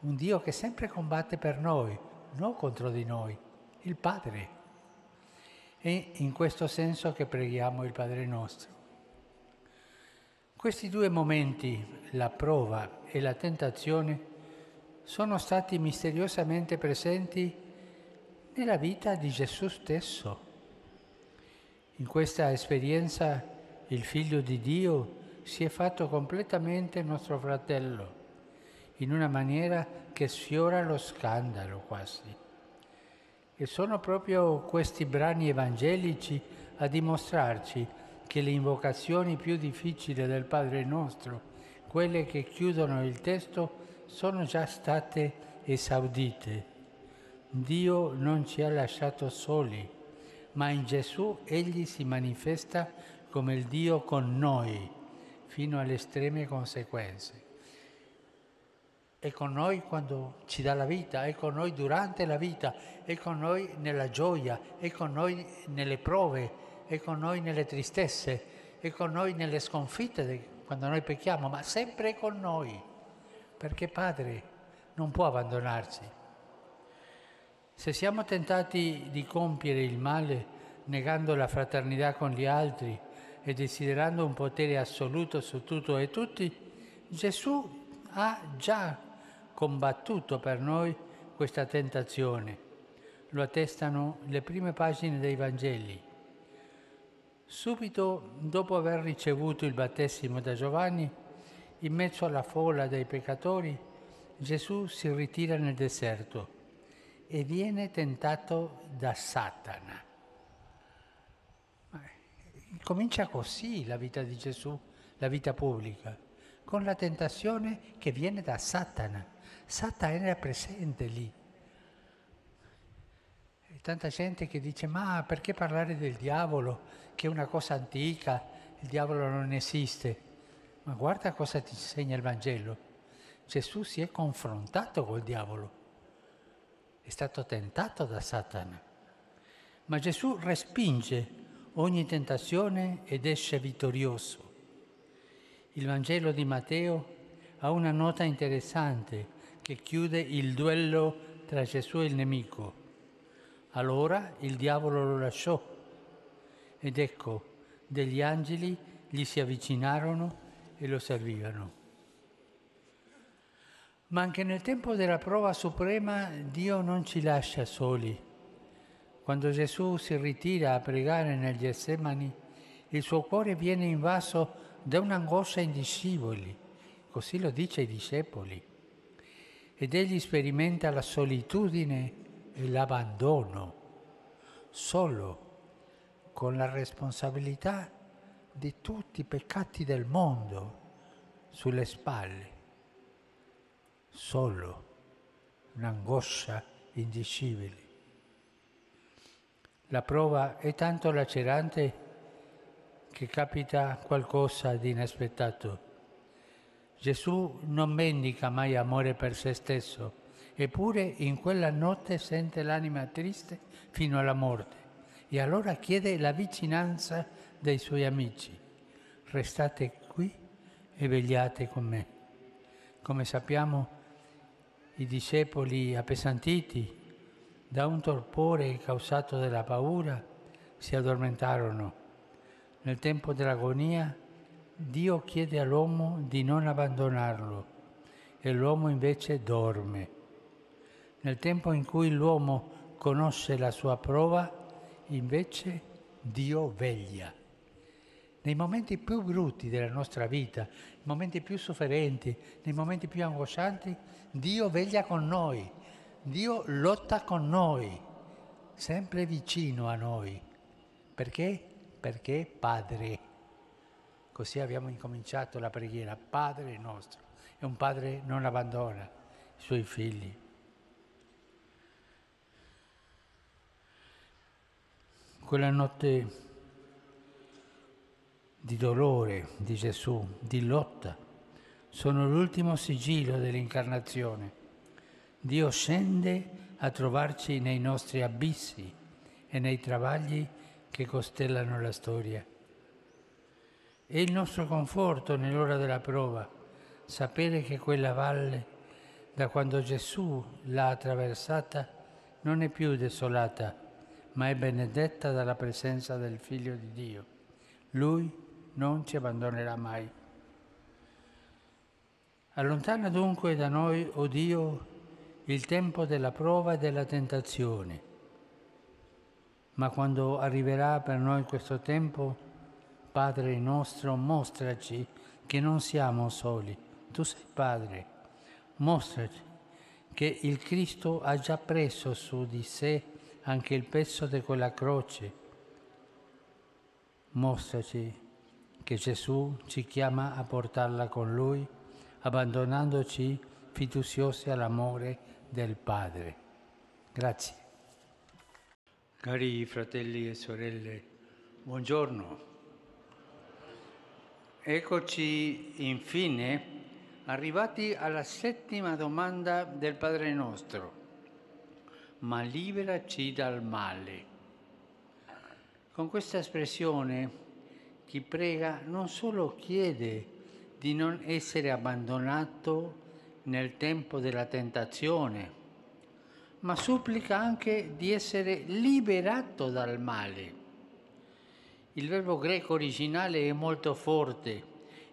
Un Dio che sempre combatte per noi, non contro di noi, il Padre. È in questo senso che preghiamo il Padre nostro. Questi due momenti, la prova e la tentazione, sono stati misteriosamente presenti nella vita di Gesù stesso. In questa esperienza il Figlio di Dio si è fatto completamente nostro fratello, in una maniera che sfiora lo scandalo quasi. E sono proprio questi brani evangelici a dimostrarci che le invocazioni più difficili del Padre nostro, quelle che chiudono il testo, sono già state esaudite Dio non ci ha lasciato soli, ma in Gesù Egli si manifesta come il Dio con noi, fino alle estreme conseguenze. È con noi quando ci dà la vita, è con noi durante la vita, è con noi nella gioia, è con noi nelle prove, è con noi nelle tristezze, è con noi nelle sconfitte quando noi pecchiamo, ma sempre con noi, perché Padre non può abbandonarci. Se siamo tentati di compiere il male negando la fraternità con gli altri, e desiderando un potere assoluto su tutto e tutti, Gesù ha già combattuto per noi questa tentazione. Lo attestano le prime pagine dei Vangeli. Subito dopo aver ricevuto il battesimo da Giovanni, in mezzo alla folla dei peccatori, Gesù si ritira nel deserto e viene tentato da Satana. Comincia così la vita di Gesù, la vita pubblica, con la tentazione che viene da Satana. Satana era presente lì. Tanta gente che dice, ma perché parlare del diavolo, che è una cosa antica, il diavolo non esiste. Ma guarda cosa ti insegna il Vangelo. Gesù si è confrontato col diavolo è stato tentato da Satana. Ma Gesù respinge ogni tentazione ed esce vittorioso. Il Vangelo di Matteo ha una nota interessante che chiude il duello tra Gesù e il nemico. Allora il diavolo lo lasciò ed ecco, degli angeli gli si avvicinarono e lo servivano. Ma anche nel tempo della prova suprema Dio non ci lascia soli. Quando Gesù si ritira a pregare nel Getsemani, il suo cuore viene invaso da un'angoscia indicibile, così lo dice ai discepoli. Ed egli sperimenta la solitudine e l'abbandono, solo con la responsabilità di tutti i peccati del mondo sulle spalle solo, un'angoscia indicibile. La prova è tanto lacerante che capita qualcosa di inaspettato. Gesù non mendica mai amore per se stesso, eppure in quella notte sente l'anima triste fino alla morte e allora chiede la vicinanza dei suoi amici. Restate qui e vegliate con me. Come sappiamo, i discepoli appesantiti da un torpore causato dalla paura si addormentarono. Nel tempo dell'agonia Dio chiede all'uomo di non abbandonarlo e l'uomo invece dorme. Nel tempo in cui l'uomo conosce la sua prova, invece Dio veglia. Nei momenti più brutti della nostra vita, nei momenti più sofferenti, nei momenti più angoscianti, Dio veglia con noi, Dio lotta con noi, sempre vicino a noi. Perché? Perché Padre. Così abbiamo incominciato la preghiera, Padre nostro. E un padre non abbandona i suoi figli. Quella notte di dolore di Gesù, di lotta, sono l'ultimo sigillo dell'incarnazione. Dio scende a trovarci nei nostri abissi e nei travagli che costellano la storia. È il nostro conforto nell'ora della prova, sapere che quella valle, da quando Gesù l'ha attraversata, non è più desolata, ma è benedetta dalla presenza del Figlio di Dio. Lui non ci abbandonerà mai. Allontana dunque da noi, o oh Dio, il tempo della prova e della tentazione. Ma quando arriverà per noi questo tempo, Padre nostro, mostraci che non siamo soli. Tu sei Padre, mostraci che il Cristo ha già preso su di sé anche il peso di quella croce. Mostraci che Gesù ci chiama a portarla con Lui abbandonandoci fiduciosi all'amore del Padre. Grazie. Cari fratelli e sorelle, buongiorno. Eccoci infine arrivati alla settima domanda del Padre nostro. Ma liberaci dal male. Con questa espressione chi prega non solo chiede di non essere abbandonato nel tempo della tentazione, ma supplica anche di essere liberato dal male. Il verbo greco originale è molto forte,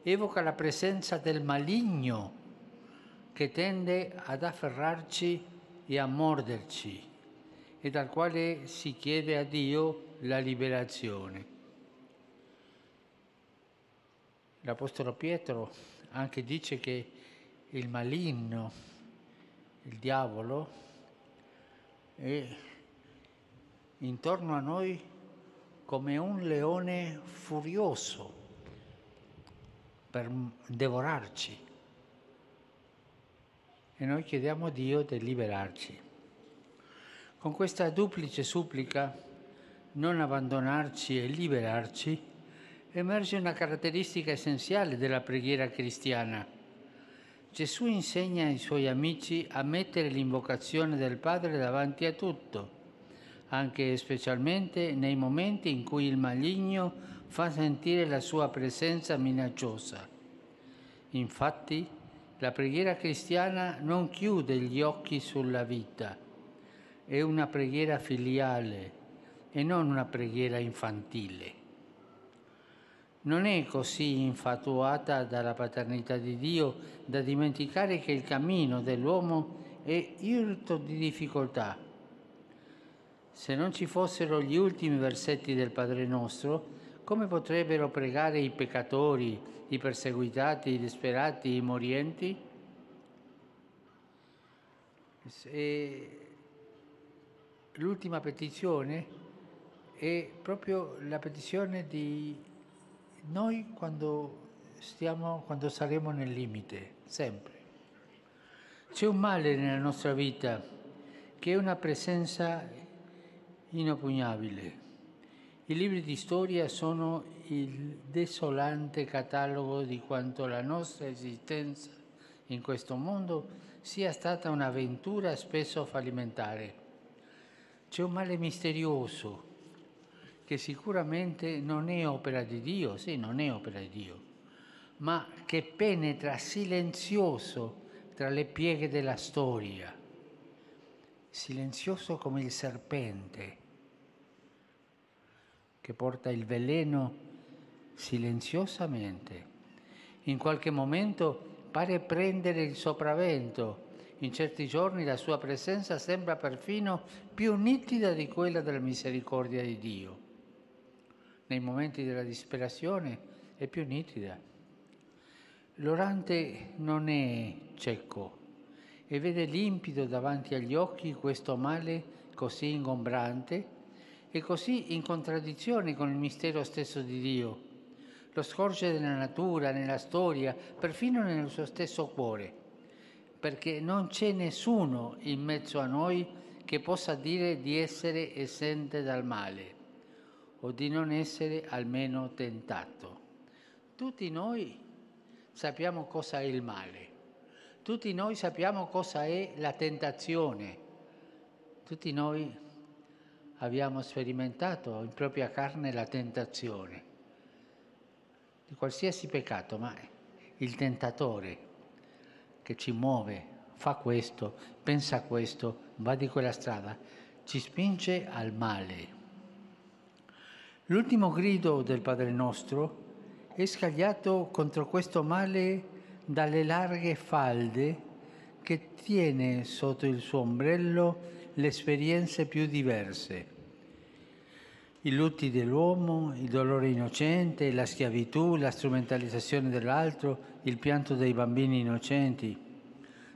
evoca la presenza del maligno che tende ad afferrarci e a morderci e dal quale si chiede a Dio la liberazione. L'Apostolo Pietro anche dice che il maligno, il diavolo, è intorno a noi come un leone furioso per devorarci. E noi chiediamo a Dio di liberarci. Con questa duplice supplica, non abbandonarci e liberarci, emerge una caratteristica essenziale della preghiera cristiana. Gesù insegna ai suoi amici a mettere l'invocazione del Padre davanti a tutto, anche e specialmente nei momenti in cui il maligno fa sentire la sua presenza minacciosa. Infatti, la preghiera cristiana non chiude gli occhi sulla vita, è una preghiera filiale e non una preghiera infantile. Non è così infatuata dalla paternità di Dio da dimenticare che il cammino dell'uomo è irto di difficoltà. Se non ci fossero gli ultimi versetti del Padre nostro, come potrebbero pregare i peccatori, i perseguitati, i disperati, i morienti? E l'ultima petizione è proprio la petizione di noi quando, stiamo, quando saremo nel limite, sempre. C'è un male nella nostra vita che è una presenza inoppugnabile. I libri di storia sono il desolante catalogo di quanto la nostra esistenza in questo mondo sia stata un'avventura spesso fallimentare. C'è un male misterioso che sicuramente non è opera di Dio, sì, non è opera di Dio, ma che penetra silenzioso tra le pieghe della storia, silenzioso come il serpente che porta il veleno silenziosamente. In qualche momento pare prendere il sopravvento in certi giorni la sua presenza sembra perfino più nitida di quella della misericordia di Dio. Nei momenti della disperazione è più nitida. L'orante non è cieco e vede limpido davanti agli occhi questo male così ingombrante e così in contraddizione con il mistero stesso di Dio. Lo scorge nella natura, nella storia, perfino nel suo stesso cuore perché non c'è nessuno in mezzo a noi che possa dire di essere esente dal male o di non essere almeno tentato. Tutti noi sappiamo cosa è il male, tutti noi sappiamo cosa è la tentazione, tutti noi abbiamo sperimentato in propria carne la tentazione di qualsiasi peccato, ma il tentatore che ci muove, fa questo, pensa a questo, va di quella strada, ci spinge al male. L'ultimo grido del Padre nostro è scagliato contro questo male dalle larghe falde che tiene sotto il suo ombrello le esperienze più diverse. I lutti dell'uomo, il dolore innocente, la schiavitù, la strumentalizzazione dell'altro, il pianto dei bambini innocenti.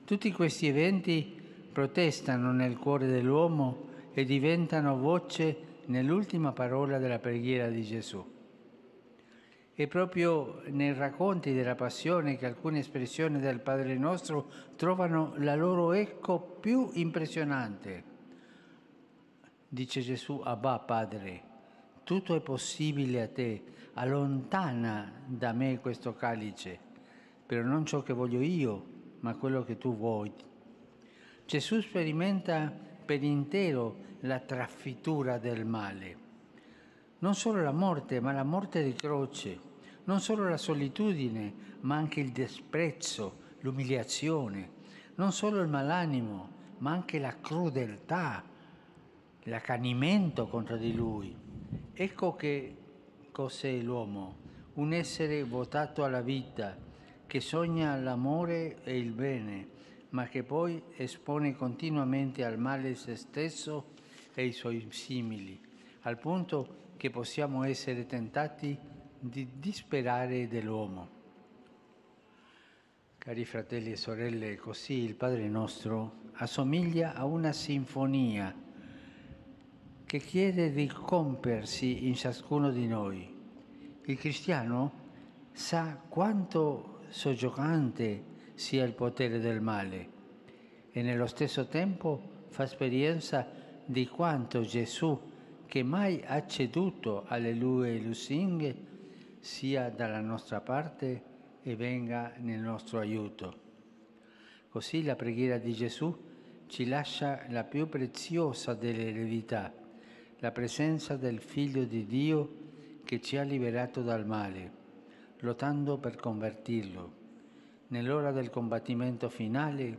Tutti questi eventi protestano nel cuore dell'uomo e diventano voce nell'ultima parola della preghiera di Gesù. È proprio nei racconti della passione che alcune espressioni del Padre nostro trovano la loro eco più impressionante. Dice Gesù, Abba Padre, tutto è possibile a te, allontana da me questo calice, però non ciò che voglio io, ma quello che tu vuoi. Gesù sperimenta per intero la trafittura del male. Non solo la morte, ma la morte di croce, non solo la solitudine, ma anche il disprezzo, l'umiliazione, non solo il malanimo, ma anche la crudeltà, l'accanimento contro di lui. Ecco che cos'è l'uomo? Un essere votato alla vita, che sogna l'amore e il bene, ma che poi espone continuamente al male se stesso e i suoi simili, al punto che possiamo essere tentati di disperare dell'uomo. Cari fratelli e sorelle, così il Padre nostro assomiglia a una sinfonia che chiede di compiersi in ciascuno di noi. Il cristiano sa quanto soggiogante sia il potere del male e nello stesso tempo fa esperienza di quanto Gesù, che mai ha ceduto alle lue lusinghe, sia dalla nostra parte e venga nel nostro aiuto. Così la preghiera di Gesù ci lascia la più preziosa delle eredità, la presenza del Figlio di Dio che ci ha liberato dal male, lottando per convertirlo. Nell'ora del combattimento finale,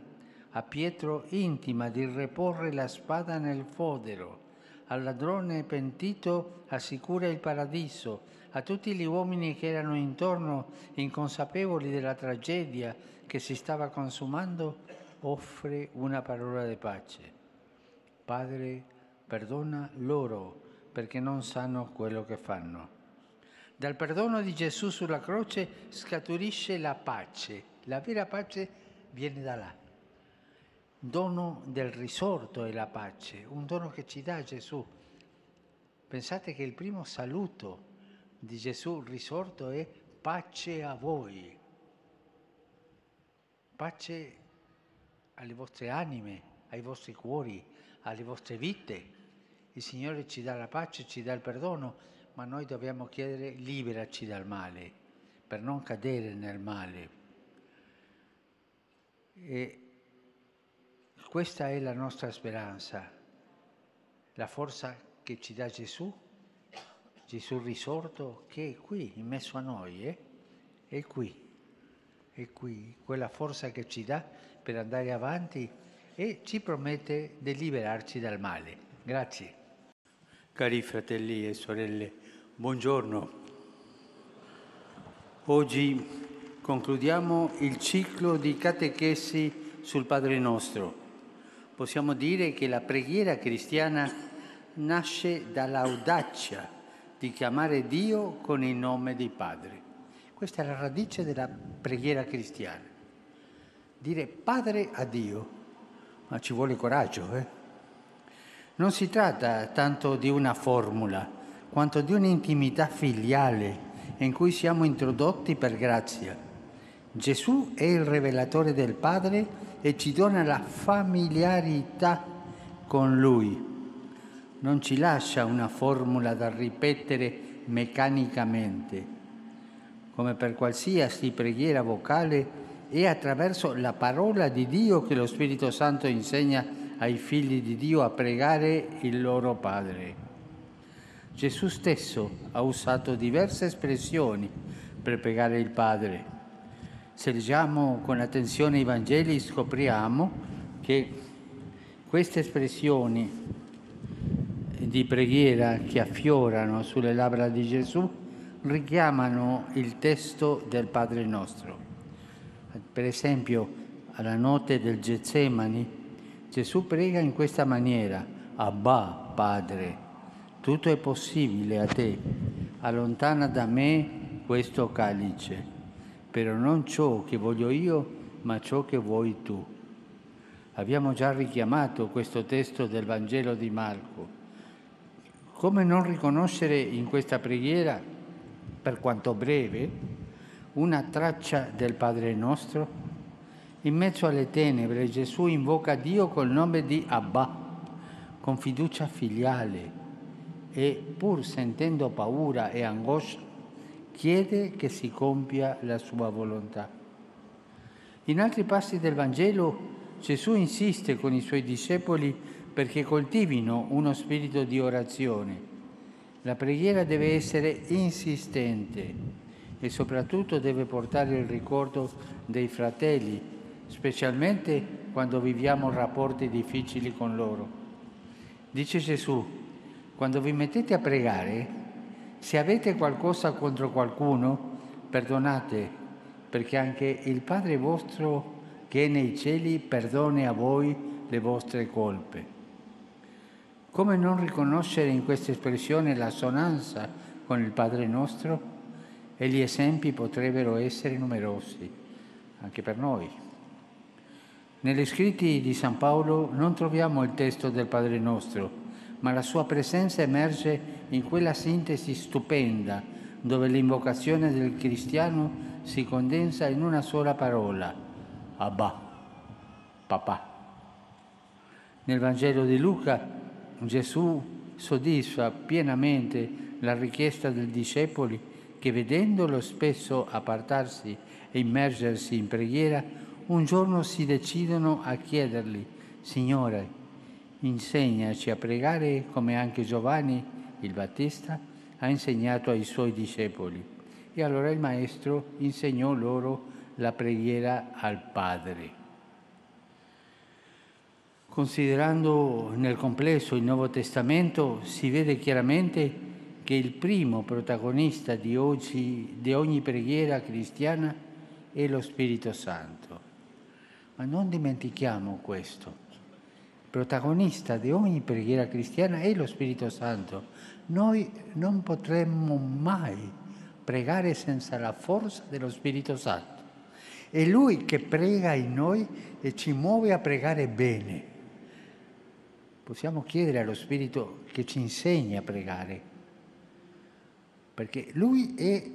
a Pietro intima di reporre la spada nel fodero, al ladrone pentito assicura il paradiso, a tutti gli uomini che erano intorno, inconsapevoli della tragedia che si stava consumando, offre una parola di pace. Padre, perdona loro perché non sanno quello che fanno. Dal perdono di Gesù sulla croce scaturisce la pace. La vera pace viene da là. Dono del risorto è la pace, un dono che ci dà Gesù. Pensate che il primo saluto di Gesù risorto è pace a voi. Pace alle vostre anime, ai vostri cuori, alle vostre vite. Il Signore ci dà la pace, ci dà il perdono, ma noi dobbiamo chiedere liberaci dal male, per non cadere nel male. E questa è la nostra speranza, la forza che ci dà Gesù, Gesù risorto, che è qui, in mezzo a noi, eh? è qui, è qui, quella forza che ci dà per andare avanti e ci promette di liberarci dal male. Grazie. Cari fratelli e sorelle, buongiorno. Oggi concludiamo il ciclo di catechesi sul Padre nostro. Possiamo dire che la preghiera cristiana nasce dall'audacia di chiamare Dio con il nome di Padre. Questa è la radice della preghiera cristiana dire padre a Dio, ma ci vuole coraggio. Eh? Non si tratta tanto di una formula, quanto di un'intimità filiale in cui siamo introdotti per grazia. Gesù è il rivelatore del Padre e ci dona la familiarità con Lui. Non ci lascia una formula da ripetere meccanicamente. Come per qualsiasi preghiera vocale, è attraverso la parola di Dio che lo Spirito Santo insegna ai figli di Dio a pregare il loro Padre. Gesù stesso ha usato diverse espressioni per pregare il Padre. Se leggiamo con attenzione i Vangeli scopriamo che queste espressioni di preghiera che affiorano sulle labbra di Gesù richiamano il testo del Padre nostro. Per esempio, alla notte del Getsemani, Gesù prega in questa maniera, Abba, Padre, tutto è possibile a te, allontana da me questo calice, però non ciò che voglio io, ma ciò che vuoi tu. Abbiamo già richiamato questo testo del Vangelo di Marco. Come non riconoscere in questa preghiera, per quanto breve, una traccia del Padre nostro? In mezzo alle tenebre Gesù invoca Dio col nome di Abba, con fiducia filiale e pur sentendo paura e angoscia chiede che si compia la sua volontà. In altri passi del Vangelo Gesù insiste con i suoi discepoli perché coltivino uno spirito di orazione. La preghiera deve essere insistente e soprattutto deve portare il ricordo dei fratelli, specialmente quando viviamo rapporti difficili con loro. Dice Gesù, quando vi mettete a pregare, Se avete qualcosa contro qualcuno, perdonate, perché anche il Padre vostro che è nei cieli perdoni a voi le vostre colpe. Come non riconoscere in questa espressione l'assonanza con il Padre nostro? E gli esempi potrebbero essere numerosi, anche per noi. Negli scritti di San Paolo non troviamo il testo del Padre nostro, ma la sua presenza emerge in quella sintesi stupenda dove l'invocazione del cristiano si condensa in una sola parola, Abba, papà. Nel Vangelo di Luca Gesù soddisfa pienamente la richiesta dei discepoli che vedendolo spesso appartarsi e immergersi in preghiera, un giorno si decidono a chiedergli, Signore, insegnaci a pregare come anche Giovanni il Battista ha insegnato ai suoi discepoli. E allora il Maestro insegnò loro la preghiera al Padre. Considerando nel complesso il Nuovo Testamento si vede chiaramente che il primo protagonista di, oggi, di ogni preghiera cristiana è lo Spirito Santo. Ma non dimentichiamo questo. Protagonista di ogni preghiera cristiana è lo Spirito Santo. Noi non potremmo mai pregare senza la forza dello Spirito Santo. È Lui che prega in noi e ci muove a pregare bene. Possiamo chiedere allo Spirito che ci insegni a pregare perché lui è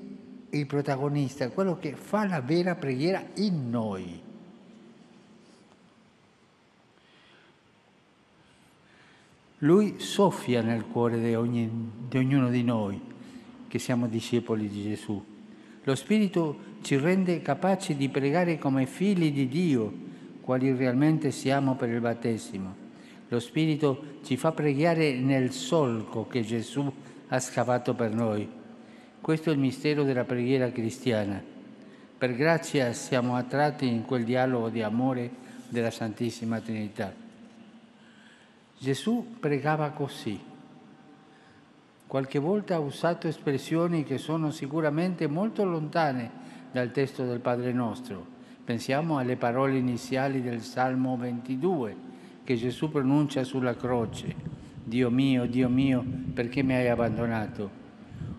il protagonista, quello che fa la vera preghiera in noi. Lui soffia nel cuore di, ogni, di ognuno di noi che siamo discepoli di Gesù. Lo Spirito ci rende capaci di pregare come figli di Dio, quali realmente siamo per il battesimo. Lo Spirito ci fa pregare nel solco che Gesù ha scavato per noi questo è il mistero della preghiera cristiana. Per grazia siamo attratti in quel dialogo di amore della Santissima Trinità. Gesù pregava così. Qualche volta ha usato espressioni che sono sicuramente molto lontane dal testo del Padre nostro. Pensiamo alle parole iniziali del Salmo 22 che Gesù pronuncia sulla croce. Dio mio, Dio mio, perché mi hai abbandonato?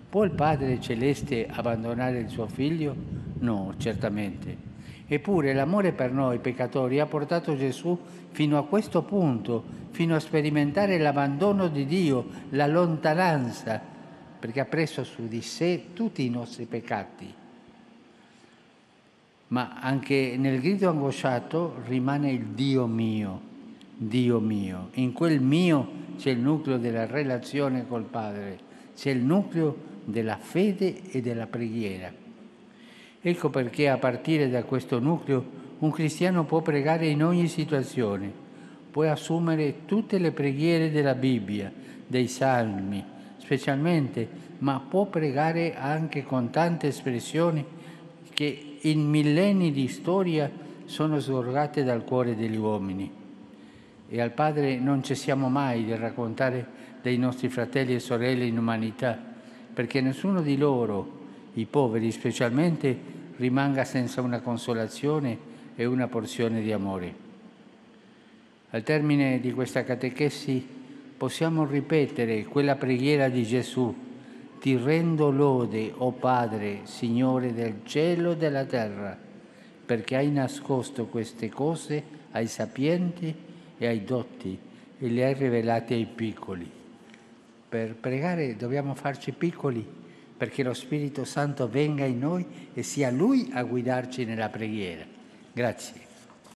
Può il Padre Celeste abbandonare il suo figlio? No, certamente. Eppure l'amore per noi peccatori ha portato Gesù fino a questo punto, fino a sperimentare l'abbandono di Dio, la lontananza, perché ha preso su di sé tutti i nostri peccati. Ma anche nel grido angosciato rimane il Dio mio, Dio mio. In quel mio c'è il nucleo della relazione col Padre, c'è il nucleo della fede e della preghiera. Ecco perché a partire da questo nucleo un cristiano può pregare in ogni situazione, può assumere tutte le preghiere della Bibbia, dei salmi, specialmente, ma può pregare anche con tante espressioni che in millenni di storia sono sgorgate dal cuore degli uomini. E al Padre non cessiamo mai di raccontare dei nostri fratelli e sorelle in umanità, perché nessuno di loro, i poveri specialmente, rimanga senza una consolazione e una porzione di amore. Al termine di questa catechesi possiamo ripetere quella preghiera di Gesù, ti rendo lode, o oh Padre, Signore del cielo e della terra, perché hai nascosto queste cose ai sapienti e ai dotti e le hai rivelate ai piccoli. Per pregare dobbiamo farci piccoli perché lo Spirito Santo venga in noi e sia Lui a guidarci nella preghiera. Grazie.